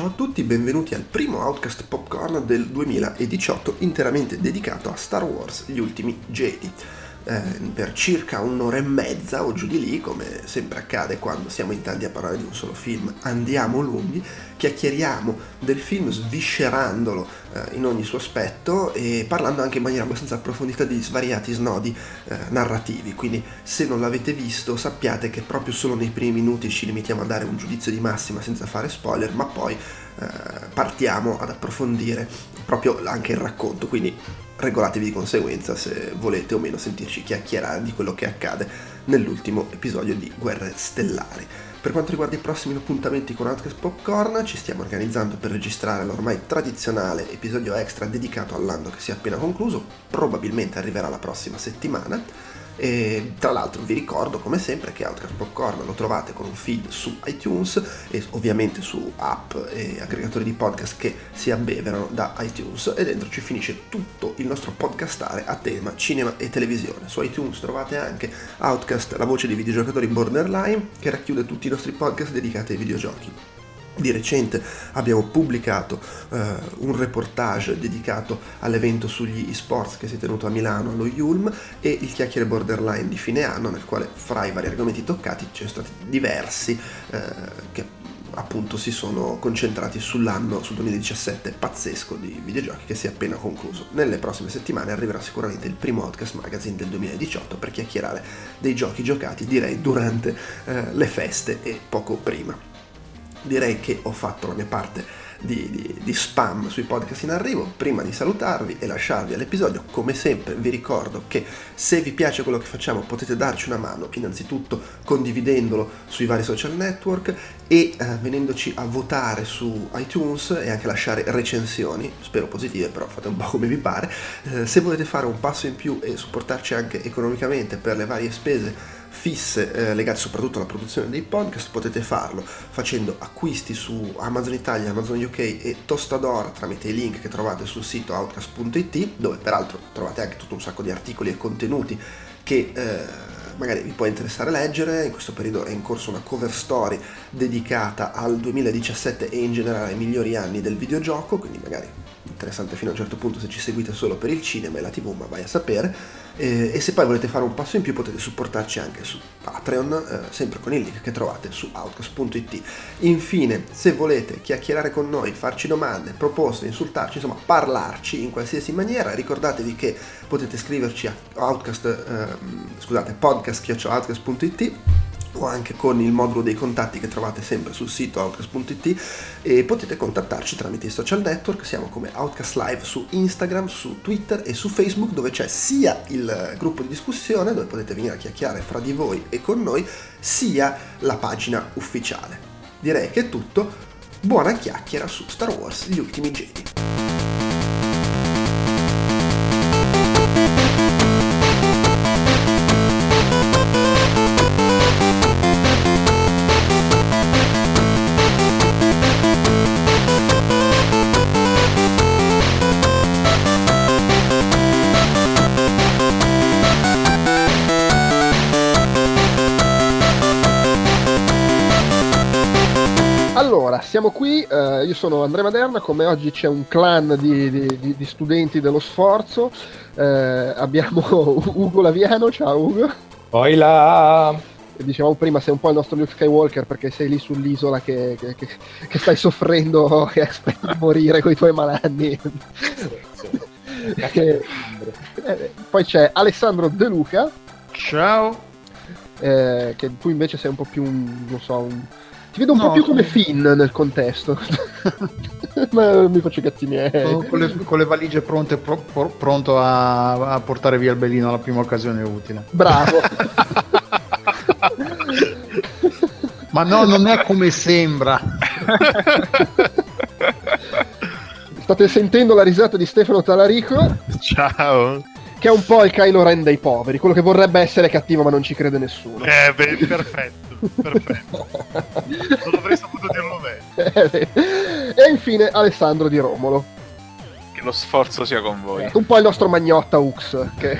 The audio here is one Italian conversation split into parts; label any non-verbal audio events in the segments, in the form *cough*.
ciao a tutti, benvenuti al primo Outcast Popcorn del 2018 interamente dedicato a Star Wars Gli Ultimi Jedi eh, per circa un'ora e mezza o giù di lì, come sempre accade quando siamo in tanti a parlare di un solo film, andiamo lunghi, chiacchieriamo del film sviscerandolo eh, in ogni suo aspetto e parlando anche in maniera abbastanza approfondita di svariati snodi eh, narrativi, quindi se non l'avete visto sappiate che proprio solo nei primi minuti ci limitiamo a dare un giudizio di massima senza fare spoiler, ma poi eh, partiamo ad approfondire proprio anche il racconto, quindi regolatevi di conseguenza se volete o meno sentirci chiacchierare di quello che accade nell'ultimo episodio di Guerre Stellari. Per quanto riguarda i prossimi appuntamenti con Outcast Popcorn, ci stiamo organizzando per registrare l'ormai tradizionale episodio extra dedicato all'anno che si è appena concluso, probabilmente arriverà la prossima settimana e tra l'altro vi ricordo come sempre che Outcast Popcorn lo trovate con un feed su iTunes e ovviamente su app e aggregatori di podcast che si abbeverano da iTunes e dentro ci finisce tutto il nostro podcastare a tema cinema e televisione. Su iTunes trovate anche Outcast, la voce di videogiocatori borderline che racchiude tutti i nostri podcast dedicati ai videogiochi. Di recente abbiamo pubblicato uh, un reportage dedicato all'evento sugli esports che si è tenuto a Milano allo Yulm e il chiacchiere borderline di fine anno nel quale fra i vari argomenti toccati ci sono stati diversi uh, che appunto si sono concentrati sull'anno, sul 2017 pazzesco di videogiochi che si è appena concluso. Nelle prossime settimane arriverà sicuramente il primo Outcast Magazine del 2018 per chiacchierare dei giochi giocati direi durante uh, le feste e poco prima direi che ho fatto la mia parte di, di, di, spam sui podcast in arrivo. Prima di salutarvi e lasciarvi all'episodio, come sempre vi ricordo che se vi piace quello che facciamo potete darci una mano, innanzitutto condividendolo sui vari social network e eh, venendoci a votare su iTunes e anche lasciare recensioni, spero positive, però fate un po' come vi pare. Eh, se volete fare un passo in più e supportarci anche economicamente per le varie spese, fisse eh, legate soprattutto alla produzione dei podcast potete farlo facendo acquisti su Amazon Italia, Amazon UK e Tostador tramite i link che trovate sul sito outcast.it dove peraltro trovate anche tutto un sacco di articoli e contenuti che eh, magari vi può interessare leggere, in questo periodo è in corso una cover story dedicata al 2017 e in generale ai migliori anni del videogioco, quindi magari interessante fino a un certo punto se ci seguite solo per il cinema e la tv, ma vai a sapere. Eh, e se poi volete fare un passo in più potete supportarci anche su Patreon, eh, sempre con il link che trovate su outcast.it. Infine, se volete chiacchierare con noi, farci domande, proposte, insultarci, insomma parlarci in qualsiasi maniera, ricordatevi che potete scriverci a outcast, eh, scusate, podcast.outcast.it o anche con il modulo dei contatti che trovate sempre sul sito outcast.it e potete contattarci tramite i social network, siamo come Outcast Live su Instagram, su Twitter e su Facebook dove c'è sia il gruppo di discussione dove potete venire a chiacchierare fra di voi e con noi, sia la pagina ufficiale. Direi che è tutto, buona chiacchiera su Star Wars gli ultimi Jedi. Siamo qui, eh, io sono Andrea Maderna, come oggi c'è un clan di, di, di studenti dello sforzo, eh, abbiamo *laughs* Ugo Laviano, ciao Ugo. Poi là! Dicevamo prima, sei un po' il nostro Luke Skywalker perché sei lì sull'isola che, che, che, che stai soffrendo *laughs* e aspetti di morire con i tuoi malanni. *laughs* eh, poi c'è Alessandro De Luca. Ciao. Eh, che tu invece sei un po' più, non so, un ti vedo un no, po' più come Finn nel contesto. *laughs* Ma mi faccio i cazzi miei. Con le, con le valigie pronte, pro, pro, pronto a, a, portare via il belino alla prima occasione utile. Bravo. *laughs* Ma no, non è come sembra. *laughs* State sentendo la risata di Stefano Talarico? Ciao. Che è un po' il Kylo Ren dei poveri, quello che vorrebbe essere cattivo ma non ci crede nessuno. Eh, beh, perfetto. Perfetto. non avrei saputo dirlo bene. e infine Alessandro di Romolo. Che lo sforzo sia con voi. Un po' il nostro magnotta Ux. Che...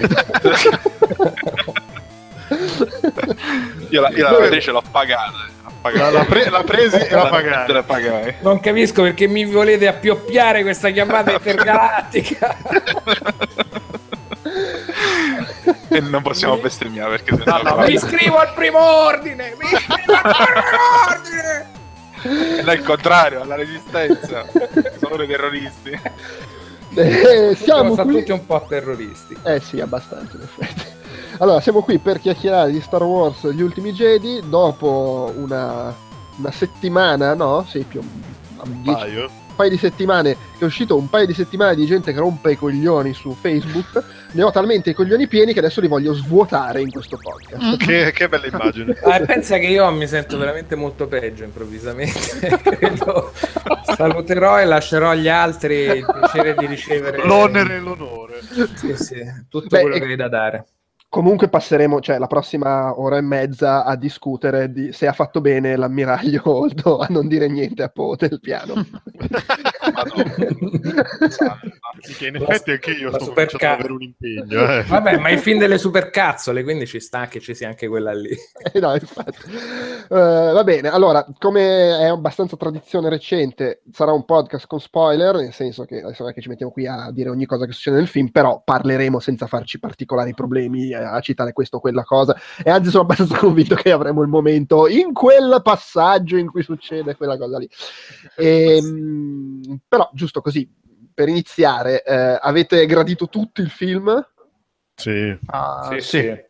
io la, io la l'ho pagata. La, la, pre- la presi e la pagai. la pagai. Non capisco perché mi volete appioppiare questa chiamata *laughs* intergalattica. *laughs* e non possiamo bestemmiare perché sennò No, no, mi iscrivo al primo ordine! Mi iscrivo al primo ordine! è il contrario, alla resistenza. Sono dei terroristi. Eh, Siamo qui... tutti un po' terroristi. Eh sì, abbastanza in effetti. Allora, siamo qui per chiacchierare di Star Wars Gli Ultimi Jedi dopo una, una settimana, no? Sì, più un dieci- Paio. Paio di settimane che è uscito un paio di settimane di gente che rompe i coglioni su Facebook. Ne ho talmente i coglioni pieni che adesso li voglio svuotare in questo podcast. Che, che bella immagine. Ah, e pensa che io mi sento veramente molto peggio improvvisamente. *laughs* Saluterò e lascerò agli altri il piacere di ricevere L'onere e l'onore. Sì, sì, tutto Beh, quello e- che hai da dare. Comunque passeremo, cioè la prossima ora e mezza a discutere di se ha fatto bene l'ammiraglio Holdo a non dire niente a Po del piano. Che in effetti anche io sto cominciando ca- ad avere un impegno. Eh. *laughs* Vabbè, ma è il film delle supercazzole, quindi ci sta che ci sia anche quella lì. Eh, no, infatti. Eh, va bene, allora, come è abbastanza tradizione recente, sarà un podcast con spoiler, nel senso che adesso non è che ci mettiamo qui a dire ogni cosa che succede nel film, però parleremo senza farci particolari problemi eh, a citare questo o quella cosa. E anzi sono abbastanza convinto che avremo il momento in quel passaggio in cui succede quella cosa lì. Ehm, però, giusto così, per iniziare, eh, avete gradito tutto il film? Sì. Ah, Sì, sì.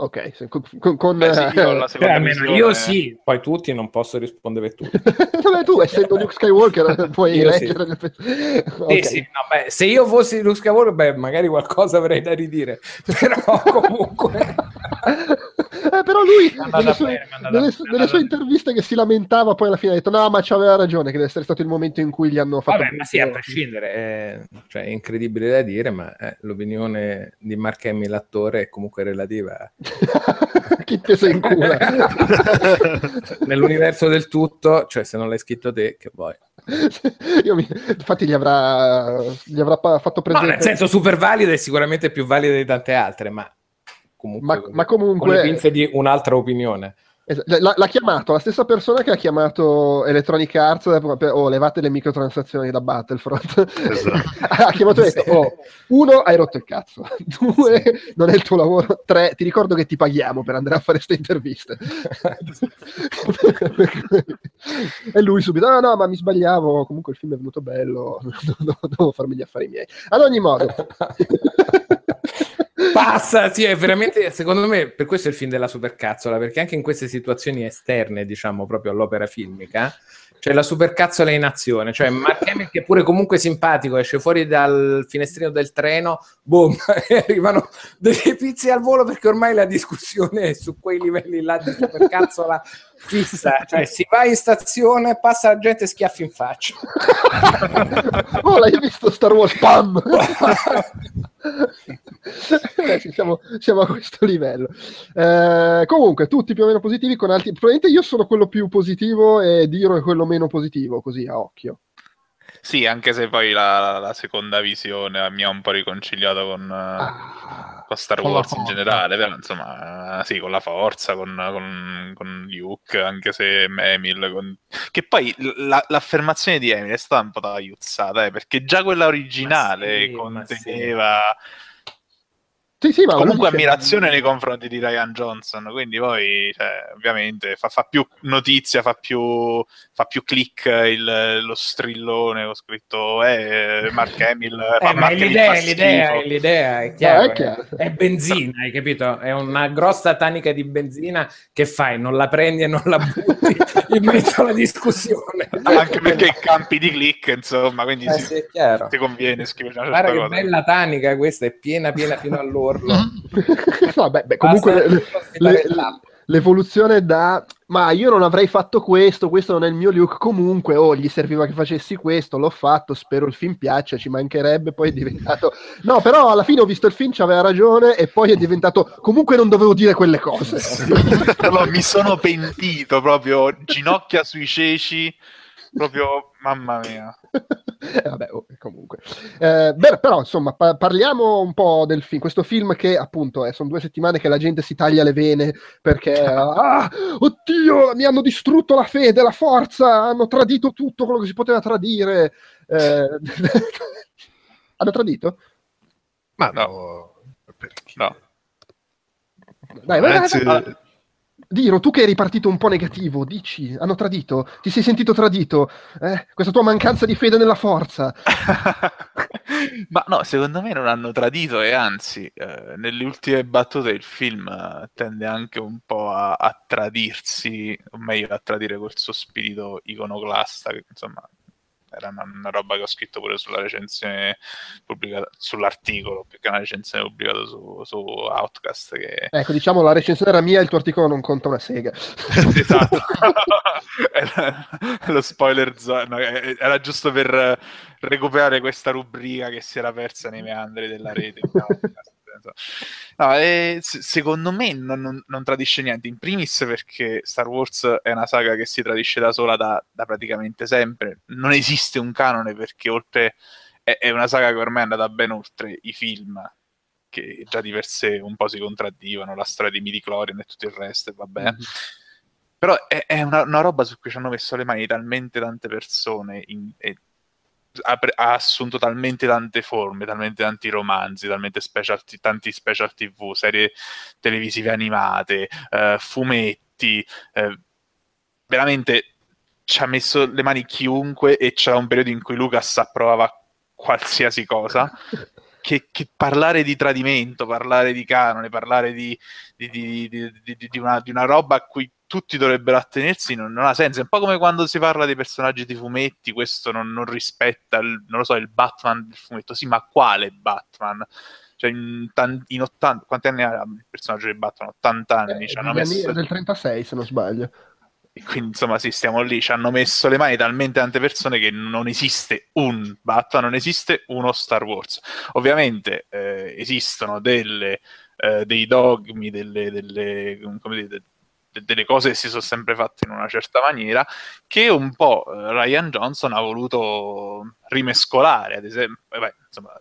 Ok, con, con- Beh, sì, io la Beh, seconda almeno visione- io sì, poi tutti non posso rispondere tutti. *laughs* Vabbè, tu essendo Luke Skywalker *laughs* puoi leggere Sì, Ok. sì, no, beh, se io fossi Luke Skywalker, beh, magari qualcosa avrei da ridire, *laughs* però comunque... Eh, però lui nelle sue, nelle sue- nelle sue interviste che si lamentava poi alla fine ha detto no ma c'aveva ragione che deve essere stato il momento in cui gli hanno fatto Vabbè, ma sì, a prescindere, è, cioè, è incredibile da dire, ma eh, l'opinione di Mark Hamill, l'attore, è comunque relativa. *laughs* chi te sei in culo *laughs* Nell'universo del tutto, cioè se non l'hai scritto te, che vuoi. *laughs* Mi- infatti gli avrà, gli avrà pa- fatto No, presente nel senso super valida e sicuramente più valida di tante altre, ma comunque, Ma- con- ma con comunque- le pinze di un'altra opinione. Es- l'ha, l'ha chiamato la stessa persona che ha chiamato Electronic Arts oh levate le microtransazioni da Battlefront. Esatto. *laughs* ha chiamato e ha detto Sì. oh, uno hai rotto il cazzo. Due non è il tuo lavoro. Tre ti ricordo che ti paghiamo per andare a fare queste interviste. *laughs* E lui subito no no ma mi sbagliavo. Comunque il film è venuto bello. *laughs* Devo farmi gli affari miei. Ad ogni modo Passa, sì, è veramente, secondo me, per questo è il film della supercazzola, perché anche in queste situazioni esterne, diciamo, proprio all'opera filmica, c'è la supercazzola in azione, cioè Mark Hamill che pure comunque simpatico, esce fuori dal finestrino del treno, boom, *laughs* e arrivano delle pizze al volo perché ormai la discussione è su quei livelli là di supercazzola fissa, cioè si va in stazione, passa la gente e schiaffi in faccia. *laughs* oh l'hai visto Star Wars pam *laughs* siamo, siamo a questo livello. Eh, comunque, tutti più o meno positivi con altri. Probabilmente io sono quello più positivo e Diro è quello meno positivo, così a occhio. Sì, anche se poi la, la seconda visione mi ha un po' riconciliato con, Ah, con Star con Wars in generale, però insomma, sì, con la forza, con, con, con Luke, anche se Emil. con- Che poi la- l'affermazione di Emil è stata un po' tagliuzzata, eh, perché già quella originale sì, conteneva Sì, sì, comunque ammirazione nei confronti di Ryan Johnson, quindi poi cioè, ovviamente fa, fa più notizia, fa più, fa più click il- lo strillone, ho scritto eh, Mark *laughs* Hamill, fa Eh, ma Mark è Hamill l'idea, è l'idea, è l'idea, è No, chiaro. è chiaro. È, è benzina, hai capito? È una grossa tanica di benzina che fai, non la prendi e non la butti *laughs* in mezzo alla discussione. anche perché campi di click, insomma, quindi Eh, sì, sì, è chiaro. ti conviene scrivere una Guarda certa che cosa. bella tanica questa, è piena piena fino all'orlo. *laughs* No, beh, beh, comunque Basta le- le- lato. L'evoluzione da ma io non avrei fatto questo, questo non è il mio look. Comunque, oh, gli serviva che facessi questo, l'ho fatto. Spero il film piaccia, ci mancherebbe. Poi è diventato *laughs* no, però alla fine ho visto il film, c'aveva ragione. E poi è diventato comunque non dovevo dire quelle cose. *laughs* Allora, mi sono pentito proprio ginocchia sui ceci, proprio Mamma mia. *laughs* eh, vabbè, oh, comunque. Eh, beh, però, insomma, pa- parliamo un po' del film. Questo film che, appunto, eh, sono due settimane che la gente si taglia le vene perché, *laughs* ah, oddio, mi hanno distrutto la fede, la forza, hanno tradito tutto quello che si poteva tradire. Eh, *laughs* hanno tradito? Ma no, perché? No. Dai, vai, vai, Anzi, vai. Diro, tu che eri partito un po' negativo, dici, hanno tradito, ti sei sentito tradito, eh? questa tua mancanza di fede nella forza. *laughs* Ma no, secondo me non hanno tradito e anzi, eh, nelle ultime battute il film eh, tende anche un po' a, a tradirsi, o meglio a tradire quel suo spirito iconoclasta, che insomma era una, una roba che ho scritto pure sulla recensione pubblicata, sull'articolo, più che una recensione pubblicata su, su Outcast che Ecco, diciamo, la recensione era mia, il tuo articolo non conta una sega. *laughs* esatto. *laughs* lo spoiler zone era giusto per recuperare questa rubrica che si era persa nei meandri della rete. No, e se- secondo me non, non- non tradisce niente. In primis perché Star Wars è una saga che si tradisce da sola da, da praticamente sempre. Non esiste un canone perché oltre è, è una saga che ormai è andata ben oltre i film che già di per sé un po' si contraddivano, la storia di midi Chlorian e tutto il resto, e vabbè. Mhm. Però è, è una, una roba su cui ci hanno messo le mani talmente tante persone in- e ha, ha assunto talmente tante forme, talmente tanti romanzi, talmente special, tanti special tv, serie televisive animate, eh, fumetti, eh, veramente ci ha messo le mani chiunque e c'era un periodo in cui Lucas approvava qualsiasi cosa. *laughs* Che, che parlare di tradimento, parlare di canone, parlare di, di, di- di- una, di una roba a cui tutti dovrebbero attenersi non, non ha senso. È un po' come quando si parla dei personaggi di fumetti, questo non, non rispetta, il, non lo so, il Batman del fumetto. Sì, ma quale Batman? Cioè, in, in 80, quanti anni ha il personaggio di Batman? 80 anni. Eh, ci hanno messo... del 36, se non sbaglio. E quindi insomma sì, stiamo lì, ci hanno messo le mani talmente tante persone che non esiste un Batman, non esiste uno Star Wars. Ovviamente eh, esistono delle, eh, dei dogmi, delle, delle, come dire, de- delle cose che si sono sempre fatte in una certa maniera che un po' eh, Ryan Johnson ha voluto rimescolare, ad esempio, eh, beh, insomma,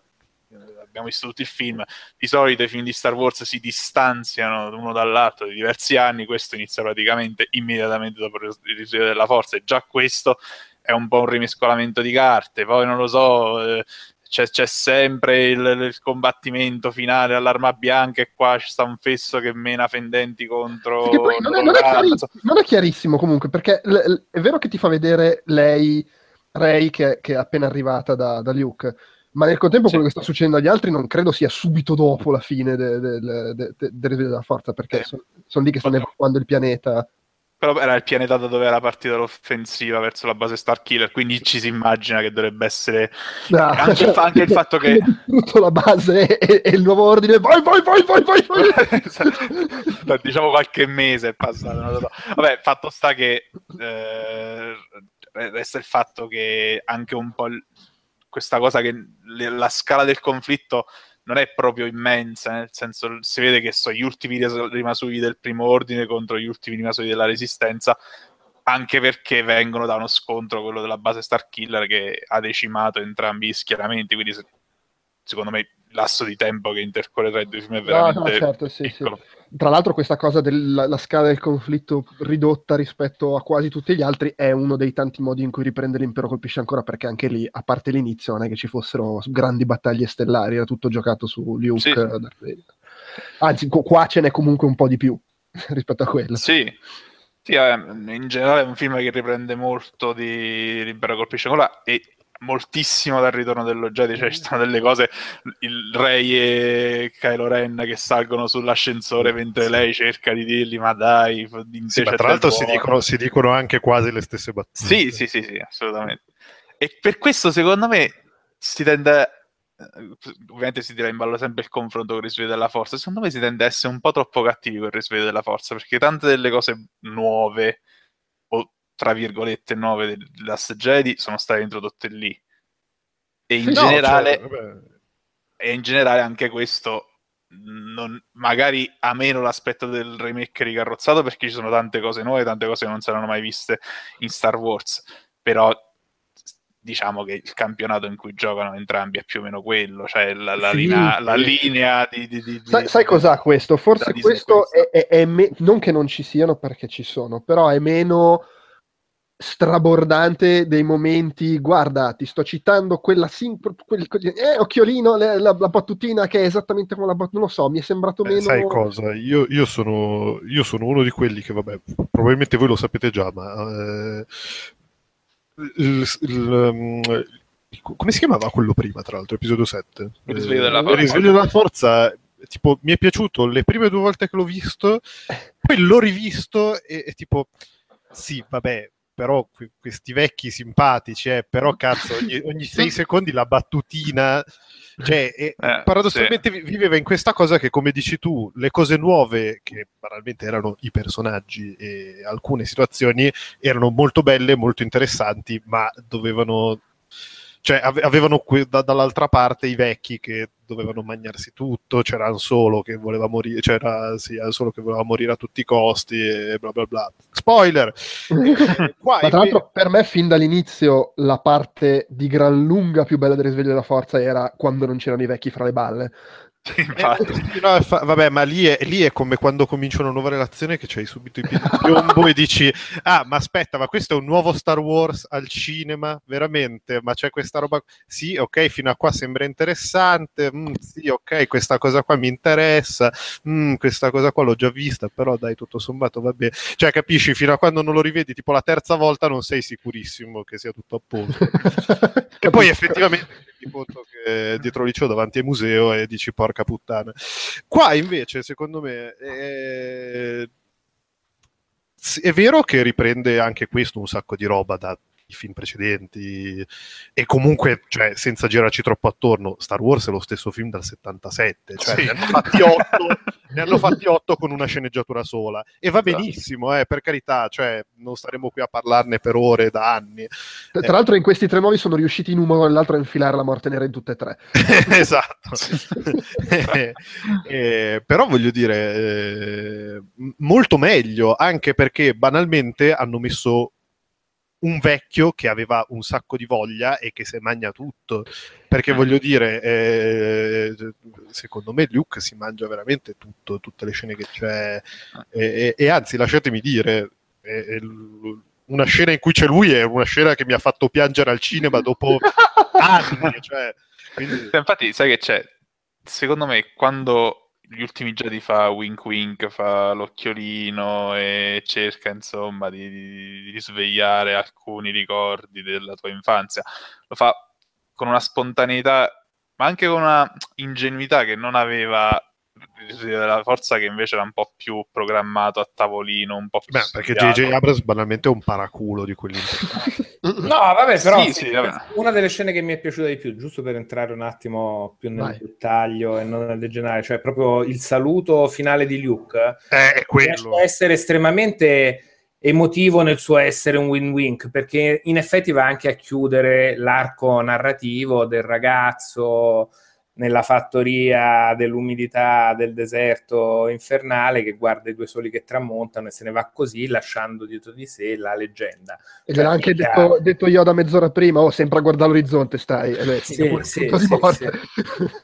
eh, abbiamo visto tutto il film, di solito i film di Star Wars si distanziano l'uno dall'altro di diversi anni, questo inizia praticamente immediatamente dopo il risveglio della forza e già questo è un po' un rimescolamento di carte, poi non lo so, eh, c'è, c'è sempre il, il combattimento finale all'arma bianca e qua sta un fesso che mena fendenti contro... Poi non è, non è l'ologramma, chiari- insomma. non è chiarissimo comunque, perché l- l- è vero che ti fa vedere lei, Ray, che, che è appena arrivata da, da Luke, ma nel contempo quello che sta succedendo agli altri non credo sia subito dopo la fine de- de- de- de- del della forza, perché Eh. sono lì che stanno evacuando il pianeta. Però era il pianeta da dove era partita l'offensiva verso la base Starkiller, quindi ci si immagina che dovrebbe essere Ah, Anche il fa- anche il fatto che- distrutto la base e, e il nuovo ordine, vai, vai, vai, vai, vai, vai. *laughs* Esatto. diciamo qualche mese è passato. non lo so. Vabbè, fatto sta che eh, resta il fatto che anche un po' il- questa cosa che le- la scala del conflitto non è proprio immensa, nel senso si vede che sono gli ultimi rimasugli del primo ordine contro gli ultimi rimasugli della resistenza, anche perché vengono da uno scontro, quello della base Starkiller, che ha decimato entrambi gli schieramenti, quindi se- secondo me il lasso di tempo che intercorre tra i due film è No, veramente no, certo, sì, sì. Tra l'altro questa cosa della la scala del conflitto ridotta rispetto a quasi tutti gli altri è uno dei tanti modi in cui riprendere l'impero colpisce ancora, perché anche lì, a parte l'inizio, non è che ci fossero grandi battaglie stellari, era tutto giocato su Luke. Sì. Anzi, qu- qua ce n'è comunque un po' di più *laughs* rispetto a quello. Sì, Sì, eh, in generale è un film che riprende molto di Libera colpisce ancora e moltissimo dal ritorno dello Jedi, cioè ci sono delle cose, il Rey e Kylo Ren che salgono sull'ascensore mentre lei cerca di dirgli ma dai, Sì, ma tra l'altro si buono". dicono, si dicono anche quasi le stesse battute. Sì, sì, sì, sì, assolutamente. E per questo secondo me si tende, ovviamente si tira in ballo sempre il confronto con il risveglio della forza, secondo me si tende a essere un po' troppo cattivi con il risveglio della forza, perché tante delle cose nuove, tra virgolette nuove del Last Jedi, sono state introdotte lì. E in Sì, no, generale... cioè, e in generale anche questo non- magari ha meno l'aspetto del remake ricarrozzato perché ci sono tante cose nuove, tante cose che non saranno mai viste in Star Wars, però diciamo che il campionato in cui giocano entrambi è più o meno quello, cioè la, la Sì. linea, la linea di, di- di- Sai, di- sai cos'ha questo? Forse questo. è, è- è me- non che non ci siano perché ci sono, però è meno strabordante dei momenti. Guarda, ti sto citando quella sim- quel, quel- eh, occhiolino, le- la, la battutina che è esattamente come la battutina. Non lo so, mi è sembrato Eh, meno. sai cosa? Io, io sono, io sono uno di quelli che, vabbè, probabilmente voi lo sapete già, ma eh, il- il, il- come si chiamava quello prima, tra l'altro, episodio 7? Il risveglio della Eh, forza. Il risveglio della forza, tipo, mi è piaciuto le prime due volte che l'ho visto, poi l'ho rivisto e, e tipo, sì, vabbè, però que- questi vecchi simpatici, eh, però cazzo, ogni, ogni *laughs* sei secondi la battutina... Cioè, e Eh, paradossalmente vi- viveva in questa cosa che, come dici tu, le cose nuove, che banalmente erano i personaggi e alcune situazioni, erano molto belle, molto interessanti, ma dovevano. Cioè, ave- avevano da- dall'altra parte i vecchi che dovevano mangiarsi tutto, c'era Han Solo che voleva morire, c'era sì, Han Solo che voleva morire a tutti i costi e bla bla bla. Spoiler! Eh, *laughs* qua Ma tra l'altro, per me, fin dall'inizio, la parte di gran lunga più bella del risveglio della forza era quando non c'erano i vecchi fra le balle. *laughs* Infatti. Eh, sì, no, fa- vabbè, ma lì è, lì è come quando comincia una nuova relazione che c'hai subito i piedi di piombo e dici: Ah, ma aspetta, ma questo è un nuovo Star Wars al cinema? Veramente? Ma c'è questa roba? Sì, ok, fino a qua sembra interessante. mm, sì, ok, questa cosa qua mi interessa. mm, questa cosa qua l'ho già vista, però dai, tutto sommato va bene. Cioè, capisci, fino a quando non lo rivedi, tipo la terza volta, non sei sicurissimo che sia tutto a posto. *laughs* E poi effettivamente ti conto che è dietro liceo davanti al museo e dici porca puttana. Qua invece, secondo me, è... è vero che riprende anche questo un sacco di roba dai film precedenti e comunque, cioè, senza girarci troppo attorno, Star Wars è lo stesso film dal 77, cioè Sì. ne hanno fatti otto, ne hanno fatti otto con una sceneggiatura sola e va Esatto. benissimo, eh, per carità, cioè, non staremo qui a parlarne per ore da anni. Tra tra l'altro, in questi tre nuovi sono riusciti in un modo o nell'altro a infilare la morte nera in tutte e tre. *laughs* esatto. Eh, eh, però voglio dire, eh, molto meglio, anche perché banalmente hanno messo un vecchio che aveva un sacco di voglia e che se mangia tutto. Perché voglio dire, eh, secondo me Luke si mangia veramente tutto, tutte le scene che c'è. E, e- e anzi, lasciatemi dire, è- è una scena in cui c'è lui è una scena che mi ha fatto piangere al cinema dopo *laughs* anni. Cioè, quindi- Infatti, sai che c'è? Secondo me, quando gli ultimi Jedi fa wink wink, fa l'occhiolino e cerca insomma di, di- di risvegliare alcuni ricordi della tua infanzia, lo fa con una spontaneità, ma anche con una ingenuità che non aveva la forza che invece era un po' più programmato a tavolino, un po' più Beh, perché. JJ Abrams banalmente è un paraculo di quelli *laughs* No, vabbè, però Sì, sì, sì, vabbè. una delle scene che mi è piaciuta di più, giusto per entrare un attimo più nel Vai. dettaglio e non nel degenerare, cioè proprio il saluto finale di Luke, Eh, quello. essere estremamente emotivo nel suo essere un win-win, perché in effetti va anche a chiudere l'arco narrativo del ragazzo nella fattoria dell'umidità del deserto infernale che guarda i due soli che tramontano e se ne va così lasciando dietro di sé la leggenda. E Cioè, gliel'ha anche mica- detto, detto Yoda mezz'ora prima, oh, sempre a guardare l'orizzonte stai. E beh, Sì, sì, sì.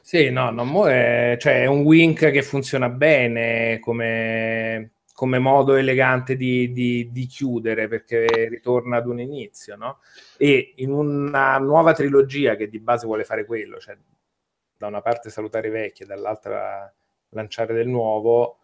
Sì, no, no, mo è, cioè, è un wink che funziona bene come, come modo elegante di, di- di chiudere perché ritorna ad un inizio, no? E in una nuova trilogia che di base vuole fare quello, cioè da una parte salutare i vecchi e dall'altra lanciare del nuovo,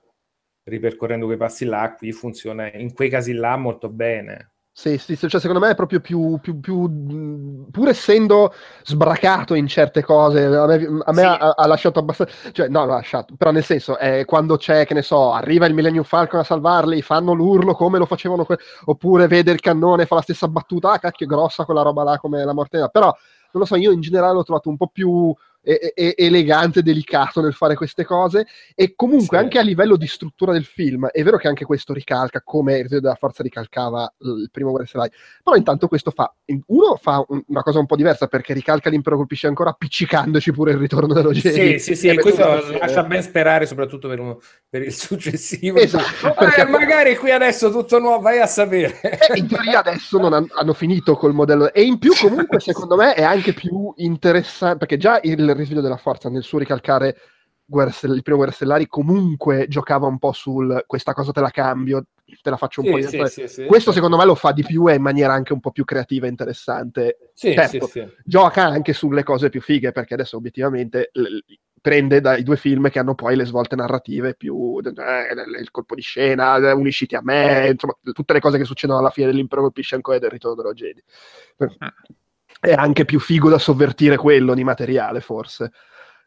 ripercorrendo quei passi là, qui funziona in quei casi là molto bene. Sì, sì, cioè secondo me è proprio più, più, più, pur essendo sbracato in certe cose, a me, a me Sì. ha, ha lasciato abbastanza, cioè no, no, ha lasciato, però nel senso, è quando c'è, che ne so, arriva il Millennium Falcon a salvarli, fanno l'urlo come lo facevano, que- oppure vede il cannone, fa la stessa battuta, ah cacchio, è grossa quella roba là come la morte nera, però non lo so, io in generale l'ho trovato un po' più e- e- elegante, delicato nel fare queste cose e comunque Sì. anche a livello di struttura del film è vero che anche questo ricalca come il della Forza ricalcava il primo Guerra Stellari però intanto questo fa uno fa un- una cosa un po' diversa perché ricalca l'impero colpisce ancora appiccicandoci pure il ritorno dello Jedi Sì, sì, sì, E questo lascia ben sperare, soprattutto per, un- per il successivo. Esatto, Eh, magari qui adesso tutto nuovo, vai a sapere. Eh, in teoria adesso non han- hanno finito col modello e in più comunque *laughs* secondo me è anche più interessante perché già il risveglio della forza nel suo ricalcare Guerre Stell- il primo Guerre Stellari comunque giocava un po' sul questa cosa te la cambio te la faccio un po' Sì, diventare- sì, sì, sì. questo secondo me lo fa di più e in maniera anche un po' più creativa e interessante Sì, certo, sì, sì. gioca anche sulle cose più fighe perché adesso obiettivamente l- prende dai due film che hanno poi le svolte narrative più eh, il colpo di scena eh, unisciti a me insomma tutte le cose che succedono alla fine dell'impero colpisce ancora e del ritorno dello Jedi è anche più figo da sovvertire quello di materiale forse.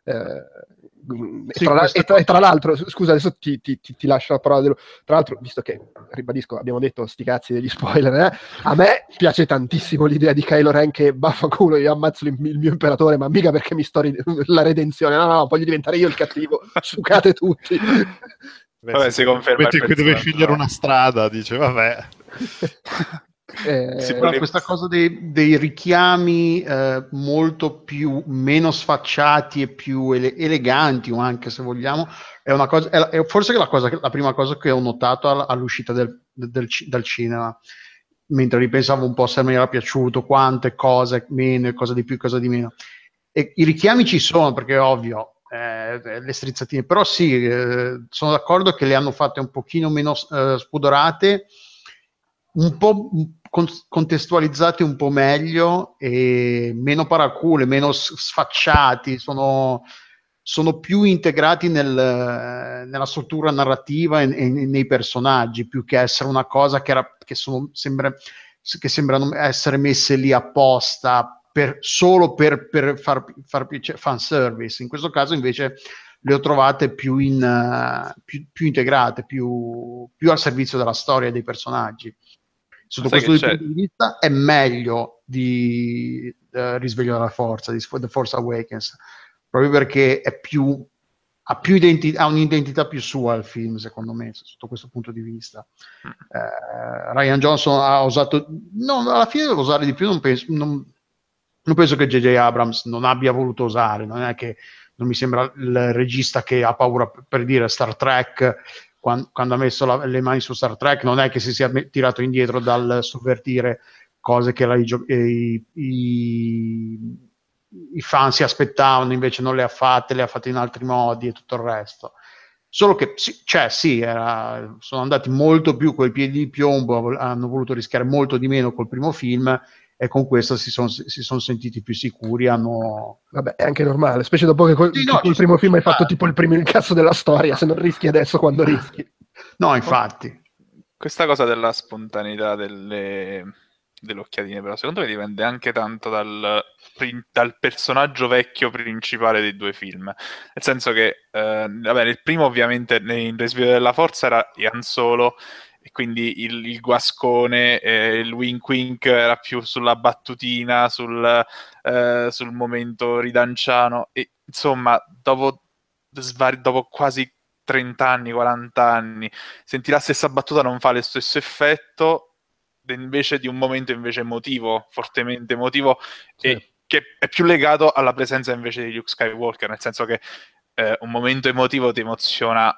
Eh, e, Sì, tra, e tra- e tra l'altro scusa adesso ti, ti- ti- ti lascio la parola dello- tra l'altro visto che ribadisco abbiamo detto sti cazzi degli spoiler eh, a me piace tantissimo l'idea di Kylo Ren che baffanculo io ammazzo il, il mio imperatore ma mica perché mi sto ri- la redenzione no no no, voglio diventare io il cattivo *laughs* sucate tutti. Vabbè, si conferma Mentre il qui deve scegliere una strada, dice, vabbè. *laughs* Eh, Sì, Però questa cosa dei, dei richiami eh, molto più meno sfacciati e più ele- eleganti, o anche se vogliamo, è una cosa, è, è forse la, cosa, la prima cosa che ho notato all- all'uscita del, del dal cinema. Mentre ripensavo un po' se mi era piaciuto, quante cose meno, cosa di più, cosa di meno. E i richiami ci sono perché è ovvio, eh, le strizzatine, però sì, eh, sono d'accordo che le hanno fatte un pochino meno eh, spudorate, un po' con- contestualizzati un po' meglio e meno paracule, meno sfacciati, sono, sono più integrati nel- nella struttura narrativa e, e nei personaggi, più che essere una cosa che, era, che, sono, sembra, che sembrano essere messe lì apposta per- solo per, per far, far piace- fanservice. In questo caso invece le ho trovate più, in, eh, più, più integrate, più, più al servizio della storia e dei personaggi. Sotto Sai questo punto di vista è meglio di eh, Risveglio della Forza, di The Force Awakens, proprio perché è più, ha, più identi- ha un'identità più sua il film, secondo me, sotto questo punto di vista. Eh, Ryan Johnson ha usato, no, alla fine deve usare di più, non penso, non, non penso che J.J. Abrams non abbia voluto usare, non è che non mi sembra il regista che ha paura per dire Star Trek quan- quando, ha messo la- le mani su Star Trek non è che si sia tirato indietro dal sovvertire cose che la- i, gio- i- i- i fan si aspettavano invece non le ha fatte, le ha fatte in altri modi e tutto il resto. Solo che sì, cioè, sì era- sono andati molto più coi piedi di piombo hanno voluto rischiare molto di meno col primo film e con questo si sono si son sentiti più sicuri hanno Vabbè, è anche normale, specie dopo che col, Sì, no, col ci primo film hai fatto tipo il primo incasso della storia, se non rischi adesso quando rischi. *laughs* no infatti Questa cosa della spontaneità delle, delle occhiatine, però, secondo me dipende anche tanto dal, dal personaggio vecchio principale dei due film. Nel senso che, eh, vabbè, nel primo, ovviamente, in Risveglio della Forza era Ian Solo, quindi il, il guascone, eh, il wink wink era più sulla battutina, sul, eh, sul momento ridanciano. E insomma, dopo, svari- dopo quasi 30 anni, 40 anni, sentire la stessa battuta non fa lo stesso effetto invece di un momento invece emotivo, fortemente emotivo e che è più legato alla presenza invece di Luke Skywalker, nel senso che eh, un momento emotivo ti emoziona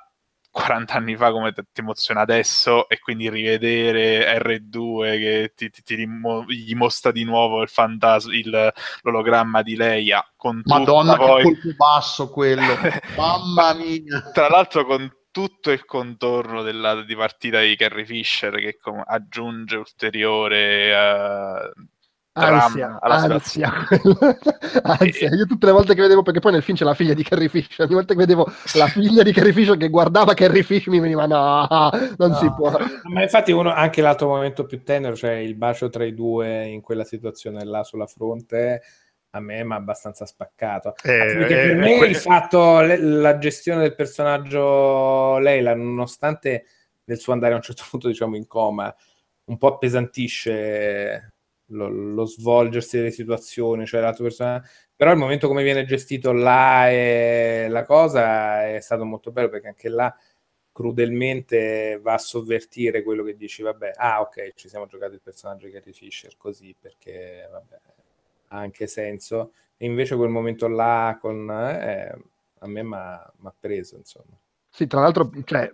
40 anni fa come ti emoziona adesso e quindi rivedere R2 che ti, ti- ti gli mostra di nuovo il fantasma, il- l'ologramma di Leia con Madonna poi- che colpo basso quello. *laughs* Mamma mia. Tra l'altro con tutto il contorno della di partita di Carrie Fisher che com- aggiunge ulteriore eh, Ansia, ansia, *laughs* ansia. Io tutte le volte che vedevo, perché poi nel film c'è la figlia di Carrie Fisher, ogni volta che vedevo la figlia di Carrie Fisher che guardava Carrie Fisher mi veniva no, non No. si può. *laughs* Ma infatti uno, anche l'altro momento più tenero, cioè il bacio tra i due in quella situazione là sulla fronte, a me mi ha abbastanza spaccato. Eh, Anche perché eh, per me que- il fatto, le- la gestione del personaggio Leila, nonostante del suo andare a un certo punto diciamo in coma, un po' appesantisce lo, lo svolgersi delle situazioni, cioè l'altro personaggio. Però il momento come viene gestito là e la cosa è stato molto bello perché anche là crudelmente va a sovvertire quello che dici, vabbè, ah ok, ci siamo giocati il personaggio di Carrie Fisher così perché vabbè, ha anche senso. E invece quel momento là con, eh, a me mi ha preso, insomma. Sì, tra l'altro, cioè,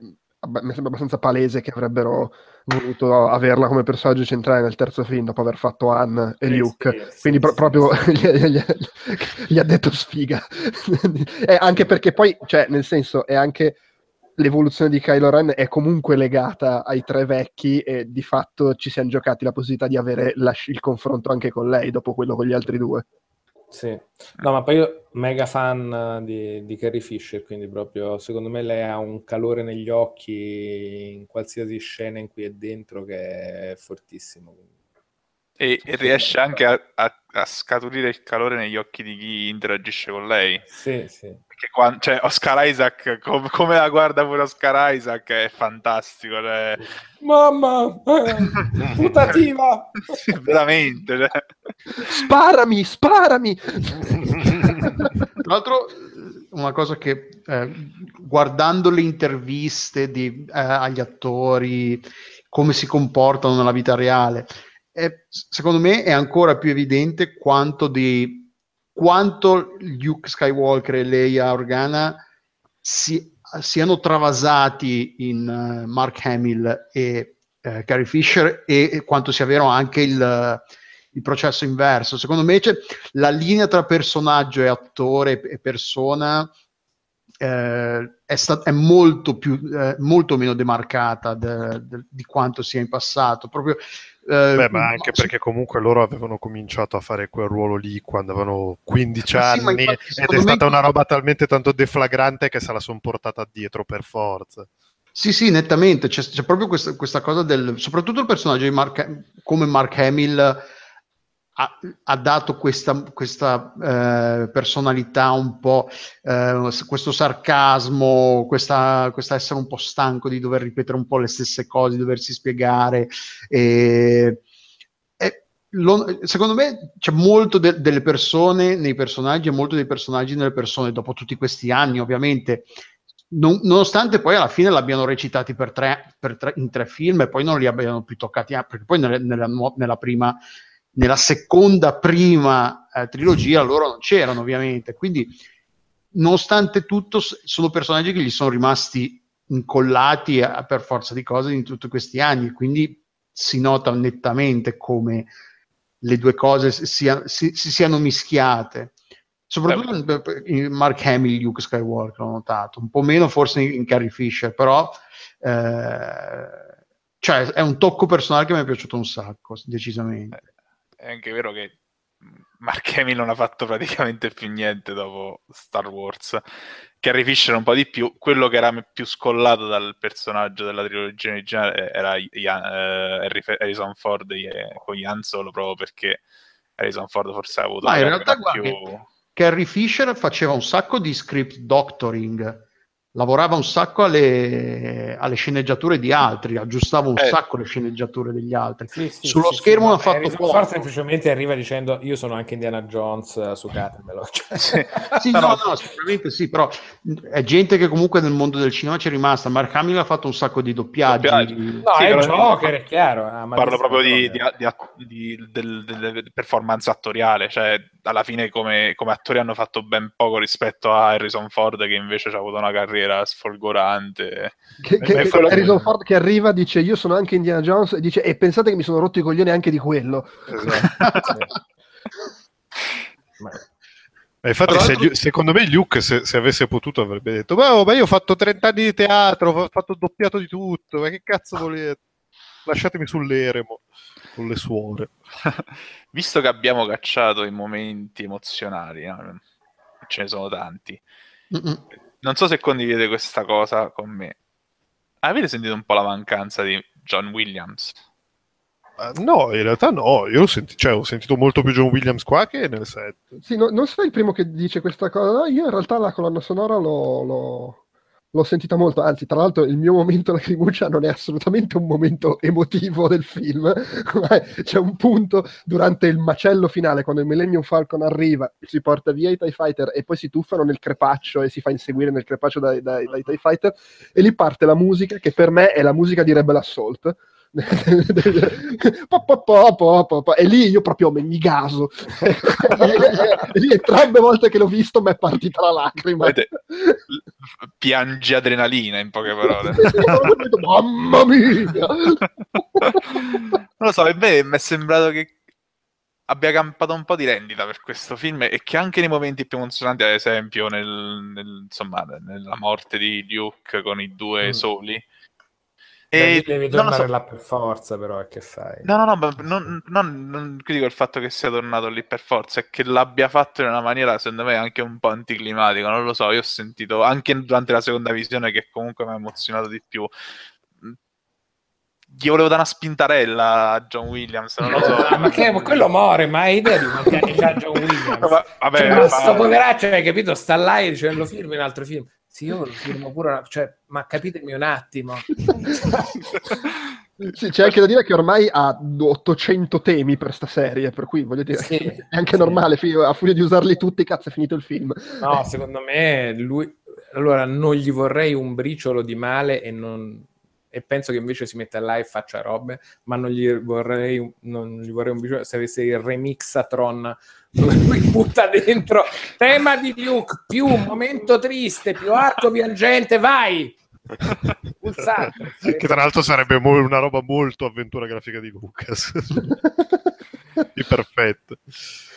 mi sembra abbastanza palese che avrebbero voluto averla come personaggio centrale nel terzo film dopo aver fatto Anne e Luke. Sì, sì, Quindi sì, pro- proprio *laughs* gli, gli, gli, ha detto sfiga. *laughs* anche perché poi, cioè, nel senso, è anche l'evoluzione di Kylo Ren è comunque legata ai tre vecchi e di fatto ci siamo giocati la possibilità di avere la, il confronto anche con lei dopo quello con gli altri due. Sì, no, ma poi io mega fan di, di Carrie Fisher, quindi proprio secondo me lei ha un calore negli occhi in qualsiasi scena in cui è dentro che è fortissimo. E, e riesce anche a, a, a, scaturire il calore negli occhi di chi interagisce con lei. Sì, sì. Perché quando, cioè, Oscar Isaac, com, come la guarda pure Oscar Isaac, è fantastico. Cioè... Mamma, eh, *laughs* putativa! *laughs* veramente. Cioè. Sparami, sparami! Tra l'altro, una cosa che eh, guardando le interviste di, eh, agli attori, come si comportano nella vita reale, è, secondo me è ancora più evidente quanto, di, quanto Luke Skywalker e Leia Organa si, siano travasati in uh, Mark Hamill e uh, Carrie Fisher e, e, quanto sia vero anche il, il processo inverso. Secondo me cioè, la linea tra personaggio e attore e persona eh, è, stat- è molto, più, eh, molto meno demarcata de- de- di quanto sia in passato. Proprio eh, Beh, ma anche perché comunque loro avevano cominciato a fare quel ruolo lì quando avevano 15 anni infatti, ed è stata una roba talmente tanto deflagrante che se la sono portata dietro per forza. Sì, sì, nettamente. C'è, c'è proprio questa, questa, cosa del... soprattutto il personaggio di Mark, come Mark Hamill ha, ha dato questa, questa eh, personalità un po', eh, questo sarcasmo, questa, questa, essere un po' stanco di dover ripetere un po' le stesse cose, di doversi spiegare. E, e lo, secondo me c'è molto de, delle persone nei personaggi e molto dei personaggi nelle persone dopo tutti questi anni, ovviamente. Non, nonostante poi alla fine l'abbiano recitati per tre, per tre, in tre film e poi non li abbiano più toccati, perché poi nella, nella, nella prima nella seconda prima eh, trilogia loro non c'erano ovviamente, quindi nonostante tutto sono personaggi che gli sono rimasti incollati a, per forza di cose in tutti questi anni, quindi si nota nettamente come le due cose sia, si, si, siano mischiate. Soprattutto in Mark Hamill, Luke Skywalker, ho notato, un po' meno forse in, in Carrie Fisher, però eh, cioè, è un tocco personale che mi è piaciuto un sacco, decisamente è anche vero che Mark *laughs* Hamill non ha fatto praticamente più niente dopo Star Wars. Carrie Fisher un po' di più. Quello che era più scollato dal personaggio della trilogia originale era Ian, uh, Harrison Ford eh, con Ian Solo proprio perché Harrison Ford forse ha avuto... Ma in realtà guarda, più... Carrie Fisher faceva un sacco di script doctoring lavorava un sacco alle, alle, sceneggiature di altri, aggiustava un eh. sacco le sceneggiature degli altri. Sì, sì, Sullo sì, schermo ha fatto poco. Forse semplicemente arriva dicendo io sono anche Indiana Jones, uh, sucatemelo. *laughs* Cioè. sì, no, no, no, sicuramente sì, però è gente che comunque nel mondo del cinema c'è rimasta. Mark Hamill ha fatto un sacco di doppiaggi. doppiaggi. No, è Joker, è chiaro. Ah, parlo proprio di, di, di, di del, del performance attoriale, cioè alla fine come, come attori hanno fatto ben poco rispetto a Harrison Ford che invece ha avuto una carriera sfolgorante. Che, che, che Harrison Ford che arriva dice io sono anche Indiana Jones e dice e pensate che mi sono rotto i coglioni anche di quello. Esatto. *laughs* Ma infatti, se, secondo me, Luke, se, se, avesse potuto, avrebbe detto: ma, ma io ho fatto 30 anni di teatro, ho fatto doppiato di tutto, ma che cazzo volete? Lasciatemi sull'eremo con le suore. *laughs* Visto che abbiamo cacciato i momenti emozionali, no? ce ne sono tanti. Mm-mm non so se condivide questa cosa con me. Avete sentito un po' la mancanza di John Williams? Uh, no, in realtà no, io ho, senti- cioè, ho, sentito molto più John Williams qua che nel set. Sì, no, non sei il primo che dice questa cosa, no, io in realtà la colonna sonora l'ho, l'ho, L'ho sentita molto, anzi, tra l'altro il mio momento lacrimuccia non è assolutamente un momento emotivo del film. *laughs* C'è un punto durante il macello finale, quando il Millennium Falcon arriva, si porta via i TIE Fighter e poi si tuffano nel crepaccio e si fa inseguire nel crepaccio dai, dai, dai TIE Fighter, e lì parte la musica che per me è la musica di Rebel Assault e lì io proprio mi gaso. *laughs* E lì entrambe volte che l'ho visto mi è partita la lacrima. Vedete, piangi adrenalina in poche parole. *laughs* Mamma mia! Non lo so a me mi è sembrato che abbia campato un po' di rendita per questo film e che anche nei momenti più emozionanti ad esempio nel, nel, insomma, nella morte di Duke con i due mm. soli e devi tornare so. là per forza, però, che fai? No, no, no, non, non, non critico il fatto che sia tornato lì per forza, è che l'abbia fatto in una maniera, secondo me, anche un po' anticlimatica. Non lo so, io ho sentito anche durante la seconda visione che comunque mi ha emozionato di più. Gli volevo dare una spintarella a John Williams, non lo so. *laughs* ma che, quello muore, ma hai idea di quanti anni c'ha John *laughs* Williams? Ma, vabbè, cioè, ma sto poveraccio, hai capito? Sta là e dice, lo film in altro film. Sì, io lo firmo pure, cioè, ma capitemi un attimo. *laughs* sì, c'è anche da dire che ormai ha 800 temi per sta serie, per cui voglio dire, sì, è anche sì. normale, a furia di usarli tutti, cazzo, è finito il film. No, secondo me lui... Allora, non gli vorrei un briciolo di male e non, e penso che invece si metta là e faccia robe, ma non gli vorrei, non gli vorrei un bisogno se avesse il remixatron dove *laughs* lui butta dentro tema di Luke, più momento triste, più arco piangente, vai! *laughs* Pulsante. Che tra l'altro sarebbe mo- una roba molto avventura grafica di Lucas. *laughs* di perfetto.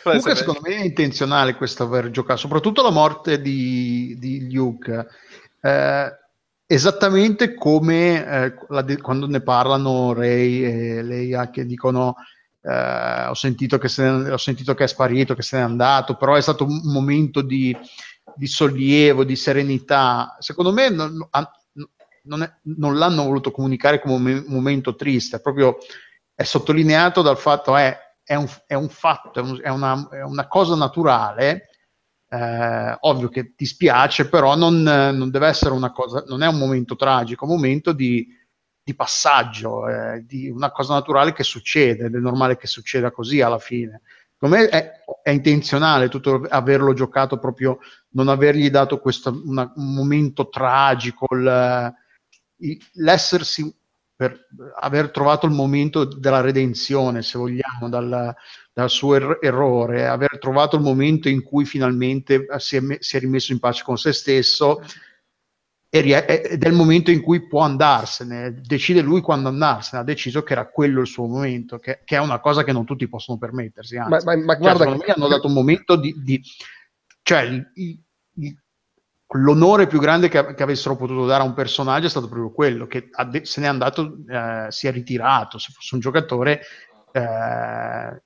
Comunque, secondo me è intenzionale questo aver giocato, soprattutto la morte di, di Luke. Eh, esattamente come eh, de- quando ne parlano Ray e Leia che dicono eh, ho, sentito che ne- ho, sentito che è sparito, che se n'è andato, però è stato un momento di, di sollievo, di serenità. Secondo me non, non, è, non l'hanno voluto comunicare come un momento triste, proprio è sottolineato dal fatto è, è, un, è un fatto, è, un, è, una, è una cosa naturale eh, ovvio che ti spiace, però non, non, deve essere una cosa, non è un momento tragico, è un momento di, di passaggio, eh, di una cosa naturale che succede, ed è normale che succeda così alla fine. Secondo me è, è intenzionale tutto averlo giocato proprio, non avergli dato questo una, un momento tragico, il, l'essersi per aver trovato il momento della redenzione, se vogliamo, dal, dal suo er- errore, aver trovato il momento in cui finalmente si è, me- si è rimesso in pace con se stesso ed è il momento in cui può andarsene, decide lui quando andarsene, ha deciso che era quello il suo momento, che, che è una cosa che non tutti possono permettersi. Anzi. Ma, ma, ma cioè, guarda, secondo me hanno dato un momento di... di cioè, il, il, l'onore più grande che, che, avessero potuto dare a un personaggio è stato proprio quello, che de- se n'è andato, eh, si è ritirato, se fosse un giocatore... Eh,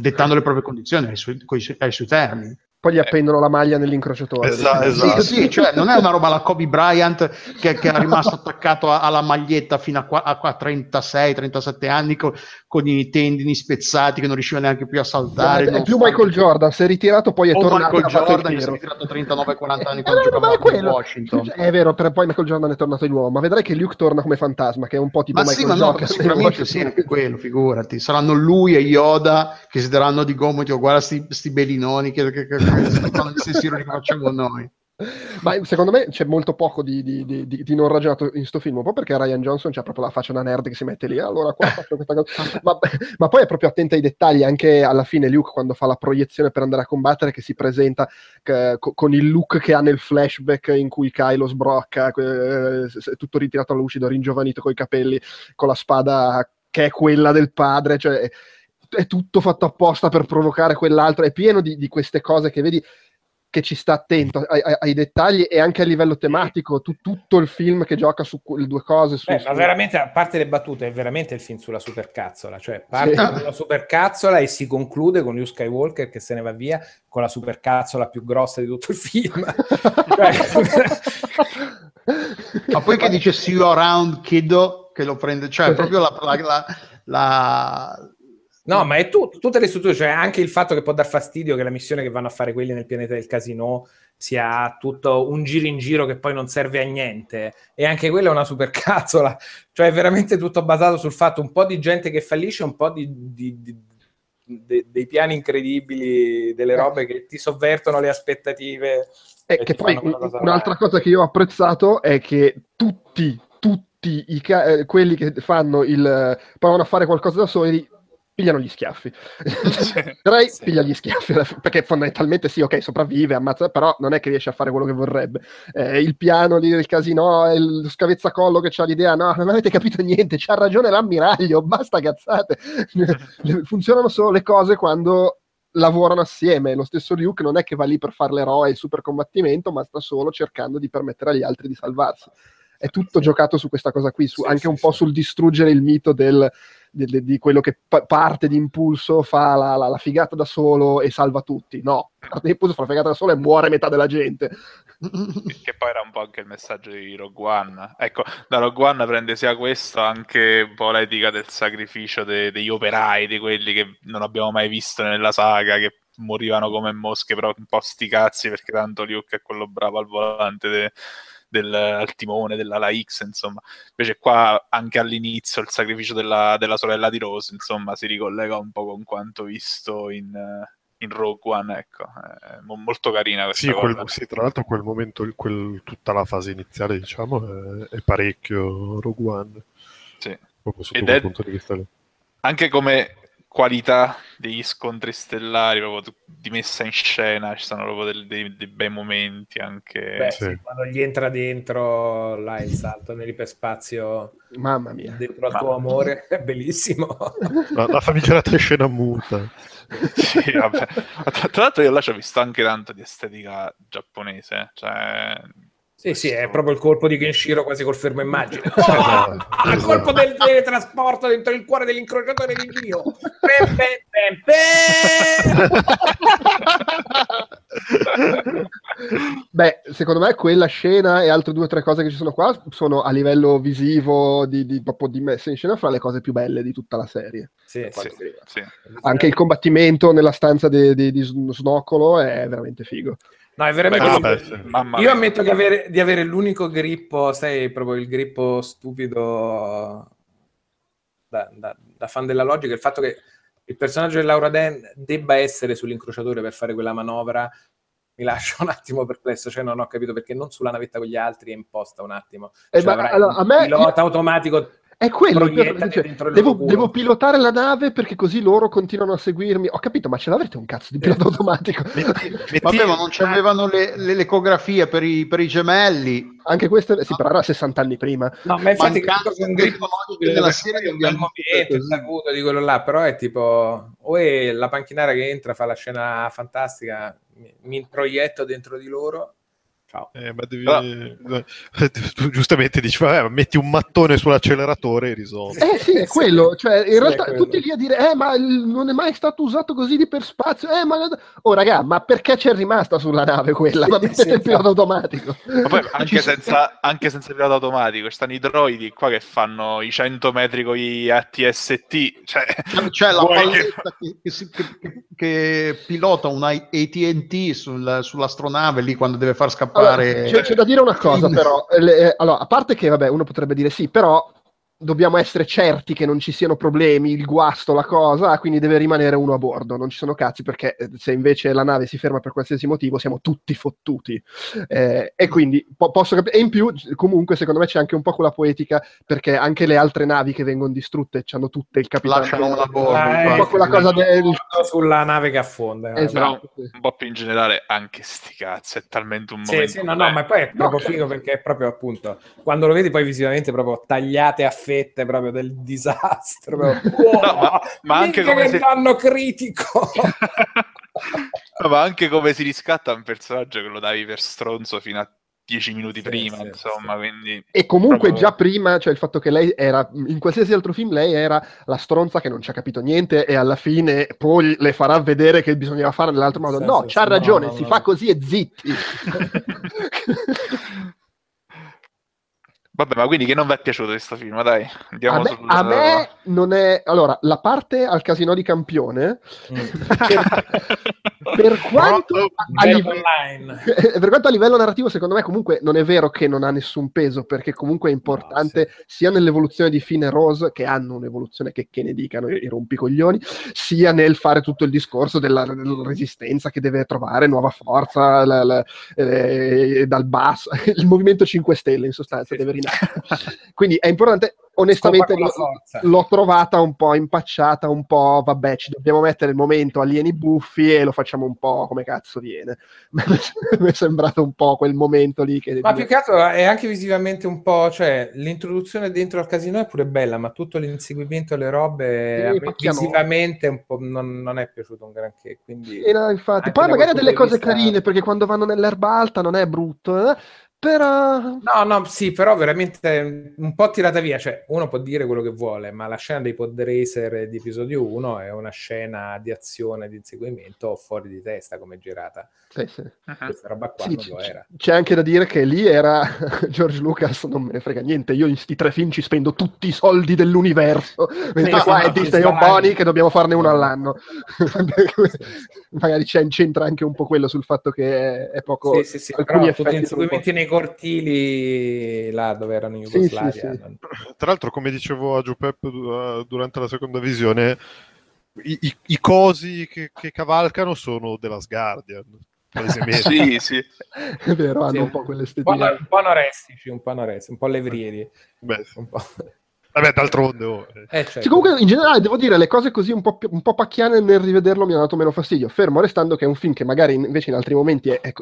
dettando le proprie condizioni ai suoi, ai suoi termini poi gli appendono la maglia nell'incrociatore. Esatto, esatto. Sì, sì, cioè non è una roba la Kobe Bryant che, che è rimasto attaccato a, alla maglietta fino a, a, a 36-37 anni con, con, i tendini spezzati che non riusciva neanche più a saltare. È più Michael Jordan, si è ritirato poi è o tornato Michael Jordan che si è ritirato 39-40 anni quando eh, giocava a Washington. Cioè, è vero, poi Michael Jordan è tornato di nuovo, ma vedrai che Luke torna come fantasma, che è un po' tipo ma Michael sì, ma Jordan. No, sicuramente sì, anche quello, figurati. Saranno lui e Yoda che si daranno di gomito, guarda sti, sti belinoni che, che, che, che fanno pensiero che facciamo noi. Ma secondo me c'è molto poco di, di, di, di, non ragionato in sto film, un po' perché Ryan Johnson c'ha proprio la faccia da nerd che si mette lì, allora qua faccio questa cosa. ma, ma, poi è proprio attento ai dettagli, anche alla fine Luke quando fa la proiezione per andare a combattere, che si presenta che, con il look che ha nel flashback in cui Kylo sbrocca, eh, tutto ritirato a lucido, ringiovanito con i capelli, con la spada che è quella del padre, cioè è tutto fatto apposta per provocare quell'altro, è pieno di, di queste cose che vedi che ci sta attento ai, ai, ai, dettagli e anche a livello tematico, tu, tutto il film che gioca su le due cose. Su, Beh, su... Ma veramente, a parte le battute, è veramente il film sulla supercazzola, cioè parte sì. con la supercazzola e si conclude con Luke Skywalker che se ne va via con la supercazzola più grossa di tutto il film. *laughs* ma poi che dice see you around kiddo che lo prende, cioè *laughs* proprio la, la, la, la No, ma è tu, tutte le strutture, cioè anche il fatto che può dar fastidio che la missione che vanno a fare quelli nel pianeta del casino sia tutto un giro in giro che poi non serve a niente. E anche quella è una supercazzola. *laughs* Cioè è veramente tutto basato sul fatto un po' di gente che fallisce, un po' di, di, di, de, dei piani incredibili, delle robe che ti sovvertono le aspettative. E che poi cosa un'altra cosa che io ho apprezzato è che tutti, tutti i ca- eh, quelli che fanno il provano a fare qualcosa da soli pigliano gli schiaffi. *laughs* Ray sì. piglia gli schiaffi, perché fondamentalmente sì, ok, sopravvive, ammazza, però non è che riesce a fare quello che vorrebbe. Eh, il piano lì del casino, il scavezzacollo che ha l'idea, no, non avete capito niente, c'ha ragione l'ammiraglio, basta cazzate. *laughs* Funzionano solo le cose quando lavorano assieme. Lo stesso Luke non è che va lì per fare l'eroe e il super combattimento, ma sta solo cercando di permettere agli altri di salvarsi. È tutto sì. giocato su questa cosa qui, su, sì, anche un po' sul distruggere il mito del di, di quello che pa- parte di impulso, fa la, la, la, figata da solo e salva tutti. No, parte di impulso fa la figata da solo e muore metà della gente. che poi era un po' anche il messaggio di Rogue One. Ecco, da Rogue One prende sia questo anche un po' l'etica del sacrificio de- degli operai, di quelli che non abbiamo mai visto nella saga, che morivano come mosche, però un po' sti cazzi perché tanto Luke è quello bravo al volante. De- del, al timone della X, insomma. Invece qua anche all'inizio il sacrificio della, della, sorella di Rose, insomma, si ricollega un po' con quanto visto in, in Rogue One, ecco. È molto carina questa sì, quel, sì, tra l'altro quel momento, quel, tutta la fase iniziale, diciamo, è, è parecchio Rogue One. Sì. Proprio sotto Ed quel punto di vista lì. Anche come qualità degli scontri stellari, proprio di messa in scena, ci sono proprio dei, dei, dei bei momenti anche. Beh, sì. Sì, quando gli entra dentro là il salto nell'iperspazio, mamma mia, dentro al tuo amore, è *laughs* bellissimo. La, la famigerata scena muta. *laughs* sì, vabbè. Tra, tra l'altro io là ci ho visto anche tanto di estetica giapponese, cioè sì, sì, è proprio il colpo di Kenshiro quasi col fermo *laughs* immagine. Oh, *laughs* il colpo del teletrasporto dentro il cuore dell'incrociatore di Dio. *laughs* Beh, secondo me quella scena e altre due o tre cose che ci sono qua sono a livello visivo di, di, proprio di messa in scena fra le cose più belle di tutta la serie. Sì, sì, sì. Anche il combattimento nella stanza di, di, di Snoccolo è veramente figo. No, è veramente. Ah, beh. Io ammetto avere, di avere l'unico grippo, sai, proprio il grippo stupido da, da, da, fan della logica. Il fatto che il personaggio di Laura Dan debba essere sull'incrociatore per fare quella manovra mi lascia un attimo perplesso, cioè non ho capito perché non sulla navetta con gli altri è imposta un attimo. Eh, cioè, ma, allora, a me, pilota io... automatico è quello, cioè, devo, devo, pilotare la nave perché così loro continuano a seguirmi. Ho capito, ma ce l'avrete un cazzo di pilota automatico? Metti, *laughs* metti, Vabbè, ma non c'avevano le, le, l'ecografie per i, per i, gemelli. Anche questo, sì, però era 60 anni prima. No, ma infatti credo che un grifo della serie abbiamo saputo di quello là, però è tipo, o è la panchinara che entra, fa la scena fantastica, mi, mi introietto dentro di loro Ciao. Eh, ma devi... no. *laughs* giustamente dici, vabbè, metti un mattone sull'acceleratore e risolvi. Eh sì, è quello. Cioè, in sì, realtà tutti lì a dire, eh, ma non è mai stato usato così di per spazio. Eh, ma... Oh, raga, ma perché c'è rimasta sulla nave quella? Ma mettete il pilota automatico. Ma poi, anche, senza, anche senza il pilota automatico, stanno i droidi qua che fanno i 100 metri con gli ATST. Cioè, cioè la palletta che, che, che, che, pilota un ATT sul, sull'astronave lì quando deve far scappare allora, c'è, c'è, da dire una cosa, però. Le, eh, allora, a parte che, vabbè, uno potrebbe dire sì, però dobbiamo essere certi che non ci siano problemi, il guasto, la cosa, quindi deve rimanere uno a bordo, non ci sono cazzi perché eh, se invece la nave si ferma per qualsiasi motivo siamo tutti fottuti. Eh, e quindi po- posso capire, e in più comunque secondo me c'è anche un po' quella poetica perché anche le altre navi che vengono distrutte hanno tutte il capitano. Lasciano una bordo. Eh, un po' quella cosa del... sulla nave che affonda. Eh. Esatto. Però un po' più in generale anche sti cazzi, è talmente un momento... Sì, sì, no, no, ma poi è proprio no, figo perché è proprio appunto, quando lo vedi poi visivamente proprio tagliate a fette fette proprio del disastro. Proprio, *laughs* wow, no, ma, ma anche come si... danno critico. *laughs* no, ma anche come si riscatta un personaggio che lo davi per stronzo fino a dieci minuti sì, prima, sì, insomma, sì. quindi... E comunque proprio... già prima, cioè il fatto che lei era, in qualsiasi altro film, lei era la stronza che non ci ha capito niente e alla fine poi le farà vedere che bisognava fare nell'altro modo. no, c'ha ragione, no, si no, fa così e zitti. *laughs* Vabbè, ma quindi che non vi è piaciuto questo film? Dai, andiamo A me, sul... a me non è... Allora, la parte al casino di campione, *laughs* per quanto, livello, *laughs* per quanto a livello narrativo, secondo me comunque non è vero che non ha nessun peso, perché comunque è importante sia nell'evoluzione di Finn e Rose, che hanno un'evoluzione che, che ne dicano i, rompicoglioni, sia nel fare tutto il discorso della, della resistenza che deve trovare nuova forza la- la- eh, dal basso, *laughs* il movimento 5 Stelle in sostanza deve rinascere. Quindi è importante, onestamente l'ho, l'ho trovata un po' impacciata, un po' vabbè, ci dobbiamo mettere il momento alieni buffi e lo facciamo un po' come cazzo viene. *laughs* Mi è sembrato un po' quel momento lì che... Ma più che altro è anche visivamente un po', cioè l'introduzione dentro al casino è pure bella, ma tutto l'inseguimento alle robe Sì, visivamente un po' non, non è piaciuto un granché, quindi no, infatti. Poi magari ha delle cose vista- carine, perché quando vanno nell'erba alta non è brutto, eh? Però... No, no, sì, però veramente un po' tirata via, cioè uno può dire quello che vuole, ma la scena dei pod racer di episodio 1 è una scena di azione, di inseguimento fuori di testa come girata. Sì, sì. Questa roba qua Sì, non lo c- era. c'è anche da dire che lì era *laughs* George Lucas, non me ne frega niente, io in sti tre film ci spendo tutti i soldi dell'universo, mentre Sì, qua è Disney o. Boni che dobbiamo farne uno all'anno. *laughs* Magari c'è, c'entra anche un po' quello sul fatto che è poco... Sì, sì, sì, alcuni però effetti tutti gli inseguimenti nei cortili là dove erano in Sì, Jugoslavia. sì, sì. non- Tra l'altro, come dicevo a Giuseppe du- durante la seconda visione, i, i- i cosi che, che cavalcano sono della Guardian. palesemente. Sì, sì. *laughs* È vero, hanno Sì, un po' un po', quell'estetica. un po' anorestici, un po' anorestici, un po' levrieri. Beh, Un po'... vabbè, d'altronde. oh, eh. Eh, certo. Sì, comunque in generale devo dire le cose così un po', pi- un po' pacchiane nel rivederlo mi hanno dato meno fastidio, fermo restando che è un film che magari in- invece in altri momenti è- è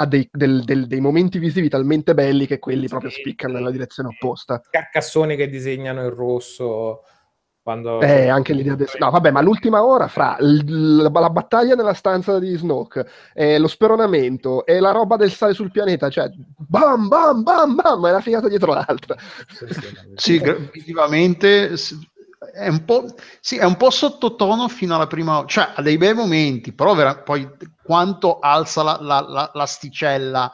ha dei, del- del- dei momenti visivi talmente belli che quelli proprio spiccano nella direzione opposta. Carcassoni che disegnano il rosso quando... Eh, anche l'idea del... No, vabbè, ma l'ultima ora fra l- la, la battaglia nella stanza di Snoke, eh, lo speronamento e la roba del sale sul pianeta, cioè bam bam bam bam, è una figata dietro l'altra. Sì, sì, Sì, gra- visivamente s- è un, po', sì, è un po' sottotono fino alla prima, cioè ha dei bei momenti, però vera- poi quanto alza la, la- la- l'asticella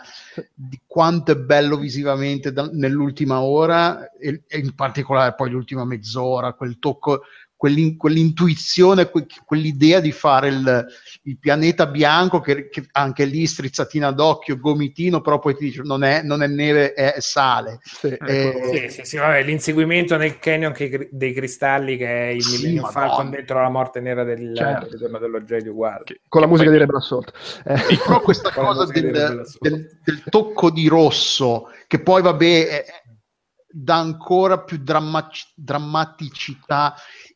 di quanto è bello visivamente da- nell'ultima ora e, e in particolare poi l'ultima mezz'ora, quel tocco, quell'in- quell'intuizione, que- quell'idea di fare il, il pianeta bianco che, che anche lì strizzatina d'occhio, gomitino, però poi ti dice non è, non è neve, è sale. Sì. Eh, Sì, sì, sì, vabbè, l'inseguimento nel canyon che- dei cristalli che è il Sì, Millennium. Falcon dentro la morte nera del, Certo. del dello Jedi uguale. Con la Che musica poi- di Rebel Assault. Eh, però questa *laughs* cosa del, del- del tocco di rosso che poi vabbè è- dà ancora più dramma- drammaticità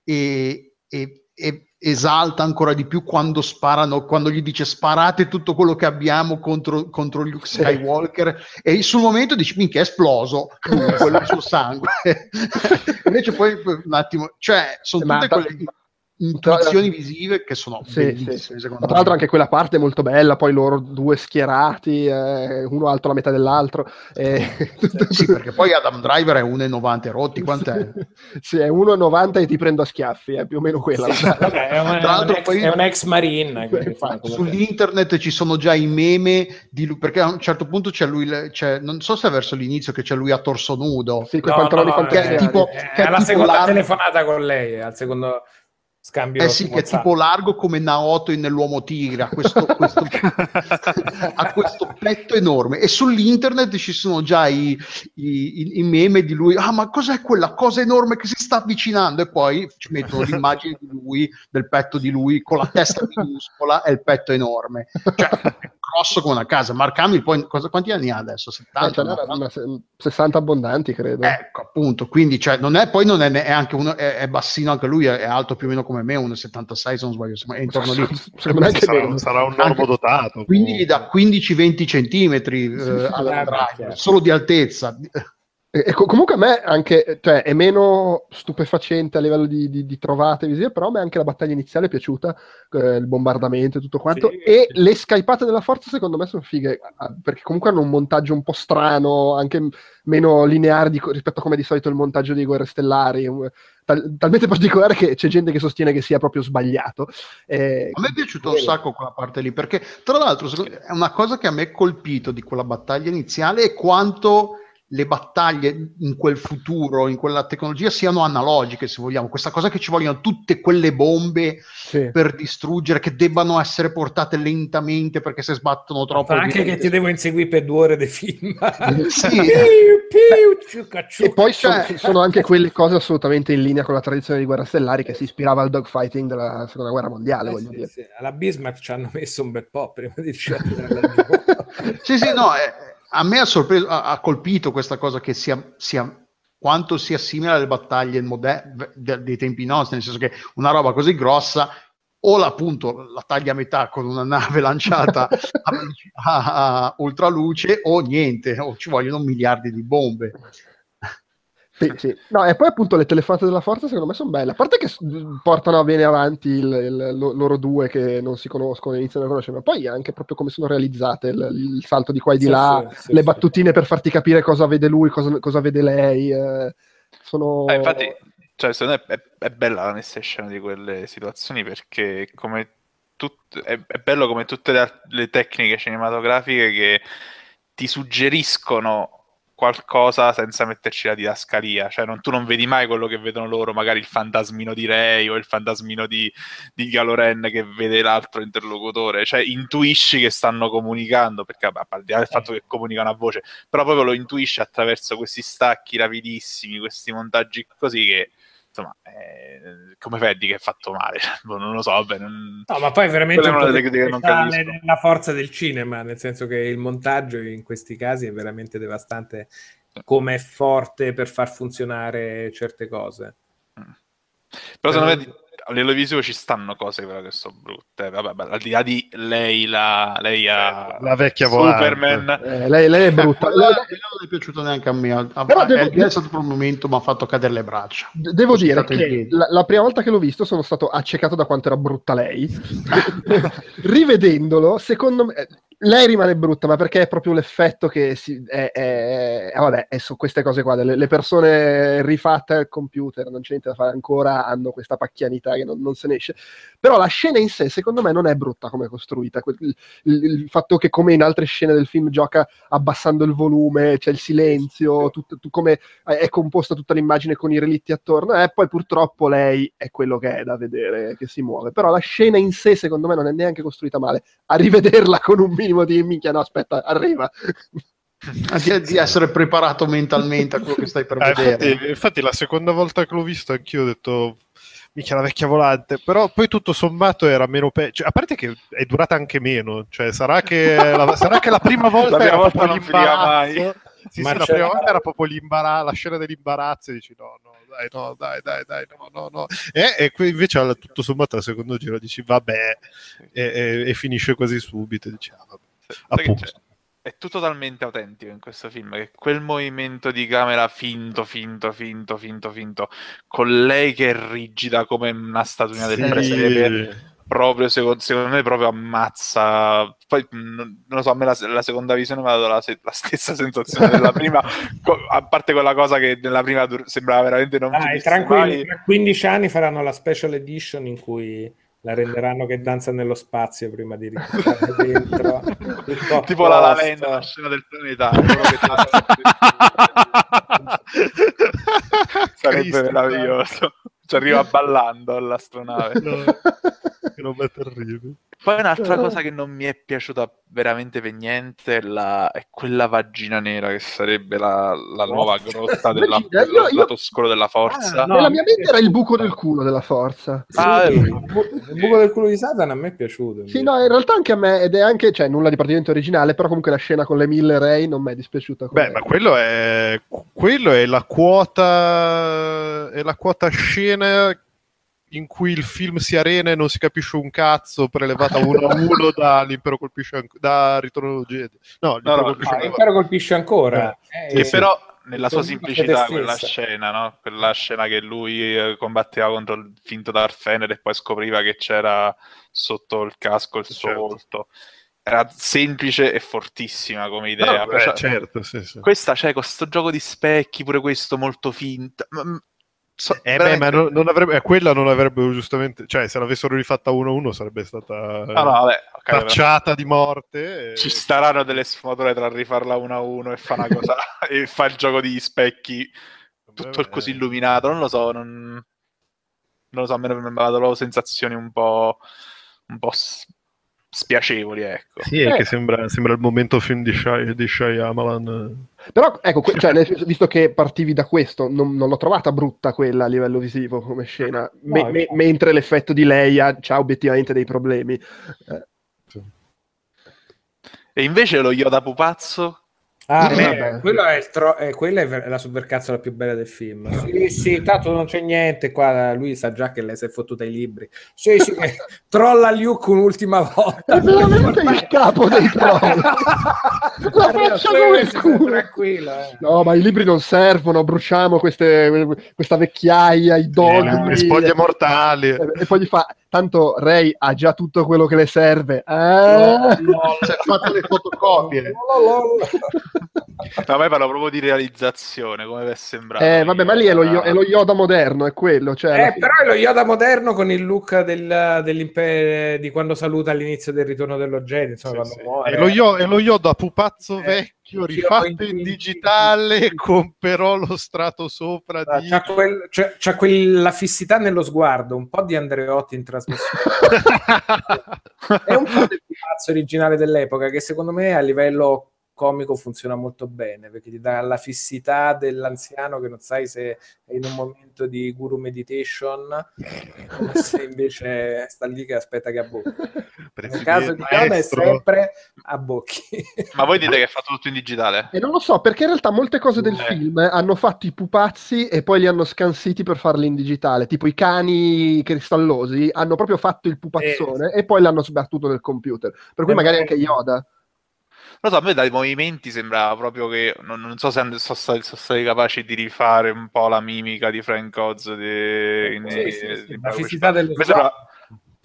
e, e- e esalta ancora di più quando sparano quando gli dice sparate tutto quello che abbiamo contro, contro Luke Sì. Skywalker. E sul momento dici minchia è esploso. Quello sul sangue. *laughs* Invece poi un attimo cioè sono tutte quelle intuizioni visive che sono Sì, bellissime sì, sì. tra l'altro me anche quella parte è molto bella, poi loro due schierati, eh, uno alto la metà dell'altro. eh, Sì, perché poi Adam Driver è 1,90 rotti, quant'è? sì, è 1,90 e ti prendo a schiaffi, è più o meno quella. la- Vabbè, è, un, Tra l'altro è un ex, poi- è un ex marine. Sull'internet ci sono già i meme di lui, perché a un certo punto c'è lui, c'è, non so se è verso l'inizio che c'è lui a torso nudo. Sì, No, no, no, fantascienti. è tipo- eh, che è alla tipo seconda l'arma- telefonata con lei, al secondo scambio. Eh sì, che è tipo largo come Naoto nell'uomo tigre, ha questo, questo- *laughs* ha questo petto enorme. E sull'internet ci sono già i, i- i- meme di lui. Ah, ma cos'è quella cosa enorme che si sta avvicinando? E poi ci mettono l'immagine di lui, del petto di lui, con la testa minuscola e il petto enorme. Cioè, grosso come una casa. Mark Hamill poi cosa- quanti anni ha adesso? Eh, 70? ce n'era una- 60 abbondanti, credo. Ecco, appunto, quindi cioè, non è, poi non è, è anche uno, è, è bassino anche lui, è, alto più o meno come me, 1,76 se non sbaglio, insomma, è intorno lì. *laughs* Sarà, meno. sarà un normo dotato. Quindi gli dà 15-20 centimetri eh, alla chiaro. solo di altezza. E, e co- comunque a me anche, cioè, è meno stupefacente a livello di, di- di trovate visive, però a me anche la battaglia iniziale è piaciuta, eh, il bombardamento e tutto quanto, Sì, e sì. le scaipate della forza secondo me sono fighe, perché comunque hanno un montaggio un po' strano, anche meno lineare di rispetto a come di solito il montaggio di Guerre Stellari, tal- talmente particolare che c'è gente che sostiene che sia proprio sbagliato. Eh, A me è piaciuto un sacco quella parte lì, perché tra l'altro è una cosa che a me ha colpito di quella battaglia iniziale è quanto le battaglie in quel futuro, in quella tecnologia, siano analogiche, se vogliamo. Questa cosa che ci vogliono tutte quelle bombe Sì. per distruggere, che debbano essere portate lentamente perché se sbattono troppo... Anche che ti devo inseguire per due ore di film. *laughs* Sì. Piu, piu, ciucca, E ciucca. poi sono, Cioè- sono anche quelle cose assolutamente in linea con la tradizione di Guerra Stellari che si ispirava al dogfighting della seconda guerra mondiale, Eh, voglio sì, dire. Alla Bismarck ci hanno messo un bel po' prima di *laughs* scendere laggiù. Sì, sì, no, eh, a me ha, sorpreso, ha, ha colpito questa cosa che sia, sia quanto sia simile alle battaglie moder- de- dei tempi nostri, nel senso che una roba così grossa o la, appunto la taglia a metà con una nave *laughs* lanciata a, a- a ultraluce o niente, o ci vogliono miliardi di bombe. Sì, *laughs* sì. No, e poi appunto le telefonate della forza secondo me sono belle. A parte che portano bene avanti il- il- lo- loro due che non si conoscono, iniziano a conoscere, ma poi anche proprio come sono realizzate il, il salto di qua e di Sì, là, sì, le battutine per farti capire cosa vede lui, cosa, cosa vede lei. eh, sono... Eh, infatti, cioè, secondo me è, è bella la messa in scena di quelle situazioni perché come tut- è, è bello come tutte le, le tecniche cinematografiche che ti suggeriscono qualcosa senza metterci la didascalia, cioè non- tu non vedi mai quello che vedono loro, magari il fantasmino di Rey o il fantasmino di, di Galoren che vede l'altro interlocutore, cioè intuisci che stanno comunicando, perché al di là del fatto che comunicano a voce, però proprio lo intuisci attraverso questi stacchi rapidissimi, questi montaggi così che insomma, eh, come vedi che è fatto male, *laughs* Boh, non lo so, vabbè, non- No, ma poi è veramente una delle che non la- capisco. la forza del cinema, nel senso che il montaggio in questi casi è veramente devastante come è forte per far funzionare certe cose. Però secondo me a livello visivo ci stanno cose però che sono brutte. Vabbè, beh, al di là di lei, la, lei ha La vecchia. Superman. Eh, lei, lei è brutta. Eh, quella non è piaciuta neanche a me. A- Però devo- è, è stato per un momento, mi ha fatto cadere le braccia. Devo dire State in che la, la prima volta che l'ho visto sono stato accecato da quanto era brutta lei. *laughs* Rivedendolo, secondo me, lei rimane brutta, ma perché è proprio l'effetto che si, è, è- eh, vabbè, è su queste cose qua, delle, le persone rifatte al computer, non c'è niente da fare ancora, hanno questa pacchianità che non, non se ne esce. Però la scena in sé, secondo me, non è brutta come è costruita. Il, il- il fatto che, come in altre scene del film, gioca abbassando il volume, c'è il silenzio, tutto, tu- come è composta tutta l'immagine con i relitti attorno, e poi purtroppo lei è quello che è da vedere, che si muove. Però la scena in sé, secondo me, non è neanche costruita male. A rivederla con un minimo di minchia, no, aspetta, arriva. *laughs* Di, di essere preparato mentalmente a quello che stai per Eh, vedere. infatti, infatti la seconda volta che l'ho visto anch'io ho detto mica la vecchia volante però poi tutto sommato era meno peggio a parte che è durata anche meno cioè sarà che la, sarà che la prima volta La era volta non finiva mai. Sì, sì, la prima volta era proprio la scena dell'imbarazzo e dici no no dai no dai dai dai no no no e, e qui invece tutto sommato al secondo giro dici vabbè e, e- e finisce quasi subito dici ah, vabbè Sai che Appunto. c'è? È tutto talmente autentico in questo film che quel movimento di camera finto, finto, finto, finto, finto, con lei che è rigida come una statuina del Sì. Proprio secondo, secondo me proprio ammazza. Poi non lo so, a me la, la seconda visione mi ha dato la, la stessa sensazione della prima, *laughs* a parte quella cosa che nella prima sembrava veramente non finisse tranquilli, tra 15 anni faranno la special edition in cui la renderanno che danza nello spazio prima di riportare *laughs* dentro. Tipo la La posto. Land, la scena del che *laughs* Sarebbe meraviglioso. Ci arriva ballando all'astronave. no, che roba terribile Poi un'altra cosa che non mi è piaciuta veramente per niente è, la- è quella vagina nera che sarebbe la, la nuova grotta del *laughs* io- lato scuro della forza. Ah, no. Nella mia mente era il buco del culo della forza. Ah, Sì, eh. il, bu- il buco del culo di Satana a me è piaciuto. Sì, no, in realtà anche a me, ed è anche, cioè, nulla di praticamente originale, però comunque la scena con le mille Ray non mi è dispiaciuta. Beh, ma quello è, quello è la quota è la quota scena in cui il film si arena e non si capisce un cazzo, prelevata uno a uno *laughs* da l'impero colpisce anco- da Ritorno Jedi. No, l'impero no, colpisce Ah, ancora. l'impero colpisce ancora. Eh, Che sì. però nella sua Sì, semplicità quella scena, no? Quella scena che lui eh, combatteva contro il finto Darth Vader e poi scopriva che c'era sotto il casco il suo Certo. volto. Era semplice e fortissima come idea. No, beh, Cioè, certo, sì, sì. Questa c'è con sto gioco di specchi, pure questo molto finto. So- Eh beh, ma non, non avrebbe, eh, quella non avrebbero giustamente, cioè se l'avessero rifatta 1-1 sarebbe stata eh, Ah, no, vabbè, ok, vabbè. tacciata di morte. e- Ci staranno delle sfumature tra rifarla 1 a 1 e fa una cosa *laughs* *laughs* e fa il gioco di specchi tutto il così illuminato. Non lo so, non, non lo so, a me mi ha dato sensazioni un po', un po' spiacevoli, ecco. Sì, è Eh. che sembra, sembra il momento film di Shy, di Shyamalan. Però, ecco, que- cioè, visto che partivi da questo, non, non l'ho trovata brutta quella a livello visivo come scena, me- No, me- mentre l'effetto di Leia ha obiettivamente dei problemi. Eh, E invece lo Yoda pupazzo, Ah, Eh, beh, vabbè. quello è il tro- eh, quella è la supercazzola più bella del film. Sì, sì, tanto non c'è niente qua. Lui sa già che lei si è fottuta i libri. Sì, sì, che *laughs* trolla Luke un'ultima volta. È veramente il capo dei *laughs* troll. La faccia come il culo. Eh. No, ma i libri non servono, bruciamo queste, questa vecchiaia, i dogmi. le spoglie mortali. E, e poi gli fa, tanto Ray ha già tutto quello che le serve. Eh? Si è fatto le fotocopie. No, a me parlo proprio di realizzazione, come vi è sembrato. Eh, vabbè, ma lì è lo, è lo Yoda moderno, è quello. Cioè, Eh, però è lo Yoda moderno con il look del, dell'impero di quando saluta all'inizio del ritorno dello Jedi. Insomma, Sì, quando sì. muore. E lo, Yo- e lo Yoda pupazzo Eh, vecchio, sì, rifatto in- digitale, con però lo strato sopra Ah, di... C'ha, quel- c'ha- c'ha quella fissità nello sguardo, un po' di Andreotti in trasmissione. *laughs* è un po' del pazzo originale dell'epoca che secondo me a livello comico funziona molto bene perché ti dà la fissità dell'anziano che non sai se è in un momento di guru meditation o se *laughs* invece sta lì che aspetta che abbocchi. Nel caso di Yoda è sempre a bocchi. Ma voi dite che è fatto tutto in digitale? E non lo so, perché in realtà molte cose del Eh. film hanno fatto i pupazzi e poi li hanno scansiti per farli in digitale. Tipo i cani cristallosi hanno proprio fatto il pupazzone e poi l'hanno sbattuto nel computer. Per cui Eh, magari ma- anche Yoda. Non lo so, a me dai movimenti sembrava proprio che non, non so se and- sono stati, sono stati capaci di rifare un po' la mimica di Frank Oz. Di, in- Sì, sì, sì, di- la fissità dello sguardo.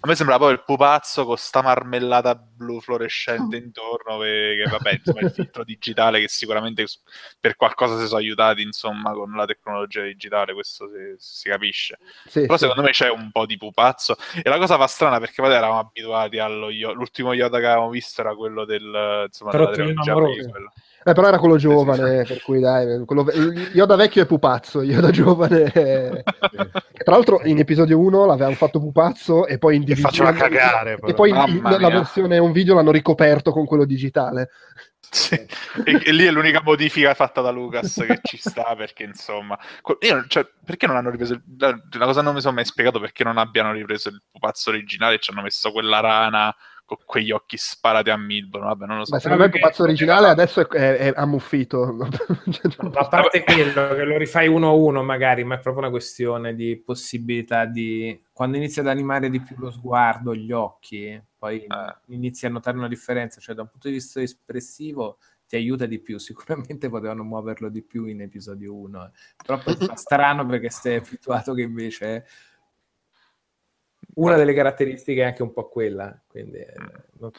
A me sembrava proprio il pupazzo con sta marmellata blu fluorescente intorno che, che, vabbè, insomma, il filtro digitale che sicuramente per qualcosa si sono aiutati, insomma, con la tecnologia digitale, questo si, si capisce. Sì, Però sì. secondo me c'è un po' di pupazzo. E la cosa fa strana perché poi eravamo abituati allo Yo- l'ultimo Yoda che avevamo visto era quello del insomma della trilogia. Eh, però era quello giovane, per cui dai, quello ve- Yoda vecchio è pupazzo, Yoda giovane... *laughs* è- Tra l'altro in episodio 1 l'avevamo fatto pupazzo e poi in E faceva cagare, E poi in- Mamma la mia. versione un video l'hanno ricoperto con quello digitale. Sì. E, e lì è l'unica modifica fatta da Lucas che ci sta perché insomma io, cioè, perché non hanno ripreso il- la, la cosa non mi sono mai spiegato perché non abbiano ripreso il pupazzo originale e ci hanno messo quella rana con quegli occhi sparati a Milbono vabbè non lo so Ma secondo me il pupazzo originale adesso è, è- è ammuffito. *laughs* Cioè, a parte quello che lo rifai uno a uno magari, ma è proprio una questione di possibilità di... Quando inizi ad animare di più lo sguardo, gli occhi, poi Eh. inizi a notare una differenza, cioè da un punto di vista espressivo ti aiuta di più, sicuramente potevano muoverlo di più in episodio 1, però poi fa strano perché stai abituato che invece una delle caratteristiche è anche un po' quella, quindi... eh, non-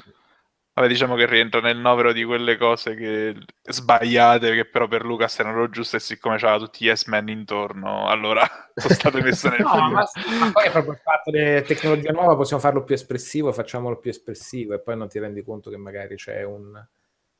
Vabbè, diciamo che rientra nel novero di quelle cose che sbagliate, che però per Lucas erano giuste, e siccome c'aveva tutti gli S-Men intorno, allora *laughs* sono state messe nel No, film. ma, ma poi è proprio il fatto che tecnologia nuova possiamo farlo più espressivo, facciamolo più espressivo e poi non ti rendi conto che magari c'è un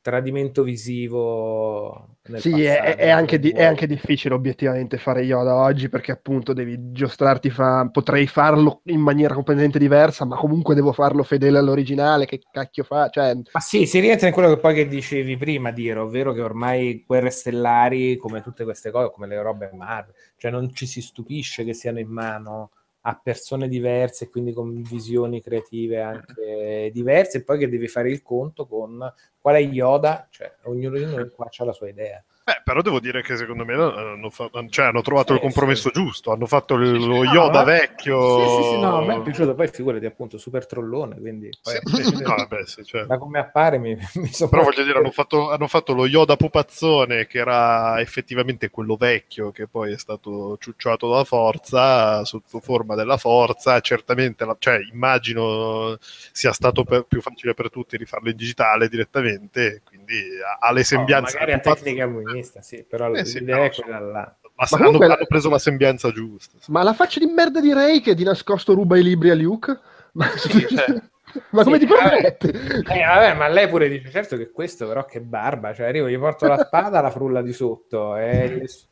tradimento visivo. Sì, è, è anche di- è anche difficile obiettivamente fare Yoda oggi perché appunto devi giostrarti fra potrei farlo in maniera completamente diversa, ma comunque devo farlo fedele all'originale, che cacchio fa? Cioè, Ma sì, si rientra in quello che poi che dicevi prima, Diro, ovvero che ormai guerre stellari, come tutte queste cose, come le robe Marvel, cioè non ci si stupisce che siano in mano a persone diverse quindi con visioni creative anche diverse, e poi che devi fare il conto con qual è Yoda, cioè ognuno di noi qua ha la sua idea. Eh, però devo dire che secondo me hanno, fa- cioè, hanno trovato il Sì, compromesso giusto, hanno fatto il- lo No, Yoda ma- vecchio. Sì, sì, sì, no, a me è piaciuto, poi figurati appunto, super trollone, quindi poi, Sì, sì, *laughs* no, vabbè, sì, cioè. da come appare mi, *laughs* mi sono Però voglio dire, hanno fatto, hanno fatto lo Yoda pupazzone che era effettivamente quello vecchio che poi è stato ciucciato dalla forza sotto forma della forza. Certamente, la- cioè, immagino sia stato per- più facile per tutti rifarlo in digitale direttamente, quindi ha, ha le No, sembianze. magari a tecnica comunista, sì, però Eh sì, l'idea però, è quella là. Ma, Ma hanno, comunque- hanno preso la sembianza giusta. Ma la faccia di merda di Ray che di nascosto ruba i libri a Luke? Ma, cioè. Ma come Sì, ti permette? Eh, vabbè, ma lei pure dice, certo che questo però che barba, cioè arrivo, gli porto la spada, la frulla di sotto e le, su-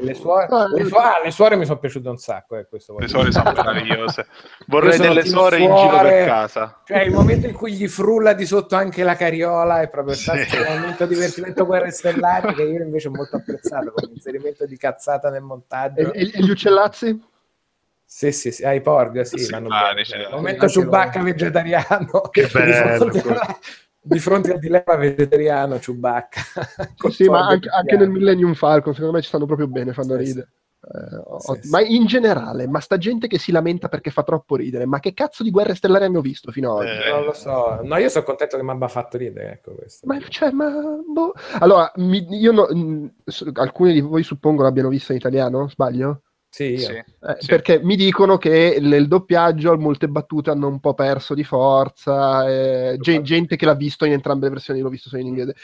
le suore, le, su- ah, le suore mi sono piaciute un sacco, eh, questo Le suore sono meravigliose. *laughs* Vorrei delle suore in giro per casa. Cioè, il momento in cui gli frulla di sotto anche la carriola è proprio Sì. stato un momento divertimento guerre stellari che io invece ho molto apprezzato con l'inserimento di cazzata nel montaggio. E, e- e gli uccellazzi? Sì, sì, sì, ai porg, sì, Sì, vanno pare, bene. momento Ciubacca vegetariano. Che di bello, fronte, di fronte al dilemma vegetariano Ciubacca. Sì, sì, ma anche, anche nel Millennium Falcon, secondo me ci stanno proprio bene, fanno Sì, ridere. Eh, Sì, sì. Ma in generale, ma sta gente che si lamenta perché fa troppo ridere, ma che cazzo di guerre stellari hanno visto fino ad oggi? Eh, Non lo so, no, io sono contento che mi abbia fatto ridere, ecco questo. Ma, cioè, ma, boh. Allora, mi- io no- mh, s- alcuni di voi suppongo l'abbiano vista in italiano, sbaglio? Sì. Sì. Eh, Sì. Perché mi dicono che nel doppiaggio molte battute hanno un po' perso di forza, eh, gen- gente che l'ha visto in entrambe le versioni, l'ho visto solo in inglese.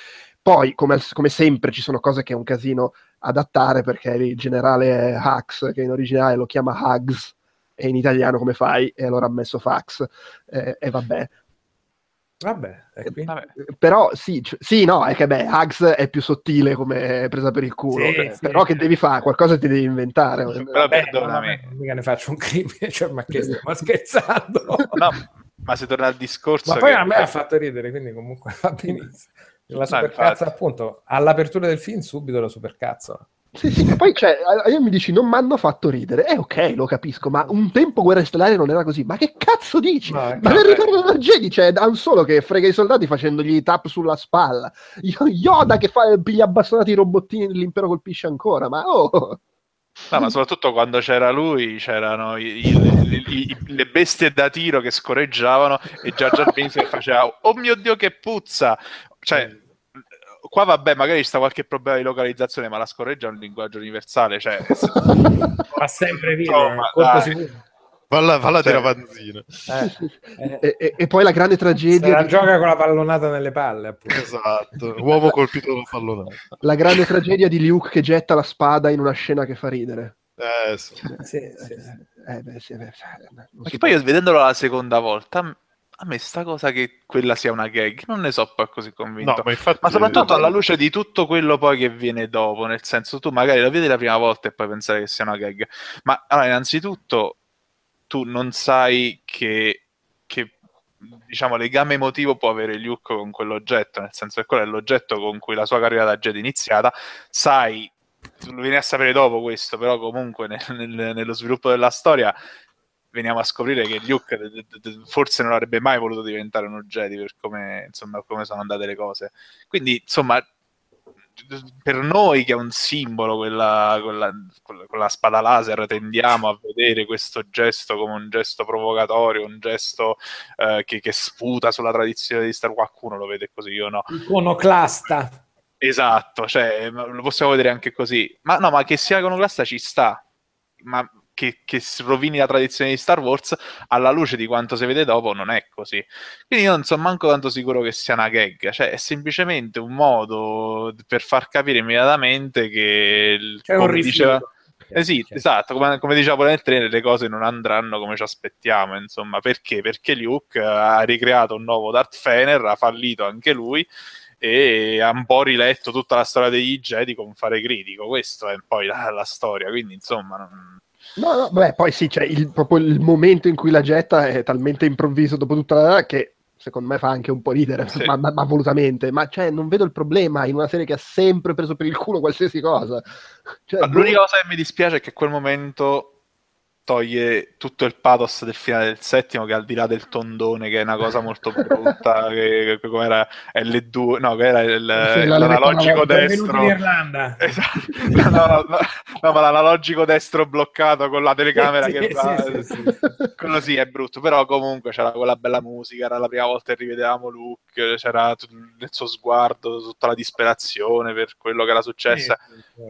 Poi, come, come sempre, ci sono cose che è un casino adattare perché il generale è Hux, che in originale lo chiama Hugs, e in italiano come fai? E allora ha messo Fax, eh, e vabbè. Vabbè, e quindi- Vabbè. Però sì, c- sì, no, è che beh, Hugs è più sottile come presa per il culo, Sì, eh, sì. però che devi fare? Qualcosa ti devi inventare. Però Vabbè, perdonami. vabbè, mica ne faccio un crimine, *laughs* cioè, ma che stiamo *laughs* scherzando? No, ma se torna al discorso Ma poi che- a me ha fatto ridere, quindi comunque va benissimo. La supercazzo, infatti. appunto, all'apertura del film subito la supercazzo. Sì, sì, che poi cioè, io mi dici non mi hanno fatto ridere, eh ok, lo capisco, ma un tempo Guerra Stellare non era così, ma che cazzo dici? Ma che- nel ritorno della Jedi c'è Han Solo che frega i soldati facendogli i tap sulla spalla, Yo- Yoda che fa, piglia bastonati i robottini e l'impero colpisce ancora, ma oh... No, ma soprattutto quando c'era lui, c'erano i- i- i- le bestie da tiro che scorreggiavano e Jar Binks che faceva "Oh mio Dio che puzza!" Cioè, qua vabbè, magari ci sta qualche problema di localizzazione, ma la scorreggia è un linguaggio universale, cioè *laughs* Fa sempre ridere, Insomma, colpo dai. sicuro. Valla, valla Cioè- di ravanzina. Eh, eh, E, e- poi la grande se la tragedia, gioca con la pallonata nelle palle, appunto. Esatto, uomo colpito da un pallonato. la grande tragedia di Luke che getta la spada in una scena che fa ridere. Eh, sì. Sì, sì, sì. Eh, beh, sì, beh, si che poi io vedendolo la seconda volta, a me sta cosa che quella sia una gag, non ne so poi così convinto. No, ma infatti... Ma soprattutto alla luce di tutto quello poi che viene dopo, nel senso tu magari la vedi la prima volta e poi pensare che sia una gag. Ma allora, innanzitutto tu non sai che, che diciamo legame emotivo può avere Luke con quell'oggetto, nel senso che quello è l'oggetto con cui la sua carriera da Jedi è iniziata, sai, lo vieni a sapere dopo questo, però comunque nel- nel- nello sviluppo della storia veniamo a scoprire che Luke d- d- d- forse non avrebbe mai voluto diventare uno Jedi per come, insomma, come sono andate le cose. Quindi, insomma, per noi che è un simbolo quella, quella, quella- spada laser, tendiamo a vedere questo gesto come un gesto provocatorio, un gesto eh, che, che sputa sulla tradizione di Star Wars. Qualcuno lo vede così, io no. Iconoclasta. Esatto, cioè, lo possiamo vedere anche così. Ma no, ma che sia iconoclasta ci sta. Ma che, che rovini la tradizione di Star Wars alla luce di quanto si vede dopo non è così. Quindi io non sono manco tanto sicuro che sia una gag, cioè è semplicemente un modo per far capire immediatamente che, il- C'è come diceva, eh sì, Cioè, esatto, come, come diceva nel trailer, le cose non andranno come ci aspettiamo, insomma, perché? Perché Luke ha ricreato un nuovo Darth Fener, ha fallito anche lui e ha un po' riletto tutta la storia degli Jedi con fare critico, questo è poi la, la storia, quindi insomma... non- No, no, beh, poi sì, c'è il, proprio il momento in cui la getta è talmente improvviso dopo tutta la che secondo me fa anche un po' ridere, Sì. ma, ma- ma volutamente. Ma cioè, non vedo il problema in una serie che ha sempre preso per il culo qualsiasi cosa. Cioè, Ma boh, L'unica cosa che mi dispiace è che quel momento toglie tutto il pathos del finale del settimo, che al di là del tondone, che è una cosa molto brutta, *laughs* che, che come era L2, no, che era il- l'analogico destro. *laughs* Esatto. No, no, no, no, ma l'analogico destro bloccato con la telecamera Sì, che sì, va. sì, sì. *laughs* Quello sì è brutto, però comunque c'era quella bella musica, era la prima volta che rivedevamo Luke, c'era nel suo sguardo tutta la disperazione per quello che era successo.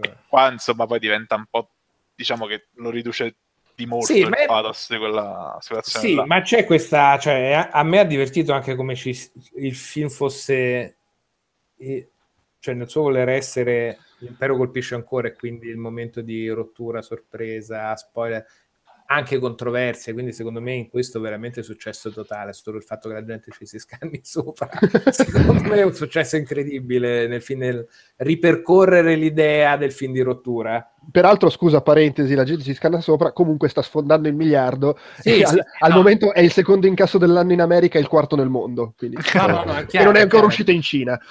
E qua insomma poi diventa un po', diciamo che lo riduce di molto Sì, il pathos di quella situazione Sì, là. ma c'è questa, cioè, a, me ha divertito anche come ci- il film fosse, cioè nel suo voler essere l'impero colpisce ancora e quindi il momento di rottura, sorpresa, spoiler, anche controversie, quindi secondo me in questo veramente è successo totale, solo il fatto che la gente ci si scanni *laughs* sopra, secondo me è un successo incredibile nel film, nel ripercorrere l'idea del film di rottura. Peraltro, scusa, parentesi, la gente si scanna sopra, comunque sta sfondando il miliardo, Sì, e sì, al, al no. momento è il secondo incasso dell'anno in America e il quarto nel mondo, quindi, *laughs* No, no, no, è e chiaro, non è è ancora chiaro. uscito in Cina. *laughs*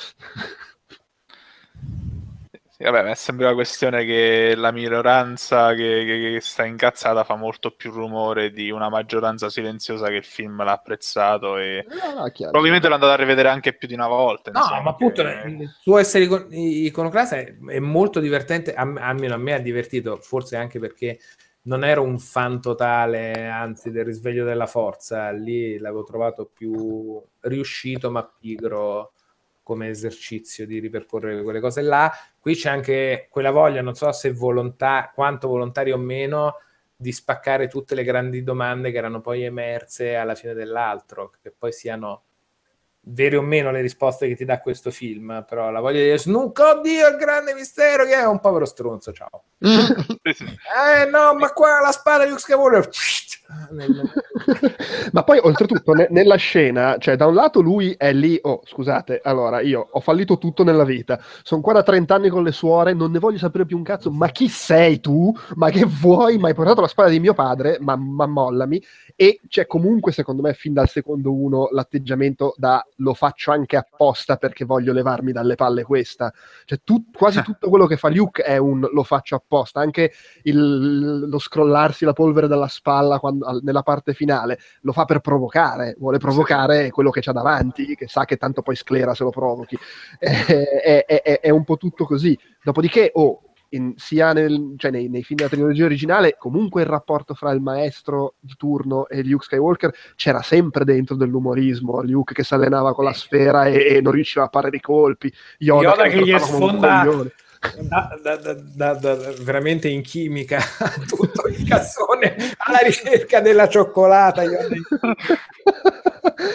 Vabbè, mi sembra una questione che la minoranza che, che- che sta incazzata fa molto più rumore di una maggioranza silenziosa che il film l'ha apprezzato e No, no, è chiaro. probabilmente l'ho andato a rivedere anche più di una volta. No, insomma, ma appunto che- il suo essere icon- iconoclasta è, è molto divertente, a- almeno a me ha divertito, forse anche perché non ero un fan totale, anzi, del risveglio della forza, lì l'avevo trovato più riuscito ma pigro come esercizio di ripercorrere quelle cose là. Qui c'è anche quella voglia, non so se volontà, quanto volontaria o meno, di spaccare tutte le grandi domande che erano poi emerse alla fine dell'altro, che poi siano vere o meno le risposte che ti dà questo film, però la voglia di dire Snook, oddio, il grande mistero che è un povero stronzo, ciao. *laughs* Eh no, ma qua la spada di Luke Skywalker *laughs* Nel- *laughs* Ma poi, oltretutto, ne- nella scena, cioè, da un lato lui è lì, oh, scusate, allora, io ho fallito tutto nella vita, sono qua da 30 anni con le suore, non ne voglio sapere più un cazzo, ma chi sei tu? Ma che vuoi? Mi hai portato la spada di mio padre, ma, ma mollami. E c'è comunque, secondo me, fin dal secondo uno, l'atteggiamento da lo faccio anche apposta perché voglio levarmi dalle palle questa. Cioè, tu- quasi tutto quello che fa Luke è un lo faccio apposta, anche il- lo scrollarsi la polvere dalla spalla quando- nella parte finale lo fa per provocare, vuole provocare quello che c'ha davanti, che sa che tanto poi sclera se lo provochi. Eh, È, è- è- è un po' tutto così. Dopodiché, oh, in- sia nel- cioè nei, nei film della trilogia originale, comunque il rapporto fra il maestro di turno e Luke Skywalker c'era sempre dentro dell'umorismo. Luke che si allenava con la sfera e, e non riusciva a fare i colpi, Yoda, Yoda lo che gli sfonda-. Da- da- da- da- da- veramente in chimica *laughs* tutto il cassone alla ricerca della cioccolata. Io-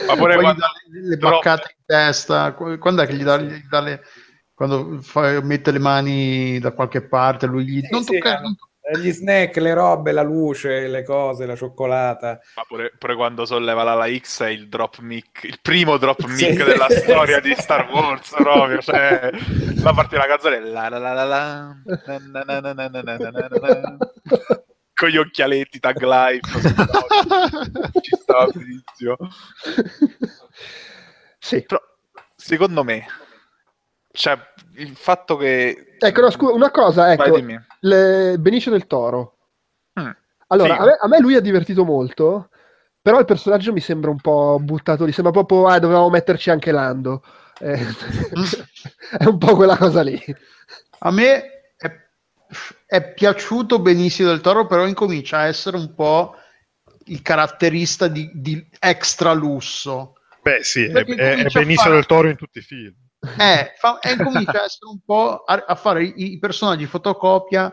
Ma pure Poi quando- le, le baccate in testa. Qu- Quando è che gli dà, gli dà le. Quando fa- mette le mani da qualche parte, lui gli Sì, non sì, toccare, eh. non toccare. Gli snack, le robe, la luce, le cose, la cioccolata. Ma pure, pure quando solleva l'ala X è il drop mic, il primo drop mic Sì. della *laughs* storia di Star Wars, proprio. Cioè, la parte della canzone la la la la la, na na na na na na na na na na. *laughs* con gli occhialetti tag life. Ci stava benissimo. *laughs* Sì. Però, secondo me, cioè, il fatto che... Ecco, no, scusa, una cosa, ecco, le- Benicio del Toro. Mm. Allora, Sì. a me, a me lui ha divertito molto, però il personaggio mi sembra un po' buttato lì, sembra proprio, ah, dovevamo metterci anche Lando. Eh, *laughs* è un po' quella cosa lì. A me è, è piaciuto benissimo del toro, però incomincia a essere un po' il caratterista di, di extra lusso. Beh, sì, è, Perché è, è Benicio fare- del Toro in tutti i film. Eh, fa- e comincia a essere un po' a, a fare i, i personaggi fotocopia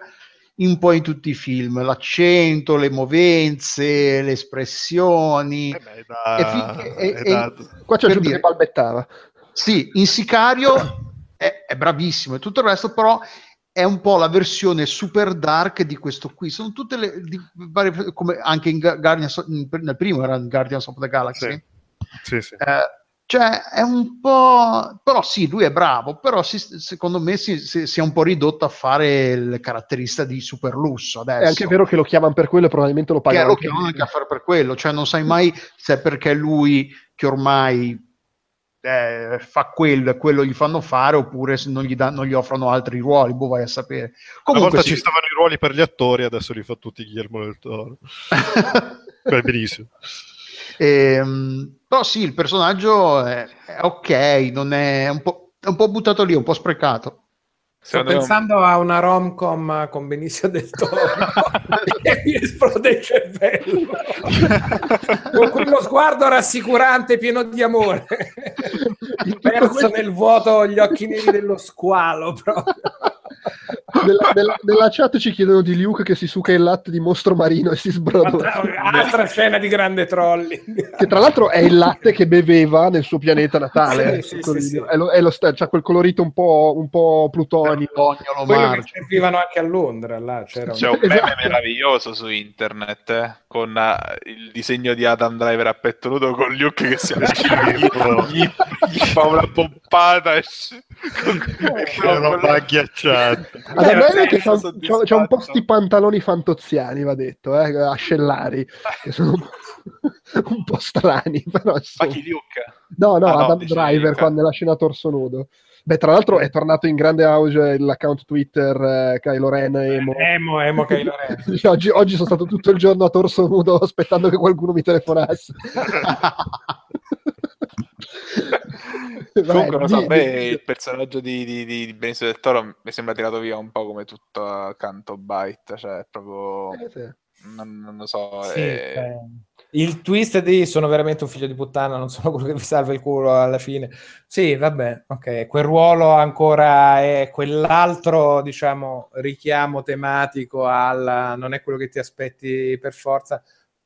un po' in tutti i film, l'accento, le movenze, le espressioni. Eh beh, è da- E finché- e- da- Qua c'è dire- che balbettava. Sì, in Sicario è, è bravissimo e tutto il resto, però è un po' la versione super dark di questo qui. Sono tutte le di varie- come anche in Guardians, nel primo era in Guardians of the Galaxy. Sì. Sì, sì. Eh, cioè è un po' però sì, lui è bravo, però si- secondo me si, si- si è un po' ridotto a fare il caratterista di super lusso adesso. È anche vero che lo chiamano per quello e probabilmente lo pagano. lo anche chiamano anche a fare per quello, cioè non sai mai se è perché lui che ormai eh, fa quello e quello gli fanno fare oppure se non gli, dan- non gli offrono altri ruoli, boh vai a sapere. Una Comunque volta sì. ci stavano i ruoli per gli attori, adesso li fa tutti Guillermo del Toro. *laughs* Beh, benissimo. Ehm, però sì, il personaggio è, è ok, non è, è un po', è un po' buttato lì, un po' sprecato. Sto Secondo me- pensando a una rom-com con Benicio del Toro *laughs* e mi esplode il cervello. Con quello sguardo rassicurante pieno di amore. Perso nel vuoto gli occhi neri dello squalo proprio nella, nella- nella chat ci chiedono di Luke che si suca il latte di mostro marino e si sbrodola. Altra, altra scena di grande trolling. Che tra l'altro è il latte che beveva nel suo pianeta natale. Sì, sì, Piccolino. sì, sì. È lo, è lo sta- c'ha quel colorito un po', un po' plutonio. Quello che Lomarci. servivano anche a Londra, là c'era un... C'è un meme Esatto. meraviglioso su internet eh, con eh, il disegno di Adam Driver a petto nudo con Luke che si avvicina *laughs* gli, *laughs* gli, gli fa una pompata e quello- roba agghiacciata. Allora, Eh, bello vabbè, che c'ha, c'ha- un po' sti pantaloni fantoziani, va detto, eh, ascellari, che sono *laughs* un, po' strani, però Ma insomma. chi Luke? No, no, Ah, no, Adam dici Driver quando nella scena torso nudo. Beh, tra l'altro è tornato in grande auge l'account Twitter eh, Kylo Ren emo. Emo, emo Kylo Ren. *laughs* Oggi, oggi sono stato tutto il giorno a torso nudo *laughs* aspettando che qualcuno mi telefonasse. *laughs* Comunque, non so, a di- me di- il personaggio di, di, di, Benicio del Toro mi sembra tirato via un po' come tutto accanto Byte, cioè proprio... Eh, sì. Non, non lo so, Sì, è- eh, il twist di sono veramente un figlio di puttana, non sono quello che vi salva il culo alla fine. Sì, vabbè, ok, quel ruolo ancora è quell'altro, diciamo, richiamo tematico alla non è quello che ti aspetti per forza,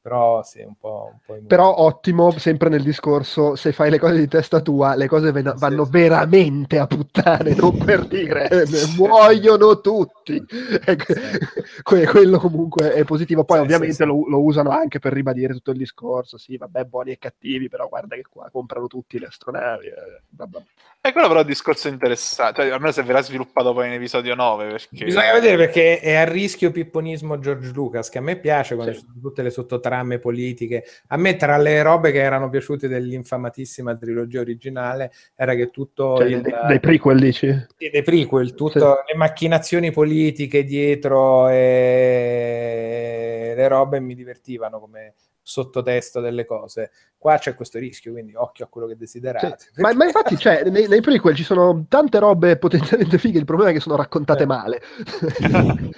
però sì, un po', un po' Però ottimo, sempre nel discorso, se fai le cose di testa tua, le cose ven- vanno veramente a puttane, non per dire eh, *laughs* muoiono tutti. Que- que- quello comunque è positivo. Poi Sì, ovviamente sì, sì. Lo, lo usano anche per ribadire tutto il discorso, sì, vabbè, buoni e cattivi, però guarda che qua comprano tutti le astronavi. eh. E quello però è un discorso interessante, cioè, almeno se verrà sviluppato poi in episodio 9, perché... Bisogna vedere perché è a rischio pipponismo George Lucas, che a me piace quando Sì. ci sono tutte le sottotrame politiche. A me, tra le robe che erano piaciute dell'infamatissima trilogia originale, era che tutto Cioè, il, dei, dei prequel dici? sì, dei prequel, tutte le macchinazioni politiche dietro e le robe mi divertivano come sottotesto delle cose. Qua c'è questo rischio, quindi occhio a quello che desiderate. Sì. Ma, ma infatti, cioè, *laughs* nei, nei prequel ci sono tante robe potenzialmente fighe, il problema è che sono raccontate Eh. male. *laughs*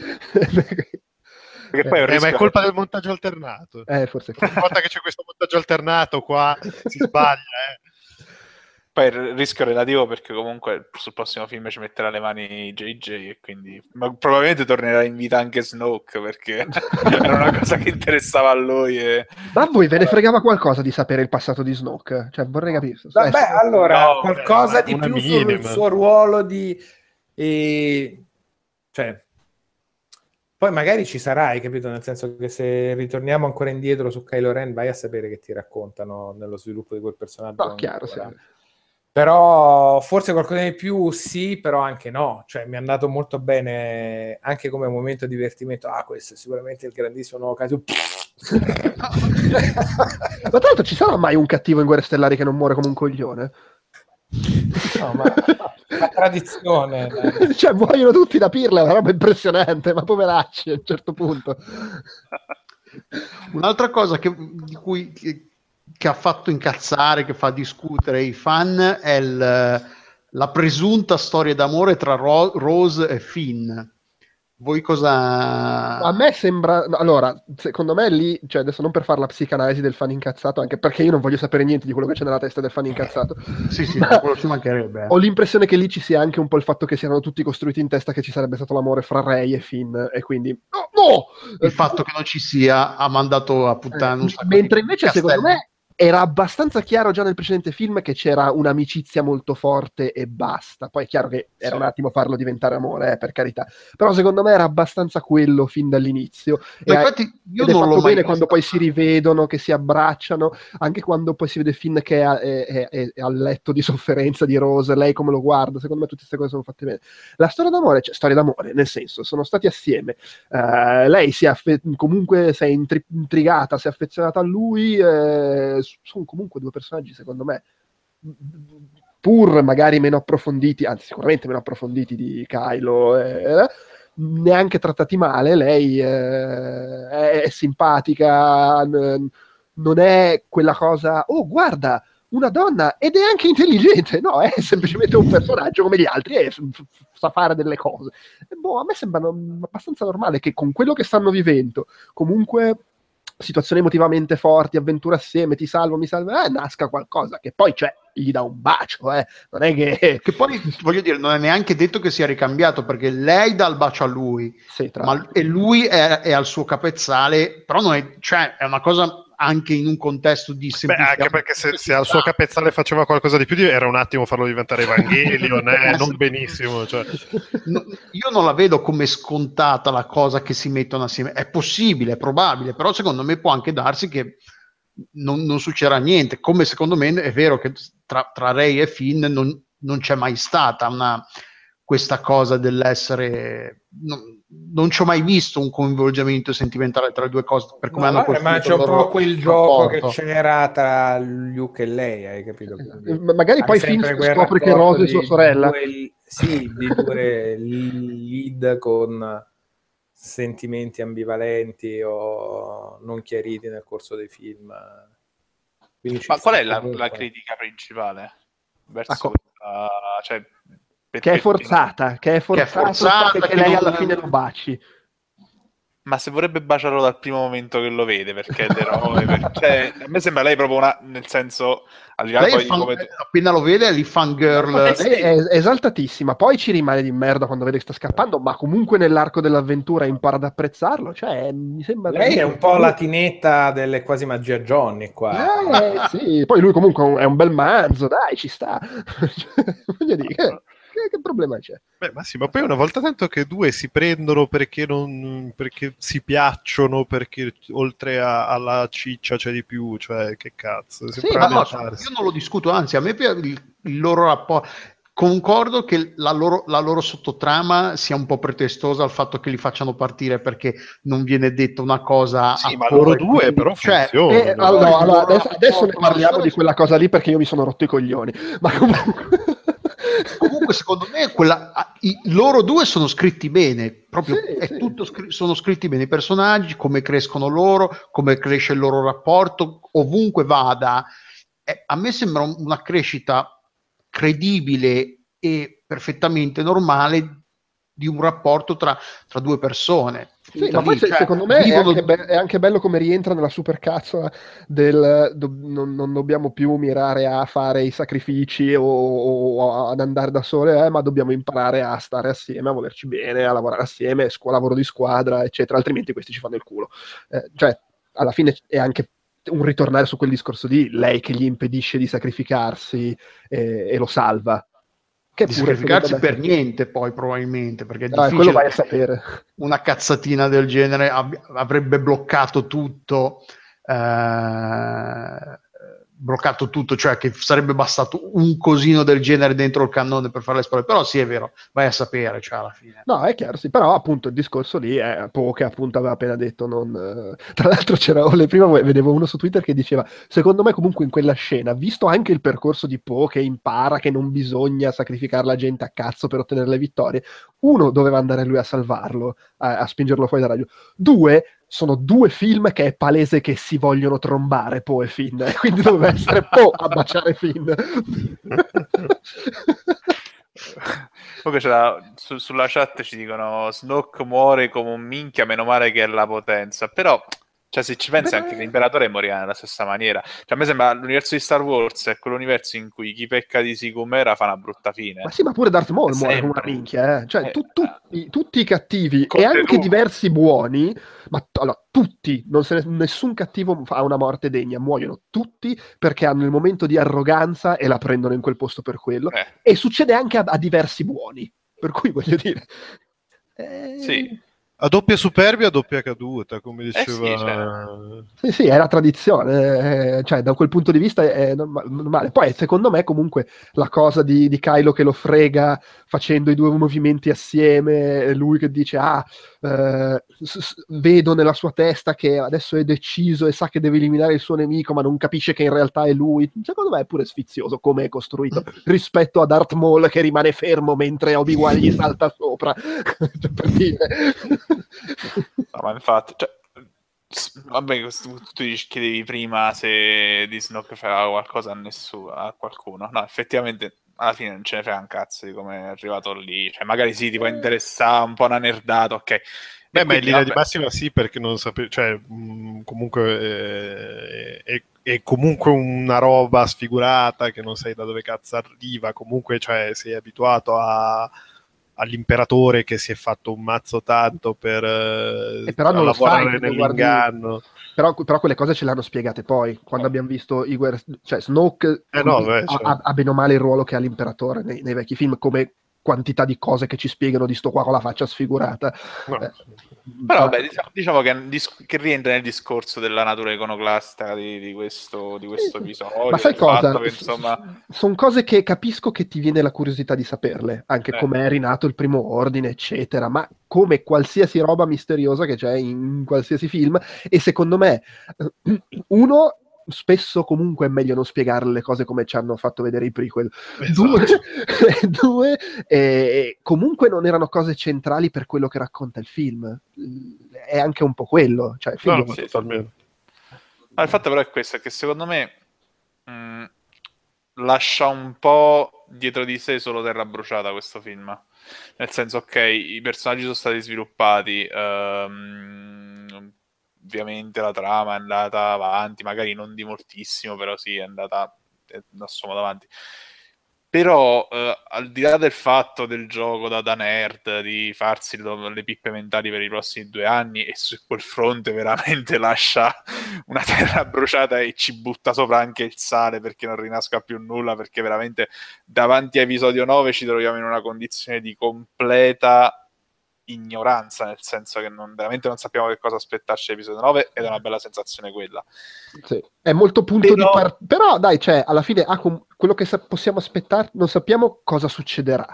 Perché poi Eh, ma è colpa del montaggio alternato. eh, forse Ogni volta che c'è questo montaggio alternato qua si sbaglia, eh. Poi il rischio relativo perché comunque sul prossimo film ci metterà le mani JJ e quindi ma probabilmente tornerà in vita anche Snoke perché *laughs* era una cosa che interessava a lui e... Ma a voi ve ne fregava qualcosa di sapere il passato di Snoke? Cioè, vorrei capire. Vabbè, Eh, allora, no, qualcosa beh, di più sul suo ruolo di... eh, cioè, poi magari ci sarai, capito? Nel senso che se ritorniamo ancora indietro su Kylo Ren, vai a sapere che ti raccontano nello sviluppo di quel personaggio. No, chiaro, sì. Però forse qualcosa di più sì, però anche no. Cioè, mi è andato molto bene anche come momento di divertimento. Ah, questo è sicuramente il grandissimo nuovo caso. Ma tra l'altro ci sarà mai un cattivo in Guerre Stellari che non muore come un coglione? No, ma la tradizione. *laughs* dai. cioè, muoiono tutti da pirla, è una roba impressionante, ma poveracci a un certo punto. Un'altra cosa che, di cui, che, che ha fatto incazzare, che fa discutere i fan è il- la presunta storia d'amore tra Ro- Rose e Finn. Voi cosa... A me sembra, allora, secondo me lì, cioè adesso non per fare la psicanalisi del fan incazzato, anche perché io non voglio sapere niente di quello che c'è nella testa del fan incazzato. Sì, sì, Ma- quello ci mancherebbe. Ho l'impressione che lì ci sia anche un po' il fatto che siano tutti costruiti in testa che ci sarebbe stato l'amore fra Ray e Finn, e quindi... No! no! Il fatto che non ci sia ha mandato a puttana Eh, mentre invece castelli. secondo me era abbastanza chiaro già nel precedente film che c'era un'amicizia molto forte e basta. Poi è chiaro che era un attimo farlo diventare amore, eh, per carità. Però secondo me era abbastanza quello fin dall'inizio. Ma E- infatti io ed è non fatto l'ho bene quando poi si rivedono, che si abbracciano, anche quando poi si vede Finn che è, è- è- è al letto di sofferenza di Rose, lei come lo guarda, secondo me tutte queste cose sono fatte bene. La storia d'amore, cioè storia d'amore, nel senso, sono stati assieme, eh, lei si è affe- comunque si è intri- intrigata, si è affezionata a lui, eh, sono comunque due personaggi secondo me pur magari meno approfonditi, anzi sicuramente meno approfonditi di Kylo, eh, neanche trattati male, lei eh, è, simpatica, n- non è quella cosa, oh guarda, una donna ed è anche intelligente, no, è semplicemente un personaggio come gli altri e sa fare delle cose. E boh, a me sembra abbastanza normale che con quello che stanno vivendo, comunque situazioni emotivamente forti, avventure assieme, ti salvo, mi salvo, eh, nasca qualcosa che poi c'è gli dà un bacio, eh. non è che... *laughs* Che poi, voglio dire, non è neanche detto che sia ricambiato, perché lei dà il bacio a lui, Sì, tra ma, e lui è, è al suo capezzale, però non è, cioè, è una cosa anche in un contesto di Beh, semplicità. anche perché se, se al suo capezzale faceva qualcosa di più, era un attimo farlo diventare Evangelion, eh, *laughs* non benissimo. Cioè. No, io non la vedo come scontata la cosa che si mettono assieme. È possibile, è probabile, però secondo me può anche darsi che non, non succederà niente. Come secondo me è vero che tra, tra Ray e Finn non, non c'è mai stata una, questa cosa dell'essere. Non, non ci ho mai visto un coinvolgimento sentimentale tra le due cose. Per come No, hanno vabbè, ma costruito c'è un po' quel gioco che c'era tra Luke e lei, hai capito? Eh, ma magari Hai poi Finn scopre che Rose è sua sorella. due- sì, di due lead con sentimenti ambivalenti o non chiariti nel corso dei film. Quindi Ma qual è la, la critica principale? Verso A co- questa- cioè, perché- Che è forzata, che è forzata, forzata, che, che lei non- alla fine lo baci. Ma se vorrebbe baciarlo dal primo momento che lo vede, perché è l'eroe, per- cioè, a me sembra lei proprio una, nel senso, al è fan- come... appena lo vede è lì fangirl. Eh, sì. È è esaltatissima, poi ci rimane di merda quando vede che sta scappando, ma comunque nell'arco dell'avventura impara ad apprezzarlo. Cioè, mi sembra. Lei è un po' la tinetta delle quasi magia Johnny qua. Eh, sì. Poi lui comunque è un- è un bel manzo, dai, ci sta. *laughs* Cioè, Voglio dire, che, che- che problema c'è? Beh, ma sì, ma poi una volta tanto che due si prendono perché, non, perché si piacciono, perché oltre a- alla ciccia c'è di più, cioè che cazzo. Sì, Ma no, lamentarsi. io non lo discuto, anzi, a me piace il, il loro rapporto. Concordo che la loro, la loro sottotrama sia un po' pretestosa al fatto che li facciano partire perché non viene detta una cosa Sì, a ma loro due quindi- però cioè, funzionano. Eh, allora, allora, adesso, adesso ne parliamo di quella cosa lì perché io mi sono rotto i coglioni. Ma comunque. Comunque, secondo me, quella- i, loro due sono scritti bene. Proprio Sì, è sì. tutto scri- sono scritti bene i personaggi, come crescono loro, come cresce il loro rapporto, ovunque vada. Eh, a me sembra un- una crescita credibile e perfettamente normale di un rapporto tra, tra due persone. Sì, ma poi cioè, secondo me è anche, be- è anche bello come rientra nella supercazzola del do- non, non dobbiamo più mirare a fare i sacrifici o, o ad andare da sole, eh, ma dobbiamo imparare a stare assieme, a volerci bene, a lavorare assieme, scu- lavoro di squadra, eccetera, altrimenti questi ci fanno il culo. Eh, cioè, alla fine è anche un ritornare su quel discorso di lei che gli impedisce di sacrificarsi eh, e lo salva. Che di sacrificarsi per niente, poi probabilmente perché è Ah, difficile vai a sapere. una cazzatina del genere avrebbe bloccato tutto, eh, bloccato tutto, cioè che sarebbe bastato un cosino del genere dentro il cannone per fare le spore. Però sì, è vero, vai a sapere, cioè alla fine. No, è chiaro, sì, però appunto il discorso lì è Poe che appunto aveva appena detto non... eh, Tra l'altro c'era, prima vedevo uno su Twitter che diceva, secondo me comunque in quella scena, visto anche il percorso di Poe che impara che non bisogna sacrificare la gente a cazzo per ottenere le vittorie, uno doveva andare lui a salvarlo, a, a spingerlo fuori dal raggio. Due, sono due film che è palese che si vogliono trombare Poe e Finn, *laughs* quindi doveva essere Poe a baciare Finn. *laughs* Comunque su- sulla chat ci dicono Snoke muore come un minchia, meno male che è la potenza. Però, cioè, se ci pensi, Beh. anche l'imperatore morirà nella stessa maniera. Cioè, a me sembra l'universo di Star Wars è quell'universo in cui chi pecca di Sicumera fa una brutta fine. Ma sì, ma pure Darth Maul muore come una minchia, eh. Cioè, Eh, tu- tutti, tutti i cattivi e anche diversi buoni, ma allora, tutti, ne- nessun cattivo ha una morte degna, muoiono tutti perché hanno il momento di arroganza e la prendono in quel posto per quello. Eh, E succede anche a, a diversi buoni, per cui voglio dire... eh, sì. A doppia superbia, a doppia caduta, come Eh sì, diceva... cioè. Sì, sì, è la tradizione, eh, cioè da quel punto di vista è norma- normale. Poi secondo me comunque la cosa di, di Kylo che lo frega facendo i due movimenti assieme, lui che dice ah, eh, s- vedo nella sua testa che adesso è deciso e sa che deve eliminare il suo nemico ma non capisce che in realtà è lui, secondo me è pure sfizioso come è costruito *laughs* rispetto a Darth Maul che rimane fermo mentre Obi-Wan gli salta sopra, *laughs* *laughs* per dire. No, ma infatti, cioè, vabbè, tu chiedevi prima se di Snoke faceva qualcosa a nessuno, a qualcuno. No, effettivamente alla fine non ce ne frega un cazzo di come è arrivato lì. Cioè, magari sì, ti può interessare un po' una nerdata, ok. Beh, ma in linea di massima sì, perché non sapevo, cioè, mh, comunque eh, è, è è comunque una roba sfigurata che non sai da dove cazzo arriva, comunque cioè, sei abituato a, all'imperatore che si è fatto un mazzo tanto per E però non lo lavorare sai, perché guardi- nell'inganno. Però, però quelle cose ce le hanno spiegate poi, quando abbiamo visto i cioè Snoke Eh no, beh, ha, certo. ha bene o male il ruolo che ha l'imperatore nei, nei vecchi film, come quantità di cose che ci spiegano di sto qua con la faccia sfigurata. No. Eh, Però vabbè, diciamo, diciamo che, che rientra nel discorso della natura iconoclasta di, di questo, di questo sì. episodio. Ma sai cosa? che, insomma, Sono cose che capisco che ti viene la curiosità di saperle, anche Eh. come è rinato il primo ordine, eccetera, ma come qualsiasi roba misteriosa che c'è in qualsiasi film, e secondo me, eh, *clears throat* uno, spesso comunque è meglio non spiegarle le cose come ci hanno fatto vedere i prequel. Due, *laughs* due, eh, comunque non erano cose centrali per quello che racconta il film. È anche un po' quello. Cioè, il film No, è- ma totalmente. No, il fatto però è questo, è che secondo me mh, lascia un po' dietro di sé solo terra bruciata questo film. Nel senso, ok, i personaggi sono stati sviluppati, ehm, ovviamente la trama è andata avanti, magari non di moltissimo, però sì, è andata è da sfumato avanti. Però, eh, al di là del fatto del gioco da, da nerd, di farsi lo- le pippe mentali per i prossimi due anni, e su quel fronte veramente *laughs* lascia una terra bruciata e ci butta sopra anche il sale perché non rinasca più nulla, perché veramente davanti a episodio 9 ci troviamo in una condizione di completa ignoranza, nel senso che non- veramente non sappiamo che cosa aspettarci dall'episodio 9 ed è una bella sensazione quella. Sì, È molto punto Però- di par- Però dai, cioè, alla fine ah, quello che sa- possiamo aspettare, non sappiamo cosa succederà.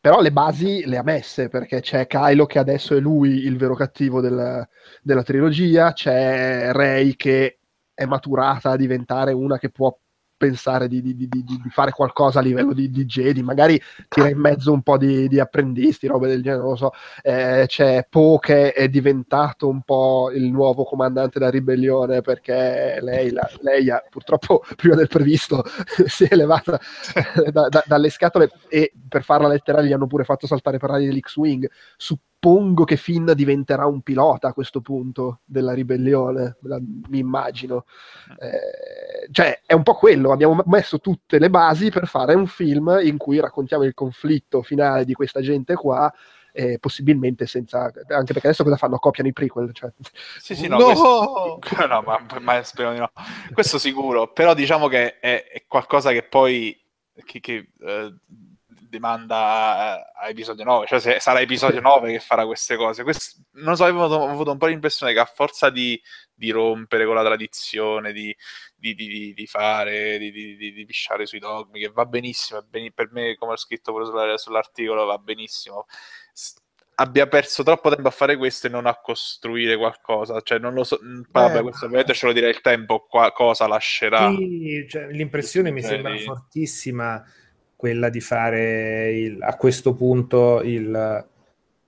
Però le basi le ha messe, perché c'è Kylo che adesso è lui il vero cattivo del- della trilogia, c'è Rey che è maturata a diventare una che può pensare di, di- di- di- di fare qualcosa a livello di, di Jedi, magari tira in mezzo un po' di, di apprendisti, robe del genere, non lo so. Eh, c'è Poe che è diventato un po' il nuovo comandante della ribellione perché lei, la- lei ha, purtroppo *laughs* prima del previsto *laughs* si è elevata da- da- dalle scatole e per farla letterale gli hanno pure fatto saltare per aria l'X-Wing. Suppongo che Finn diventerà un pilota a questo punto della ribellione, la- mi immagino. Eh, cioè, è un po' quello, abbiamo messo tutte le basi per fare un film in cui raccontiamo il conflitto finale di questa gente qua, eh, possibilmente senza... anche perché adesso cosa fanno? Copiano i prequel, cioè... Sì, sì, no, No! questo- *laughs* no, ma, ma spero di no. Questo sicuro, però diciamo che è, è qualcosa che poi che, che, eh, demanda a, a episodio 9, cioè se, sarà episodio 9 che farà queste cose. Questo- non so, avevo, ho avuto un po' l'impressione che a forza di, di rompere con la tradizione, di, di, di- fare, di, di, di- di pisciare sui dogmi, che va benissimo, è beni- per me, come ho scritto pure sulla- sull'articolo, va benissimo. S- abbia perso troppo tempo a fare questo e non a costruire qualcosa, cioè non lo so, mm, vabbè, Eh, questo ovviamente ce lo dirà il tempo, qua- cosa lascerà. Sì, cioè, l'impressione mi Cioè, sembra fortissima quella di fare il- a questo punto il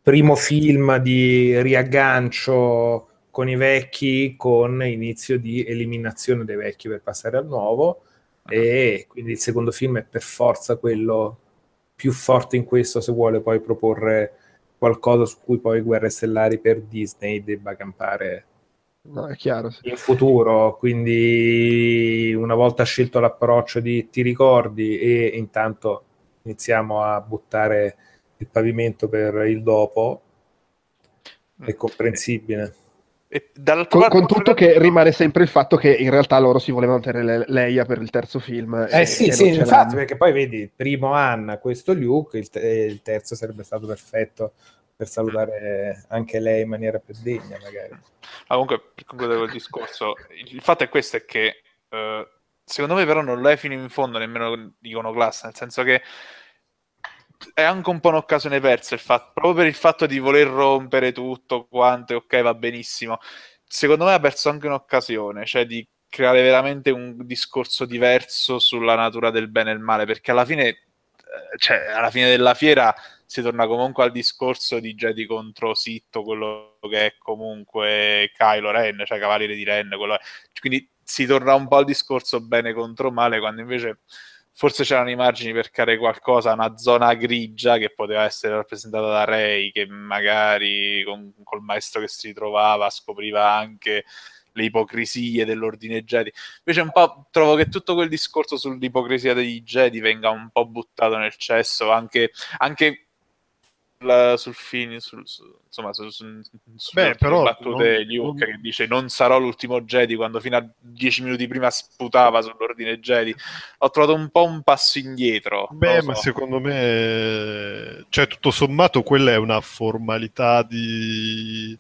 primo film di riaggancio con i vecchi con inizio di eliminazione dei vecchi per passare al nuovo. E quindi il secondo film è per forza quello più forte in questo se vuole poi proporre qualcosa su cui poi Guerre Stellari per Disney debba campare No, è chiaro. sì. in futuro, quindi una volta scelto l'approccio di ti ricordi e intanto iniziamo a buttare il pavimento per il dopo, è comprensibile. E dall'altra Con, con tutto che rimane sempre il fatto che in realtà loro si volevano tenere le- Leia per il terzo film. Eh e- sì, e sì, infatti, l'hanno. perché poi vedi, il primo Anna, questo Luke, il, te- il terzo sarebbe stato perfetto per salutare anche lei in maniera più degna, magari. Ah, comunque, per concludere quel discorso, il, fatto è questo, è che eh, secondo me però non lo è fino in fondo nemmeno iconoclasta, nel senso che è anche un po' un'occasione persa, il fatto, proprio per il fatto di voler rompere tutto quanto, ok, va benissimo. Secondo me ha perso anche un'occasione, cioè di creare veramente un discorso diverso sulla natura del bene e il male, perché alla fine, eh, cioè, alla fine della fiera si torna comunque al discorso di Jedi contro Sitto, quello che è comunque Kylo Ren, cioè Cavaliere di Ren, quello quindi si torna un po' al discorso bene contro male, quando invece forse c'erano i margini per creare qualcosa, una zona grigia che poteva essere rappresentata da Rey, che magari con, col maestro che si ritrovava scopriva anche le ipocrisie dell'ordine Jedi. Invece un po' trovo che tutto quel discorso sull'ipocrisia degli Jedi venga un po' buttato nel cesso, anche, anche la, sul fine, sul, su, insomma, su, su, Beh, però battute non- Luke non- che dice non sarò l'ultimo Jedi quando fino a dieci minuti prima sputava sull'ordine Jedi. Ho trovato un po' un passo indietro. Beh, lo ma so. secondo me, cioè, tutto sommato, quella è una formalità di...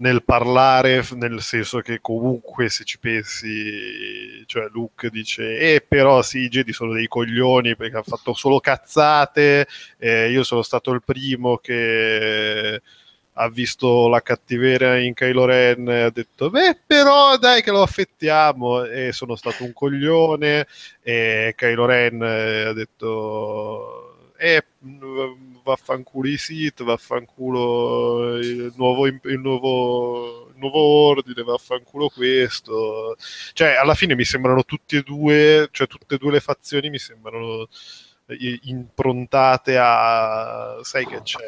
nel parlare, nel senso che comunque se ci pensi, cioè Luke dice, eh però sì, i Jedi sono dei coglioni perché hanno fatto solo cazzate, eh, io sono stato il primo che ha visto la cattiveria in Kylo Ren e ha detto, beh però dai che lo affettiamo. E sono stato un coglione e Kylo Ren eh, ha detto eh, mh, vaffanculo i Sith, vaffanculo il nuovo, il nuovo, il nuovo ordine, vaffanculo questo. Cioè, alla fine mi sembrano tutti e due, cioè tutte e due le fazioni mi sembrano eh, improntate a, sai che c'è,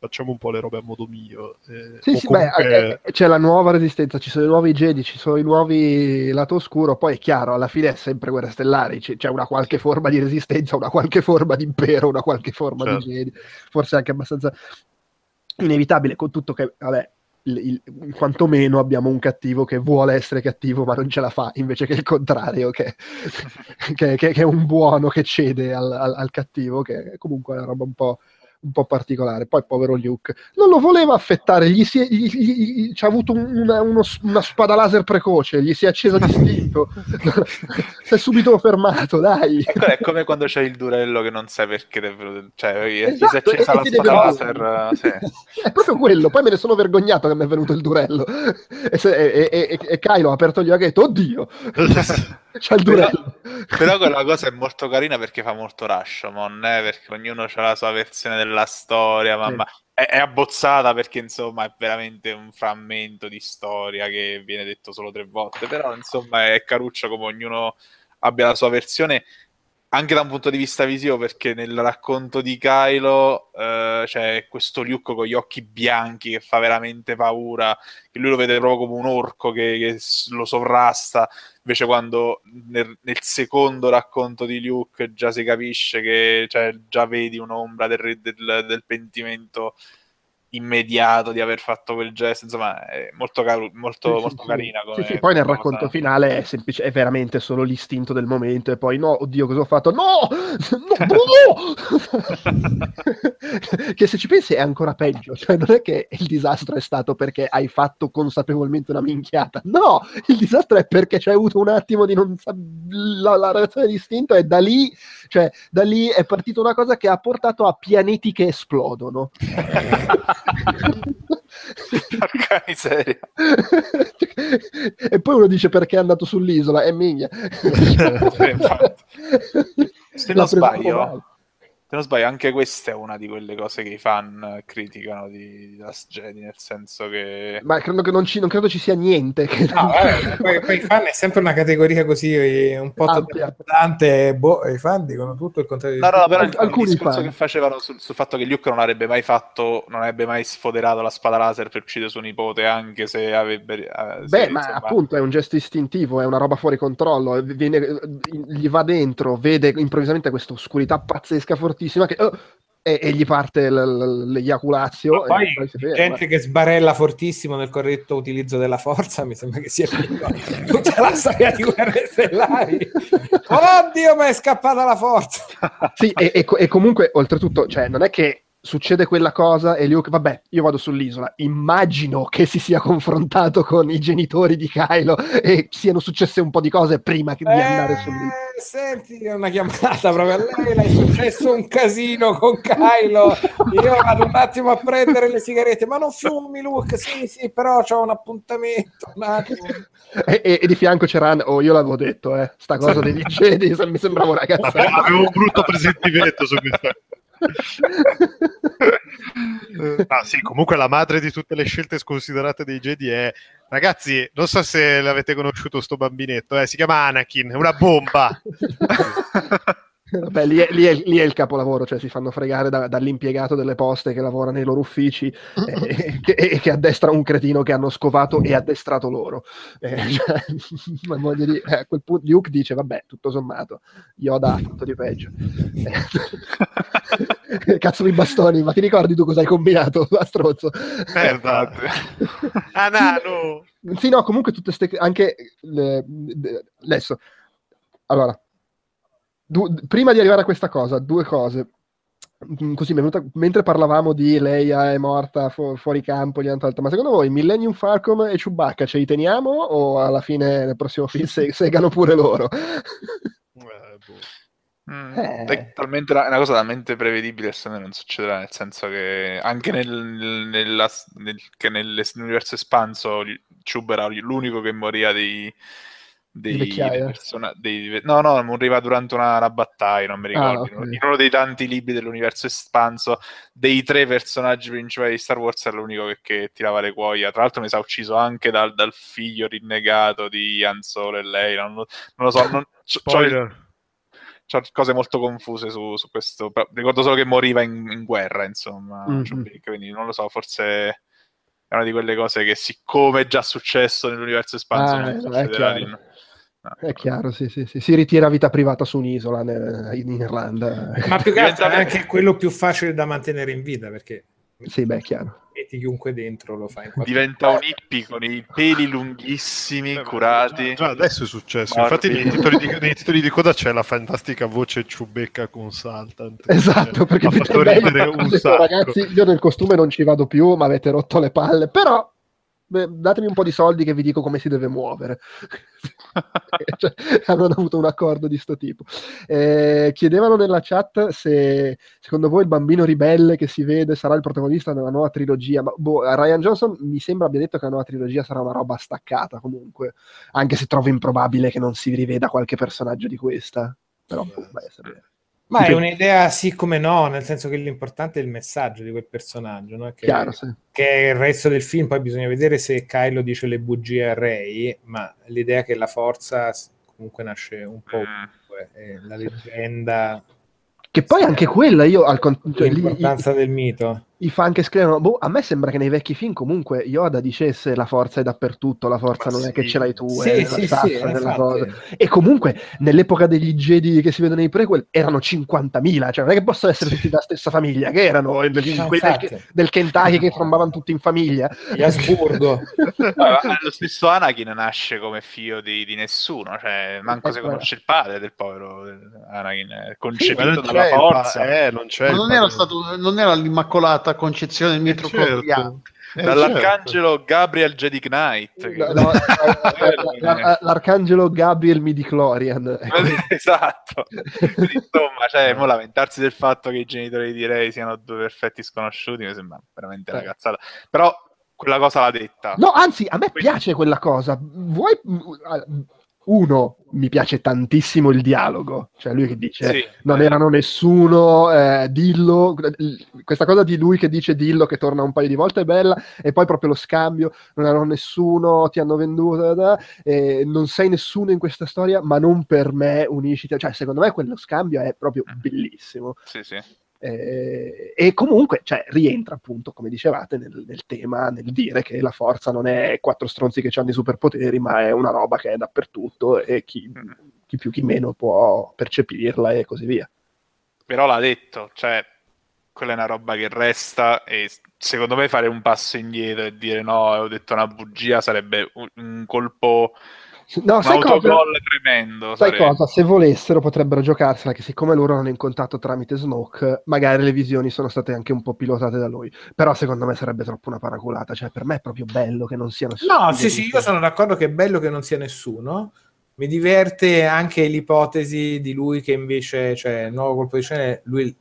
facciamo un po' le robe a modo mio. eh, Sì, sì, beh, comunque- eh, c'è la nuova resistenza, ci sono i nuovi Jedi, ci sono i nuovi lato oscuro, poi è chiaro, alla fine è sempre guerre stellari, c- c'è una qualche forma di resistenza, una qualche forma di impero, una qualche forma Certo. di Jedi, forse anche abbastanza inevitabile, con tutto che, vabbè, il- il- quantomeno abbiamo un cattivo che vuole essere cattivo ma non ce la fa, invece che il contrario, che, *laughs* che- che- che è un buono che cede al, al- al cattivo, che comunque è una roba un po', un po' particolare. Poi povero Luke non lo voleva affettare, gli si è, gli- gli- gli- c'ha avuto un- una, uno- una spada laser precoce, gli si è accesa distinto, *laughs* si è subito fermato, dai. Ecco, è come quando c'è il durello che non sai perché venuto- cioè gli Esatto, si è accesa e- la e spada laser sì. *laughs* È proprio quello, poi me ne sono vergognato che mi è venuto il durello. *laughs* E, se- e, e- e- e Kylo ha aperto gli occhi e ha detto, oddio, c'ha il durello. Però quella cosa è molto carina perché fa molto Rashomon, eh, perché ognuno ha la sua versione della storia, ma, Sì. è, è abbozzata perché insomma è veramente un frammento di storia che viene detto solo tre volte, però insomma è caruccio come ognuno abbia la sua versione anche da un punto di vista visivo perché nel racconto di Kylo eh, c'è questo Luke con gli occhi bianchi che fa veramente paura che lui lo vede proprio come un orco che, che lo sovrasta. Invece quando nel, nel secondo racconto di Luke già si capisce che cioè, già vedi un'ombra del, del- del pentimento immediato di aver fatto quel gesto insomma è molto, caru- molto, Sì, molto sì. carina come, Sì, poi nel racconto cosa. finale è, semplice, è veramente solo l'istinto del momento e poi no, oddio cosa ho fatto? No! No! no! *laughs* che se ci pensi è ancora peggio, cioè non è che il disastro è stato perché hai fatto consapevolmente una minchiata, no! Il disastro è perché c'è avuto un attimo di non sa- la, la reazione di istinto e da lì, cioè, da lì è partita una cosa che ha portato a pianeti che esplodono. *laughs* porca miseria e poi uno dice perché è andato sull'isola miglia *laughs* infatti. Se non sbaglio. Se non sbaglio, anche questa è una di quelle cose che i fan eh, criticano di Last Jedi, nel senso che... ma credo che non, ci, non credo ci sia niente che No, vabbè, poi, poi i fan è sempre una categoria così eh, un po' Ampia. totalizzante, boh, i fan dicono tutto il contrario di No, no, però Al- il, alcuni il discorso fan. che facevano sul, sul fatto che Luke non avrebbe mai fatto, non avrebbe mai sfoderato la spada laser per uccidere suo nipote, anche se avrebbe... eh, Beh, se, ma insomma- appunto è un gesto istintivo, è una roba fuori controllo. e viene- gli va dentro, vede improvvisamente questa oscurità pazzesca, fortissima, che, oh, e, e gli parte l- l'eiaculazio. Poi poi ferma. gente che sbarella fortissimo nel corretto utilizzo della forza mi sembra che sia tutta la storia di guerre stellari *laughs* oddio ma è scappata la forza Sì, e, e e comunque, oltretutto, cioè, non è che succede quella cosa e Luke, vabbè, io vado sull'isola. Immagino che si sia confrontato con i genitori di Kylo e siano successe un po' di cose prima che- di andare sull'isola. Eh, senti una chiamata proprio a lei le è successo un casino con Kylo io vado un attimo a prendere le sigarette ma non fumi Luke sì sì però c'ho un appuntamento un attimo E, e- e di fianco c'era oh, io l'avevo detto, eh, sta cosa degli Jedi, mi sembrava una Avevo, cazzata. avevo un brutto presentimento su questa. Ah, sì, comunque la madre di tutte le scelte sconsiderate dei Jedi è ragazzi, non so se l'avete conosciuto sto bambinetto, eh, si chiama Anakin, è una bomba. *laughs* Beh, lì, è, lì, è, lì, è, il capolavoro, cioè si fanno fregare da, dall'impiegato delle poste che lavora nei loro uffici e, che, *laughs* e, che, addestra un cretino che hanno scovato e addestrato loro. Eh, cioè, *laughs* dire, eh, a quel punto Luke dice, vabbè, tutto sommato, Yoda ha fatto di peggio. *laughs* Eh, cazzo di bastoni, ma ti ricordi tu cosa hai combinato a strozzo? Eh, esatto. ah, no, no. Sì, no, comunque tutte queste... anche... Le, adesso, allora, du- prima di arrivare a questa cosa, due cose. Mm, così è venuta, mentre parlavamo di Leia è morta fu- fuori campo, gli altro, ma secondo voi Millennium Falcon e Chewbacca ce li teniamo o alla fine nel prossimo *laughs* film se- segano pure loro? Eh, boh. mm, eh. È talmente una cosa talmente prevedibile se non succederà, nel senso che anche nel, nella, nel, che nell'universo espanso Chub era l'unico che moriva dei, dei, persona- dei, no, no, moriva durante una, una battaglia, non mi ah, ricordo. Ah, okay. In uno dei tanti libri dell'universo espanso, dei tre personaggi principali di Star Wars, era l'unico che, che tirava le cuoia. Tra l'altro, mi sa ucciso anche dal, dal, figlio rinnegato di Han Solo e lei. Non, non lo so, non, Spoiler. C'ho, cose molto confuse su, su, questo. Ricordo solo che moriva in, in guerra, insomma. Mm-hmm. Quindi non lo so, forse è una di quelle cose che, siccome è già successo nell'universo espanso, ah, non succederà di no. È chiaro, sì, sì, sì, si ritira a vita privata su un'isola in Irlanda. Ma più che altro è anche quello più facile da mantenere in vita perché sì, beh, chiaro. Metti chiunque dentro lo fa Diventa un hippie con i peli lunghissimi, beh, curati. Già, già, adesso è successo. Morti. Infatti, nei titoli, di, nei titoli, di, coda c'è la fantastica voce Ciubecca consultant. Esatto, perché ha fatto ridere un sacco. Ragazzi, io nel costume non ci vado più, ma avete rotto le palle. Però Beh, datemi un po' di soldi che vi dico come si deve muovere. *laughs* cioè, avranno avuto un accordo di sto tipo. Eh, chiedevano nella chat se secondo voi il bambino ribelle che si vede sarà il protagonista della nuova trilogia. Ma boh, Ryan Johnson mi sembra abbia detto che la nuova trilogia sarà una roba staccata comunque, anche se trovo improbabile che non si riveda qualche personaggio di questa. Però, boh, a sapere. Ma è un'idea sì come no, nel senso che l'importante è il messaggio di quel personaggio, no? che, Chiaro, sì. che è il resto del film, poi bisogna vedere se Kylo dice le bugie a Rey, ma l'idea che la forza comunque nasce un po' ovunque, la leggenda... Che poi anche quella io al contrario... Cioè, l'importanza del mito i fan che scrivono, boh, a me sembra che nei vecchi film comunque Yoda dicesse la forza è dappertutto, la forza Ma non sì. è che ce l'hai tu, sì, è sì, sì, E comunque nell'epoca degli Jedi che si vedono nei prequel erano 50.000, cioè non è che possono essere tutti della stessa famiglia, che erano quelli del, del, Kentucky che trombavano tutti in famiglia. Di Asburgo. *laughs* lo stesso Anakin nasce come figlio di, di nessuno, cioè manco se conosce il padre del povero Anakin, concepito dalla forza. Eh, non, Ma non era, stato, non era l'immacolata Santa Concezione del mitocondriano. Eh, Dall'arcangelo certo. Gabriel Jedi Knight. No, no, l'arcangelo Gabriel Midichlorian. *laughs* Esatto. Quindi, insomma cioè, mo lamentarsi del fatto che i genitori di Rey siano due perfetti sconosciuti mi sembra veramente una eh. cazzata. Però quella cosa l'ha detta. No anzi a me Quindi... piace quella cosa. Vuoi uno, mi piace tantissimo il dialogo, cioè lui che dice sì, non eh. erano nessuno, eh, dillo, questa cosa di lui che dice dillo che torna un paio di volte è bella, e poi proprio lo scambio, non erano nessuno, ti hanno venduto, da, da, eh, non sei nessuno in questa storia, ma non per me, unisciti, cioè secondo me quello scambio è proprio mm. bellissimo. Sì, sì. Eh, e comunque cioè, rientra appunto, come dicevate, nel, nel, tema, nel dire che la forza non è quattro stronzi che hanno i superpoteri, ma è una roba che è dappertutto e chi, mm. chi più chi meno può percepirla e così via. Però l'ha detto, cioè quella è una roba che resta e secondo me fare un passo indietro e dire no, ho detto una bugia sarebbe un colpo No, un sai cosa? tremendo. Sai sarebbe. cosa? Se volessero potrebbero giocarsela che siccome loro hanno in contatto tramite Snoke, magari le visioni sono state anche un po' pilotate da lui. Però secondo me sarebbe troppo una paraculata. Cioè, per me è proprio bello che non sia nessuno. No, sì, sì, io sono d'accordo che è bello che non sia nessuno. Mi diverte anche l'ipotesi di lui che invece, cioè, il nuovo colpo di scena, lui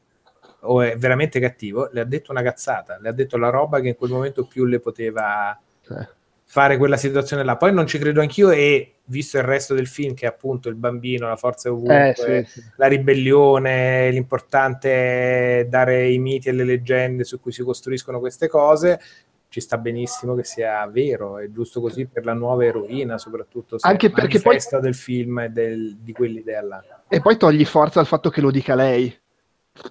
o è veramente cattivo, le ha detto una cazzata, le ha detto la roba che in quel momento più le poteva... Eh fare quella situazione là. Poi non ci credo anch'io e visto il resto del film che è appunto il bambino, la forza è ovunque, eh, sì, sì. la ribellione, l'importante è dare i miti e le leggende su cui si costruiscono queste cose, ci sta benissimo che sia vero, è giusto così per la nuova eroina, soprattutto se Anche è perché poi- del film e del- di quell'idea là. E poi togli forza al fatto che lo dica lei.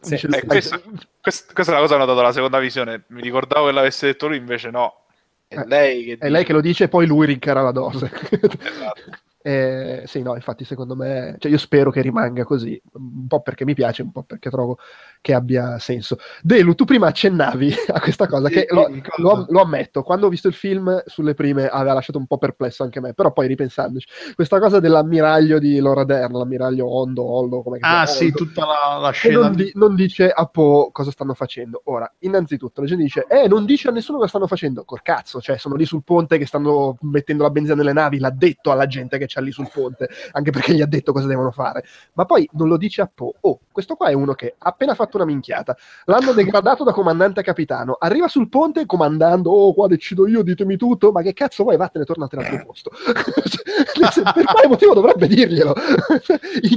Sì, eh, "Stai- Eh, questa, quest- questa è una cosa che ho notato alla seconda visione. Mi ricordavo che l'avesse detto lui, invece no. È Eh, lei che È lei che lo dice e poi lui rincara la dose. *laughs* Esatto. *laughs* Eh, sì, no, infatti secondo me, cioè io spero che rimanga così, un po' perché mi piace, un po' perché trovo che abbia senso. Delu, tu prima accennavi *laughs* a questa cosa, Sì, che lo, lo- lo ammetto, quando ho visto il film sulle prime aveva lasciato un po' perplesso anche me, però poi ripensandoci, questa cosa dell'ammiraglio di Laura Dern, l'ammiraglio Ondo, Oldo, come Ah, si sì, tutta la, la scena. non, di- non dice a Po cosa stanno facendo. Ora, innanzitutto, la gente dice, eh, non dice a nessuno cosa stanno facendo. Col cazzo, cioè, sono lì sul ponte che stanno mettendo la benzina nelle navi, l'ha detto alla gente che c'è lì sul ponte, anche perché gli ha detto cosa devono fare. Ma poi non lo dice a Po. Oh, questo qua è uno che ha appena fatto una minchiata. L'hanno degradato da comandante a capitano. Arriva sul ponte comandando, oh, qua decido io, ditemi tutto. Ma che cazzo vuoi? Vattene, tornate al tuo posto. Cioè, *laughs* per quale motivo dovrebbe dirglielo? *laughs*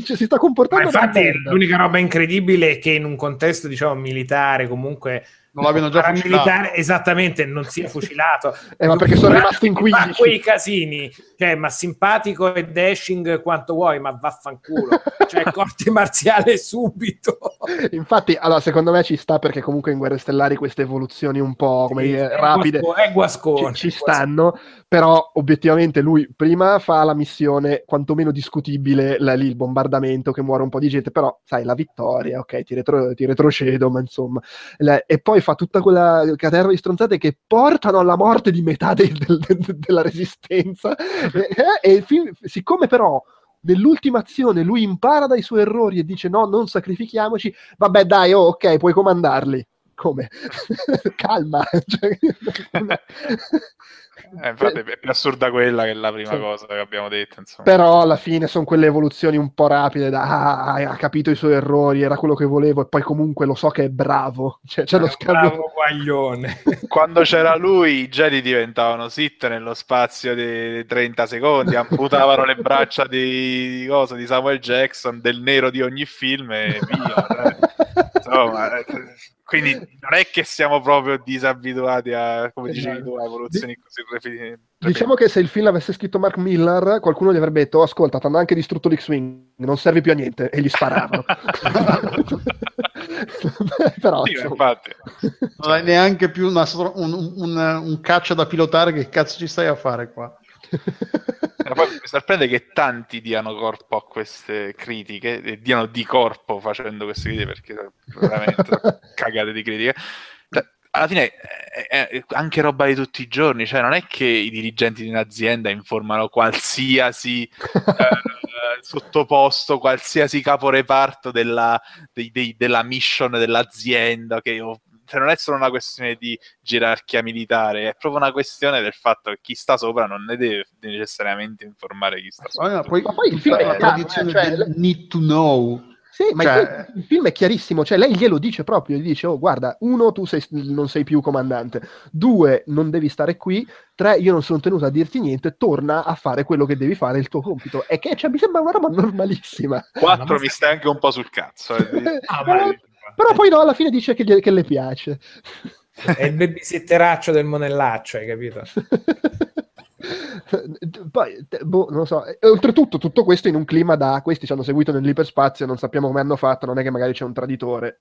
Si sta Ma comportando da infatti l'unica roba incredibile è che in un contesto diciamo militare comunque Non l'abbiano già fucilato. esattamente non sia fucilato Eh, ma perché sono rimasti in Ma 15. quei casini cioè ma simpatico e dashing quanto vuoi ma vaffanculo cioè *laughs* corte marziale subito Infatti, allora, secondo me ci sta perché comunque in Guerre Stellari queste evoluzioni un po' come Sì, dire, è rapide guasco- è guascone, ci, ci è stanno, però obiettivamente lui prima fa la missione quantomeno discutibile, la- lì il bombardamento che muore un po' di gente, però sai, la vittoria, ok, ti, retro- ti retrocedo, ma insomma, La- e poi fa tutta quella caterva di stronzate che portano alla morte di metà del- del- del- della resistenza, *laughs* e, e il film, siccome però nell'ultima azione lui impara dai suoi errori e dice no, non sacrifichiamoci, vabbè dai, oh, ok, puoi comandarli. Come? *laughs* Calma. Cioè, *laughs* Eh, infatti è più assurda quella che la prima Sì. cosa che abbiamo detto. Insomma. Però alla fine sono quelle evoluzioni un po' rapide da ah, ha capito i suoi errori, era quello che volevo e poi comunque lo so che è bravo. *laughs* Cioè, c'è lo È un scambio. bravo guaglione *laughs* Quando c'era lui, i Jedi diventavano sit nello spazio di 30 secondi, amputavano le braccia di, di cosa, di Samuel Jackson, del nero di ogni film e via. *laughs* Insomma, quindi non è che siamo proprio disabituati a, come dicevi tu, a evoluzioni così repi- Diciamo che se il film l'avesse scritto Mark Millar, qualcuno gli avrebbe detto: "Oh, Ascolta, ti hanno anche distrutto l'X-Wing, non serve più a niente. E gli sparavano. *laughs* Però, Sì, infatti. Non hai neanche più una un, un- un caccia da pilotare. Che cazzo ci stai a fare qua? Mi sorprende che tanti diano corpo a queste critiche e diano di corpo facendo queste critiche perché veramente cagate di critiche. Cioè, Alla fine è, è anche roba di tutti i giorni, cioè non è che i dirigenti di un'azienda informano qualsiasi eh, sottoposto, qualsiasi caporeparto della, dei- dei- della mission dell'azienda, che io- cioè, non è solo una questione di gerarchia militare, è proprio una questione del fatto che chi sta sopra non ne deve necessariamente informare chi sta sopra. Ma poi, Ma poi il film è la chiaro, tradizione cioè- del need to know. Sì, ma Cioè- il, film, il film è chiarissimo, cioè lei glielo dice proprio, gli dice, oh guarda, uno, tu sei- non sei più comandante, due, non devi stare qui, tre, io non sono tenuto a dirti niente, torna a fare quello che devi fare, il tuo compito. E che cioè, mi sembra una roba normalissima. Quattro ma mi stai anche un po' sul cazzo. eh. *laughs* Ah, ma- però poi no, alla fine dice che, gli- che le piace. è il babysitteraccio del monellaccio hai capito *laughs* Poi, boh, non lo so. E oltretutto, tutto questo in un clima da questi ci hanno seguito nell'iperspazio, non sappiamo come hanno fatto, non è che magari c'è un traditore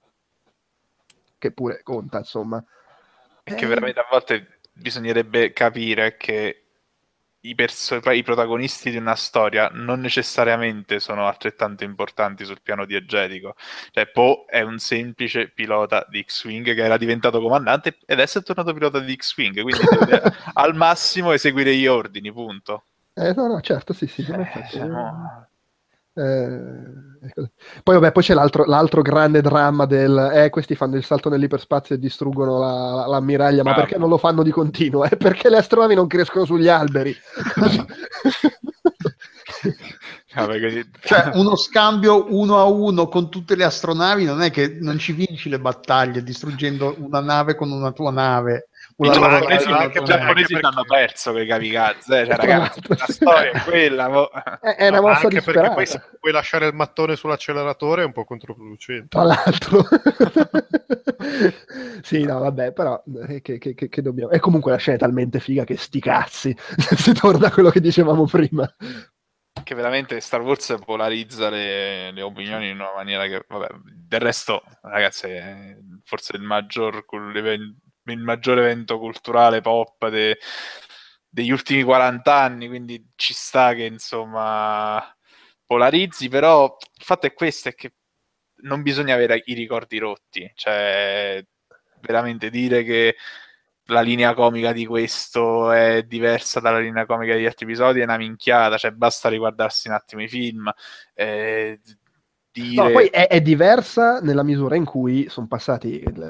che pure conta, insomma. E che veramente a volte bisognerebbe capire che i, perso- i protagonisti di una storia non necessariamente sono altrettanto importanti sul piano diegetico. Cioè, Poe è un semplice pilota di X-Wing che era diventato comandante e adesso è tornato pilota di X-Wing, quindi deve *laughs* al massimo eseguire gli ordini, punto. Eh, no, no, certo, sì, sì. Eh, siamo- ecco. Poi, vabbè, poi c'è l'altro, l'altro grande dramma del eh, questi fanno il salto nell'iperspazio e distruggono la- la- l'ammiraglia, ma Ah, perché no. non lo fanno di continuo? Eh, perché le astronavi non crescono sugli alberi. *laughs* Cioè, uno scambio uno a uno con tutte le astronavi non è che non ci vinci le battaglie distruggendo una nave con una tua nave. I Una loro giapponesi, nave, anche i giapponesi perché- hanno perso con i kamikaze, eh, cioè, Tra ragazzi, la storia è quella. mo- È, è una No, ma mossa anche perché disperata. poi se puoi lasciare il mattone sull'acceleratore è un po' controproducente. Tra l'altro. *laughs* sì, no, vabbè, però eh, che, che, che, dobbiamo... E comunque la scena è talmente figa che sti cazzi, *laughs* si torna a quello che dicevamo prima. Che veramente Star Wars polarizza le, le opinioni in una maniera che, vabbè, del resto, ragazzi, è forse il maggior, il maggior evento culturale pop de, degli ultimi 40 anni, quindi ci sta che, insomma, polarizzi, però il fatto è questo, è che non bisogna avere i ricordi rotti, cioè veramente dire che la linea comica di questo è diversa dalla linea comica degli altri episodi è una minchiata, cioè basta riguardarsi un attimo i film. Eh, dire... No, poi è, è, diversa nella misura in cui sono passati l,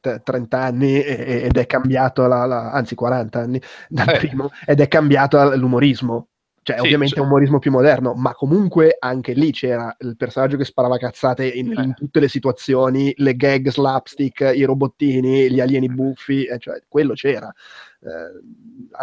l, 30 anni ed è cambiato, la, la, anzi 40 anni dal eh. primo, ed è cambiato l'umorismo. Cioè, sì, ovviamente cioè... è un umorismo più moderno, ma comunque anche lì c'era il personaggio che sparava cazzate in, in tutte le situazioni, le gag slapstick, i robottini, gli alieni buffi, eh, cioè, quello c'era eh,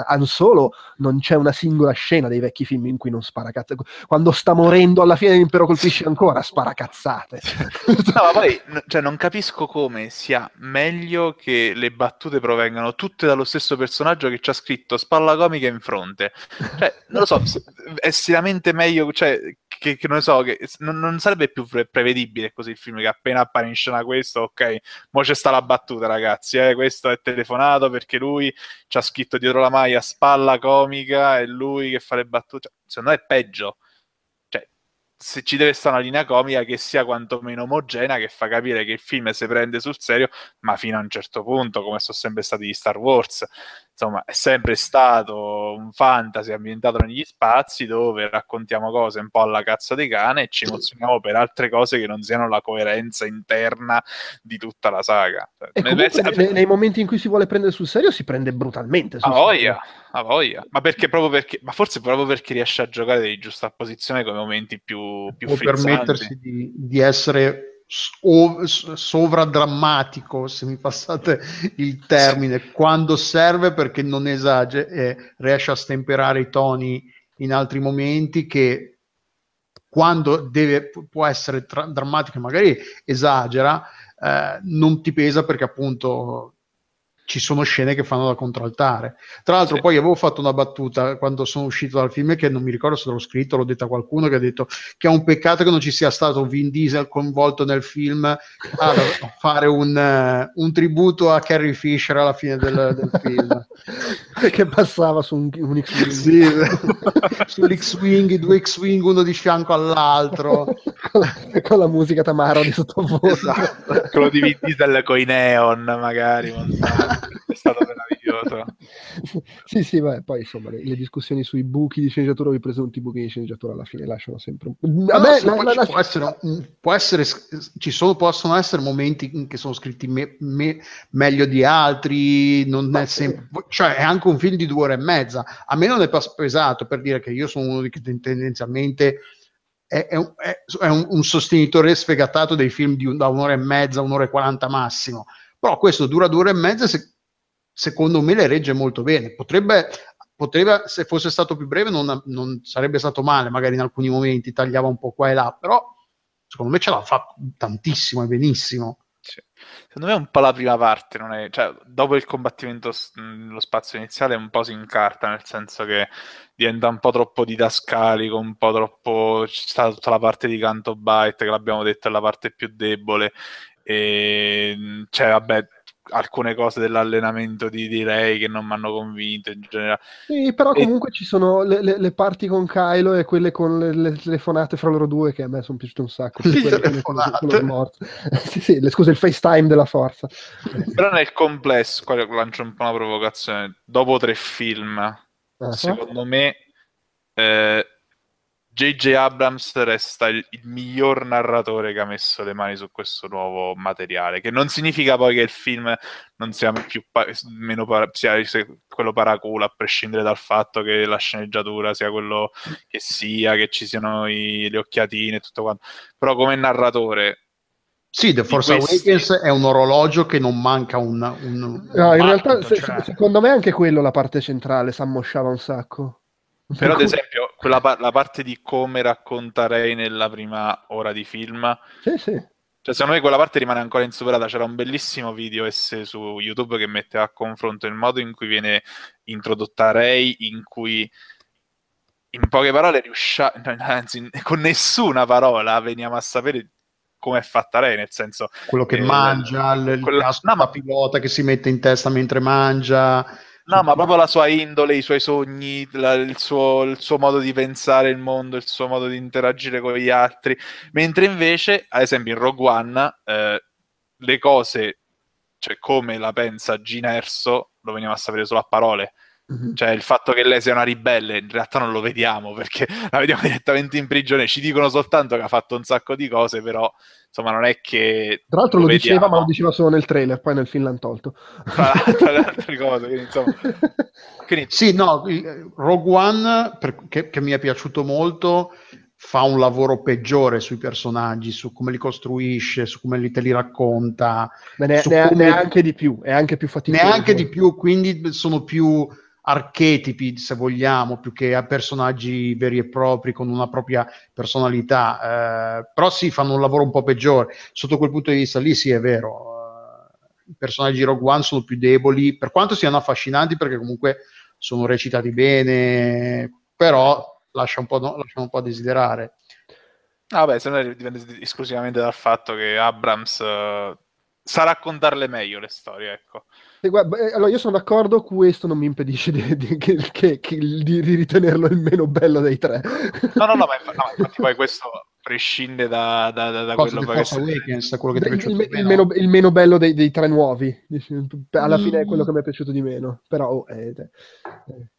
Han Solo non c'è una singola scena dei vecchi film in cui non spara cazzate. Quando sta morendo alla fine l'impero colpisce ancora, spara cazzate. *laughs* no, ma poi cioè, non capisco come sia meglio che le battute provengano tutte dallo stesso personaggio che ci ha scritto spalla comica in fronte. Cioè, non lo so, è seriamente meglio, cioè, che, che non so, che non, non, sarebbe più pre- prevedibile così il film che appena appare in scena questo, ok, mo c'è sta la battuta ragazzi, eh, questo è telefonato perché lui ci ha scritto dietro la maglia spalla comica e lui che fa le battute, secondo me è peggio se ci deve stare una linea comica che sia quantomeno omogenea, che fa capire che il film si prende sul serio, ma fino a un certo punto, come sono sempre stati gli Star Wars. Insomma, è sempre stato un fantasy ambientato negli spazi dove raccontiamo cose un po' alla cazzo di cane e ci emozioniamo per altre cose che non siano la coerenza interna di tutta la saga. E comunque, nei, nei, momenti in cui si vuole prendere sul serio, si prende brutalmente. Sul a voglia, a voglia. Ma perché proprio perché, ma forse proprio perché riesce a giocare di giusta posizione con i momenti più, più Può permettersi di, di essere sovradrammatico, se mi passate il termine, quando serve perché non esage e riesce a stemperare i toni in altri momenti che quando deve, può essere tra- drammatico magari esagera, eh, non ti pesa perché appunto ci sono scene che fanno da contraltare. Tra l'altro, sì. poi avevo fatto una battuta quando sono uscito dal film, che non mi ricordo se l'ho scritto, l'ho detta a qualcuno, che ha detto che è un peccato che non ci sia stato Vin Diesel coinvolto nel film a *laughs* fare un, uh, un, tributo a Carrie Fisher alla fine del, del film. *laughs* che passava su un, un X-Wing. Sì, *laughs* sull'X-Wing, i due X-Wing uno di fianco all'altro. con, la, con la musica Tamara di sottofondo. Esatto. Quello di Vin Diesel con i neon, magari *laughs* è stato meraviglioso. *laughs* sì, sì, beh, poi insomma le, le, discussioni sui buchi di sceneggiatura o i presunti buchi di sceneggiatura alla fine lasciano sempre un... A me, la, la, la... Può, essere, può essere, ci sono, possono essere momenti che sono scritti me, me, meglio di altri, non è sempre, cioè è anche un film di due ore e mezza. A me non è pesato per dire che io sono uno di che tendenzialmente è, è, un, è un, un, sostenitore sfegatato dei film di un, da un'ora e mezza, un'ora e quaranta massimo però questo dura due ore e mezza se, secondo me le regge molto bene. Potrebbe, potrebbe se fosse stato più breve non, non, sarebbe stato male magari in alcuni momenti tagliava un po' qua e là però secondo me ce l'ha fatto tantissimo e benissimo. Sì. Secondo me un po' la prima parte, è, cioè, dopo il combattimento nello spazio iniziale un po' si incarta, nel senso che diventa un po' troppo didascalico, un po' troppo... C'è tutta la parte di Canto Byte, che l'abbiamo detto è la parte più debole, e cioè, vabbè, alcune cose dell'allenamento di, di Ray che non mi hanno convinto in generale. Sì, però comunque e... ci sono le, le, le, parti con Kylo e quelle con le, le, telefonate fra loro due che a me sono piaciute un sacco. Sì, *laughs* sì, sì, le, scusa, il FaceTime della forza. però nel complesso, qua lancio un po' una provocazione, dopo tre film, uh-huh. secondo me... Eh, J.J. Abrams resta il, il, miglior narratore che ha messo le mani su questo nuovo materiale, che non significa poi che il film non sia più pa- meno para- sia quello paraculo, a prescindere dal fatto che la sceneggiatura sia quello che sia, che ci siano i, le occhiatine e tutto quanto. Però come narratore sì, The Force questi... Awakens è un orologio che non manca un... un, un no, in realtà se, cioè... secondo me anche quello la parte centrale, si ammosciava un sacco. Però ad esempio quella, la parte di come racconterei nella prima ora di film sì, sì. Cioè, secondo me quella parte rimane ancora insuperata. C'era un bellissimo video esse su YouTube che metteva a confronto il modo in cui viene introdotta Ray, in cui in poche parole riusciamo, anzi, con nessuna parola veniamo a sapere come è fatta lei, nel senso... Quello che eh, mangia, il, quello- il no, ma- pilota che si mette in testa mentre mangia. No, ma proprio la sua indole, i suoi sogni, la- il, suo, il suo modo di pensare il mondo, il suo modo di interagire con gli altri. Mentre invece, ad esempio, in Rogue One, eh, le cose, cioè come la pensa Gina Erso, lo veniamo a sapere solo a parole. Mhm. Cioè, il fatto che lei sia una ribelle, in realtà non lo vediamo perché *laughs* la vediamo direttamente in prigione. Ci dicono soltanto che ha fatto un sacco di cose, però insomma, non è che. Tra l'altro lo diceva, vediamo. ma lo diceva solo nel trailer, poi nel film l'hanno tolto. Tra, tra le altre cose, *laughs* quindi insomma. Quindi, *laughs* Sì, no, Rogue One, per- che, che mi è piaciuto molto, fa un lavoro peggiore sui personaggi, su come li costruisce, su come li te li racconta, Ma ne, ne- come- neanche di più, è anche più faticoso. neanche di più, quindi sono più archetipi, se vogliamo, più che a personaggi veri e propri con una propria personalità. Eh, però sì, fanno un lavoro un po' peggiore. Sotto quel punto di vista lì sì, è vero. Eh, I personaggi di Rogue One sono più deboli, per quanto siano affascinanti, perché comunque sono recitati bene, però lascia un po', no, lasciano un po' a desiderare. Ah, vabbè, se no dipende esclusivamente dal fatto che Abrams eh, sa raccontarle meglio le storie, ecco. Guarda, allora io sono d'accordo, questo non mi impedisce di, di- che- che- di- di ritenerlo il meno bello dei tre. No, no, no, ma, infa- no, infatti poi questo prescinde da, da, da, da quello che Force Awakens, quello che ti è il, piaciuto il- di il meno. il meno bello dei, dei tre nuovi. Alla fine è quello Mm. che mi è piaciuto di meno. Però, oh, eh, eh.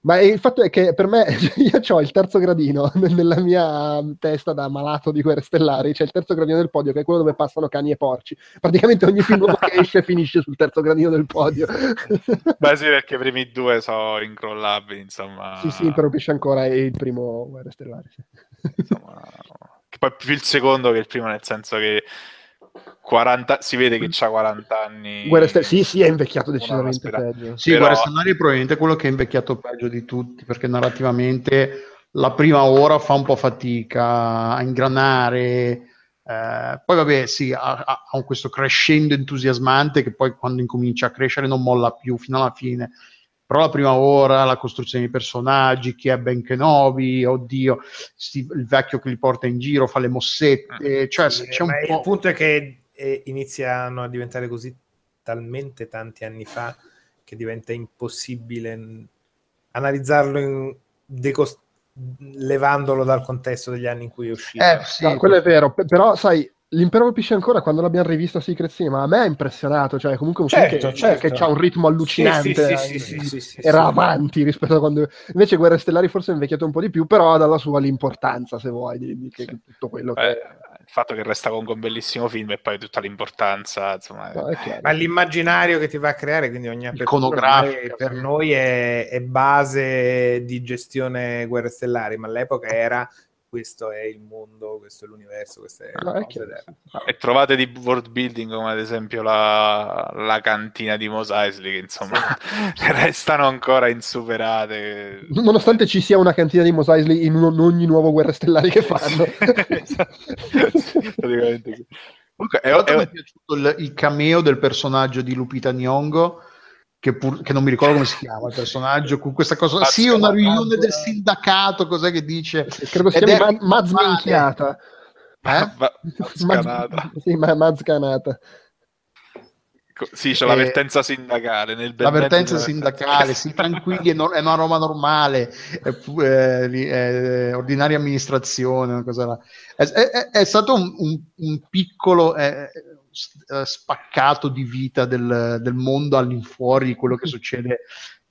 Ma il fatto è che per me, *laughs* io ho il terzo gradino *laughs* nella mia testa da malato di guerre stellari. C'è il terzo gradino del podio, che è quello dove passano cani e porci. Praticamente ogni film che esce finisce sul terzo gradino del podio. *laughs* Beh, sì, perché i primi due sono incrollabili, insomma. sì, sì, interrompisce ancora il primo Guerre Stellari. sì. insomma, che poi più il secondo che il primo, nel senso che 40, si vede che ha 40 anni. Stellari, sì, sì, è invecchiato decisamente peggio. Sì, Però- Guerre Stellari è probabilmente quello che è invecchiato peggio di tutti, perché narrativamente la prima ora fa un po' fatica a ingranare. eh, poi vabbè, sì, ha, ha- ha questo crescendo entusiasmante che poi quando incomincia a crescere non molla più fino alla fine. Però la prima ora, la costruzione dei personaggi, chi è Ben Kenobi, oddio, sti- il vecchio che li porta in giro, fa le mossette, cioè Sì, c'è un po'... Il punto è che eh, iniziano a diventare così talmente tanti anni fa che diventa impossibile analizzarlo in decos- levandolo dal contesto degli anni in cui è uscito. Eh, sì, No, quello è vero, pe- però sai, l'impero colpisce ancora quando l'abbiamo rivisto a Secret Cinema, a me ha impressionato, cioè comunque un Certo, film che, certo. che ha un ritmo allucinante, Sì, sì, eh, sì, sì, sì, sì, era sì. avanti rispetto a quando... Invece Guerre Stellari forse è invecchiato un po' di più, però ha dalla sua l'importanza, se vuoi, di, di- tutto quello Beh, che... il fatto che resta comunque un bellissimo film e poi tutta l'importanza, insomma, No. Ma l'immaginario che ti va a creare, quindi ogni apertura Iconografica, per noi è, è base di gestione guerre stellari, ma all'epoca era questo è il mondo, questo è l'universo, è è cosa chiaro, ed era- sì. E trovate di world building come ad esempio la, la cantina di Mos Eisley che insomma *laughs* restano ancora insuperate. Nonostante ci sia una cantina di Mos Eisley in un- ogni nuovo Guerre Stellari che fanno. *laughs* Praticamente sì. Comunque, è, è- mi è piaciuto il, il cameo del personaggio di Lupita Nyong'o che, pur- che non mi ricordo come si chiama il personaggio con questa cosa Mazz- sì una riunione del sindacato cos'è che dice Credo si chiami è Ma- Maz. Minchiata. eh? *laughs* Sì, ma Maz Canata. Co- Sì, c'è Eh, l'avvertenza sindacale. Nel l'avvertenza sindacale sì tranquilli è, no- è una roba normale è, è- è ordinaria amministrazione una cosa là. è, è- è stato un, un- un piccolo eh, eh, spaccato di vita del, del mondo all'infuori di quello che succede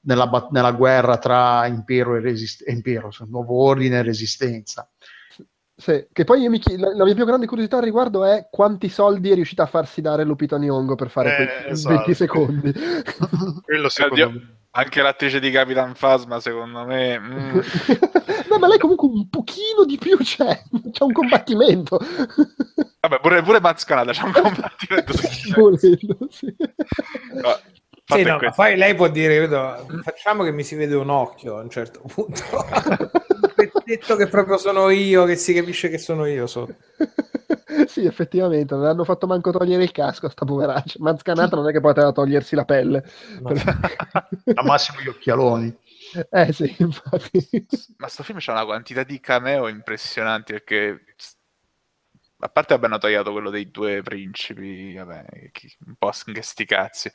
nella, nella guerra tra impero e resist- impero, cioè, nuovo ordine e resistenza Sì, che poi io mi chiedo, la, la mia più grande curiosità al riguardo è quanti soldi è riuscita a farsi dare Lupita Nyong'o per fare Eh, quei esatto. 20 secondi. Quello secondo Oddio, me. Anche l'attrice di Capitan Phasma, secondo me. mm, *laughs* ma lei comunque un pochino di più *laughs* c'è, c'è un combattimento. Vabbè, pure, pure Maz Canada c'è un *laughs* combattimento. Volendo, sì. No, Sì, no, poi lei può dire, vedo, facciamo che mi si vede un occhio a un certo punto. *laughs* un pezzetto che proprio sono io, che si capisce che sono io. sotto. sì, effettivamente, non hanno fatto manco togliere il casco a sta poveraccia. Manzcanata non è che poteva togliersi la pelle. No. Al massimo gli occhialoni. Eh sì, *laughs* infatti. Ma sto film c'ha una quantità di cameo impressionanti perché a parte abbiano tagliato quello dei due principi, vabbè, un po' anche sti cazzi.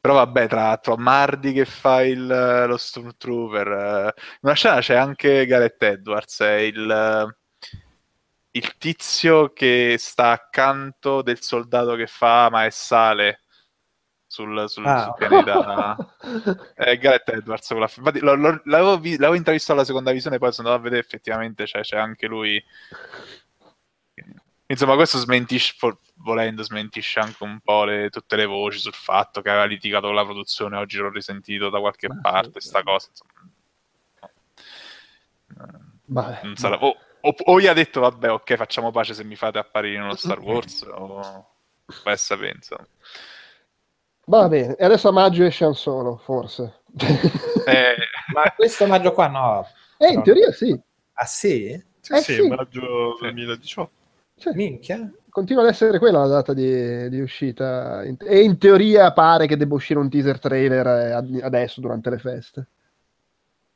Però vabbè, tra Tom Hardy che fa il, lo Stormtrooper, eh, in una scena c'è anche Gareth Edwards, è il, il tizio che sta accanto del soldato che fa maestale sul, sul, Ah. sul pianeta. È *laughs* Gareth Edwards. Infatti, lo- lo- l'avevo, vi- l'avevo intravistato alla seconda visione, poi sono andato a vedere effettivamente c'è, c'è anche lui. Insomma, questo smentisce, volendo, smentisce anche un po' le- tutte le voci sul fatto che aveva litigato con la produzione. Oggi l'ho risentito da qualche Ma parte, sta cosa. Insomma. Eh, Vabbè. non sarà- o, o- o gli ha detto, vabbè, ok, facciamo pace se mi fate apparire in uno Star *laughs* Wars, o sapere, insomma. Va bene, e adesso a maggio esce Han Solo, forse. Eh, *laughs* Ma questo maggio qua no. Eh, in teoria sì. Ah sì? Sì, Eh sì, sì. maggio 2018. Sì. Minchia? Continua ad essere quella la data di, di uscita. E in teoria pare che debba uscire un teaser trailer eh, ad- adesso, durante le feste.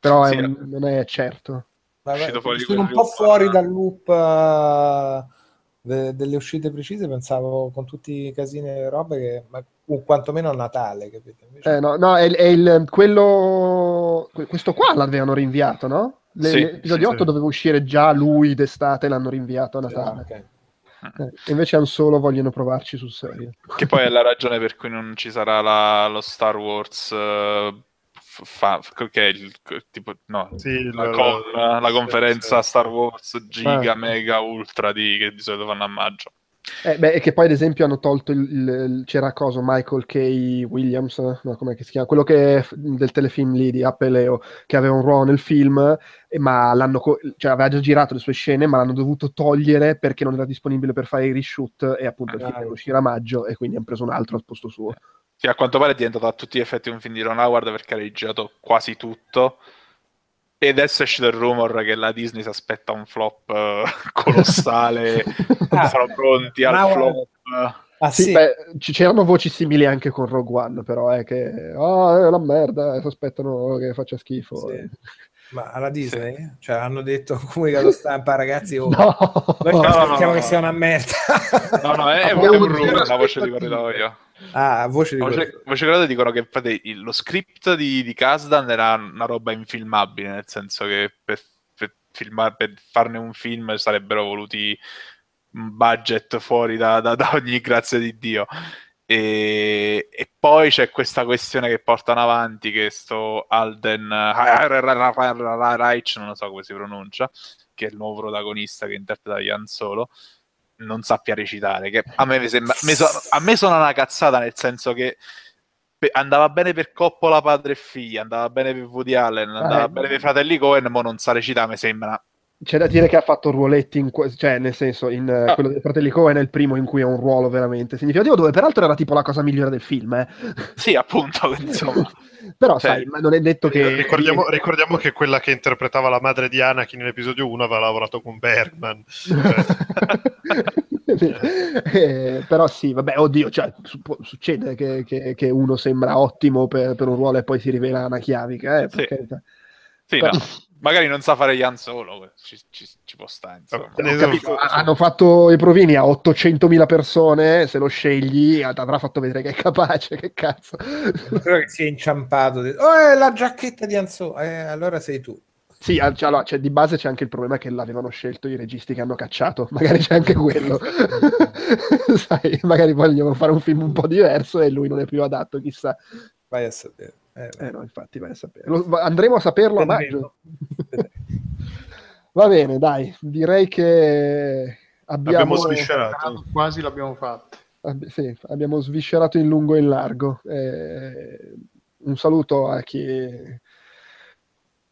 Però è Sì, un- non è certo. Vabbè, sono un po' loop, fuori eh. dal loop eh, de- delle uscite precise, pensavo con tutti i casini e robe che ma, o quantomeno a Natale, capito? Invece- Eh, no, no, è, il- è il, quello, que- questo qua l'avevano rinviato, no? Le- Sì, l'episodio sì, 8 sì. doveva uscire già lui d'estate, l'hanno rinviato a Ah, Natale. ok. Eh, invece Han Solo vogliono provarci sul serio. Che poi è la ragione per cui non ci sarà la- lo Star Wars f- fa- che è il tipo no, Sì, la, la- con- la- la sì, conferenza sì. Star Wars giga Ah. mega ultra di, che di solito fanno a maggio. Eh, beh, e che poi ad esempio hanno tolto il, il- c'era cosa, Michael K. Williams, no, com'è che si chiama? Quello che del telefilm lì di Apple Leo, che aveva un ruolo nel film, e- ma l'hanno cioè, aveva già girato le sue scene, ma l'hanno dovuto togliere perché non era disponibile per fare i reshoot e appunto il Ah, film uscire a maggio e quindi hanno preso un altro al posto suo. Sì, a quanto pare è diventato a tutti gli effetti un film di Ron Howard perché ha registrato quasi tutto. E adesso è uscito il rumor che la Disney si aspetta un flop eh, *laughs* colossale. *laughs* Ah. Sono pronti al Ma- flop. Ah Sì, sì? beh, ci- c'erano voci simili anche con Rogue One, però è che oh, è una merda, eh, si aspettano che faccia schifo. Sì. *laughs* Ma alla Disney? Cioè hanno detto comunicato stampa ragazzi oh, No, noi no, aspettiamo no, che no. sia una merda No, no, è, è un un rumor, zero una voce di corridoio. Ah voce di Voce, voce corridoio dicono che infatti il- lo script di, di Kasdan era una roba infilmabile, nel senso che per, per filmare- per farne un film sarebbero voluti un budget fuori da, da- da ogni grazia di Dio. E, e poi c'è questa questione che portano avanti che sto Alden *laughs* Reich, non lo so come si pronuncia, che è il nuovo protagonista che interpreta Jan Solo, non sappia recitare. Che a me, mi sembra, so- a me sono una cazzata nel senso che andava bene per Coppola padre e figlia, andava bene per Woody Allen, andava Eh. bene per i fratelli Cohen, ma non sa recitare, mi sembra. C'è da dire che ha fatto ruoletti, in que- cioè nel senso, in eh, Ah. quello dei fratelli Cohen è il primo in cui ha un ruolo veramente significativo, dove peraltro era tipo la cosa migliore del film, eh. Sì, appunto, *laughs* insomma. Però Cioè, sai, ma non è detto che... Ricordiamo, ricordiamo che quella che interpretava la madre di Anakin nell'episodio 1 aveva lavorato con Bergman. *laughs* Eh, però sì, vabbè, oddio, cioè, su- può- succede che, che- che uno sembra ottimo per, per un ruolo e poi si rivela una chiavica, eh, per Sì. carità. Sì, Però- no. *laughs* Magari non sa fare Jan Solo, ci, ci- ci può stare, insomma. Ne- Ho capito, ha- hanno fatto i provini a 800.000 persone, se lo scegli avrà fatto vedere che è capace, che cazzo. Credo che sia inciampato oh è la giacchetta di Anzo eh, allora sei tu Sì, cioè, allora, cioè, di base c'è anche il problema che l'avevano scelto i registi che hanno cacciato, *laughs* magari c'è anche quello. *laughs* Sai, magari vogliono fare un film un po' diverso e lui non è più adatto, chissà. vai a sapere eh, Eh no, infatti vai a sapere. Lo- andremo a saperlo a maggio. *laughs* Va bene, dai, direi che abbiamo, Abbiamo sviscerato. Quasi l'abbiamo fatto. abbi- sì, abbiamo sviscerato in lungo e in largo. Eh, un saluto a chi...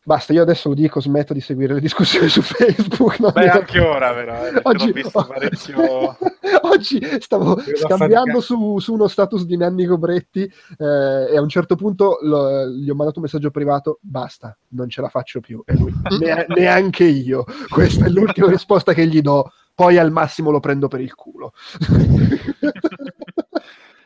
Basta, io adesso lo dico, smetto di seguire le discussioni su Facebook. non Beh, devo- anche ora, però, eh, l'ho visto *laughs* parecchio... *laughs* Oggi stavo scambiando su, su uno status di Nanni Cobretti eh, e a un certo punto lo- gli ho mandato un messaggio privato, basta, non ce la faccio più. E lui, *laughs* "Ne- neanche io. Questa è l'ultima risposta che gli do poi al massimo lo prendo per il culo.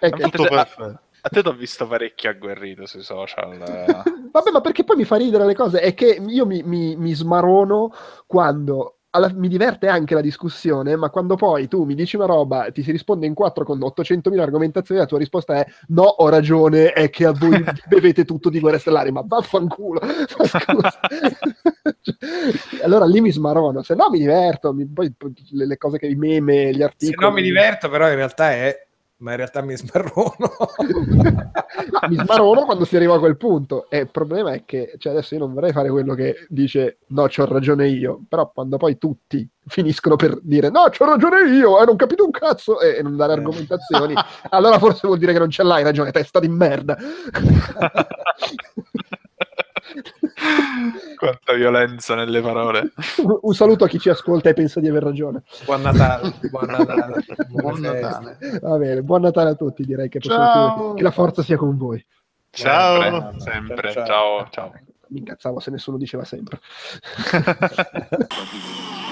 Ecco, Tutto perfetto. A te ti ho visto parecchio agguerrito sui social. *laughs* Vabbè, ma perché poi mi fa ridere le cose? È che io mi, mi- mi smarono quando alla- mi diverte anche la discussione, ma quando poi tu mi dici una roba, ti si risponde in quattro con 800.000 argomentazioni, la tua risposta è no, ho ragione, è che a voi *laughs* bevete tutto di guerre stellari, ma vaffanculo. *laughs* Ma allora lì mi smarono, se no mi diverto, mi- poi le, le cose che i meme, gli Se articoli. no mi diverto, però in realtà è... Ma in realtà mi smarrono. No, *laughs* mi smarono quando si arriva a quel punto. E il problema è che cioè, adesso io non vorrei fare quello che dice no c'ho ragione io. Però quando poi tutti finiscono per dire no c'ho ragione io e non capito un cazzo e, e non dare argomentazioni allora forse vuol dire che non ce l'hai ragione testa di merda *laughs* Quanta violenza nelle parole. un saluto a chi ci ascolta e pensa di aver ragione Buon Natale. Buon Natale. Buon. Natale. va bene buon Natale a tutti direi che, chiudere. che la forza sia con voi Ciao. Sempre, sempre. Ciao. Ciao, ciao. mi incazzavo se nessuno diceva sempre *laughs*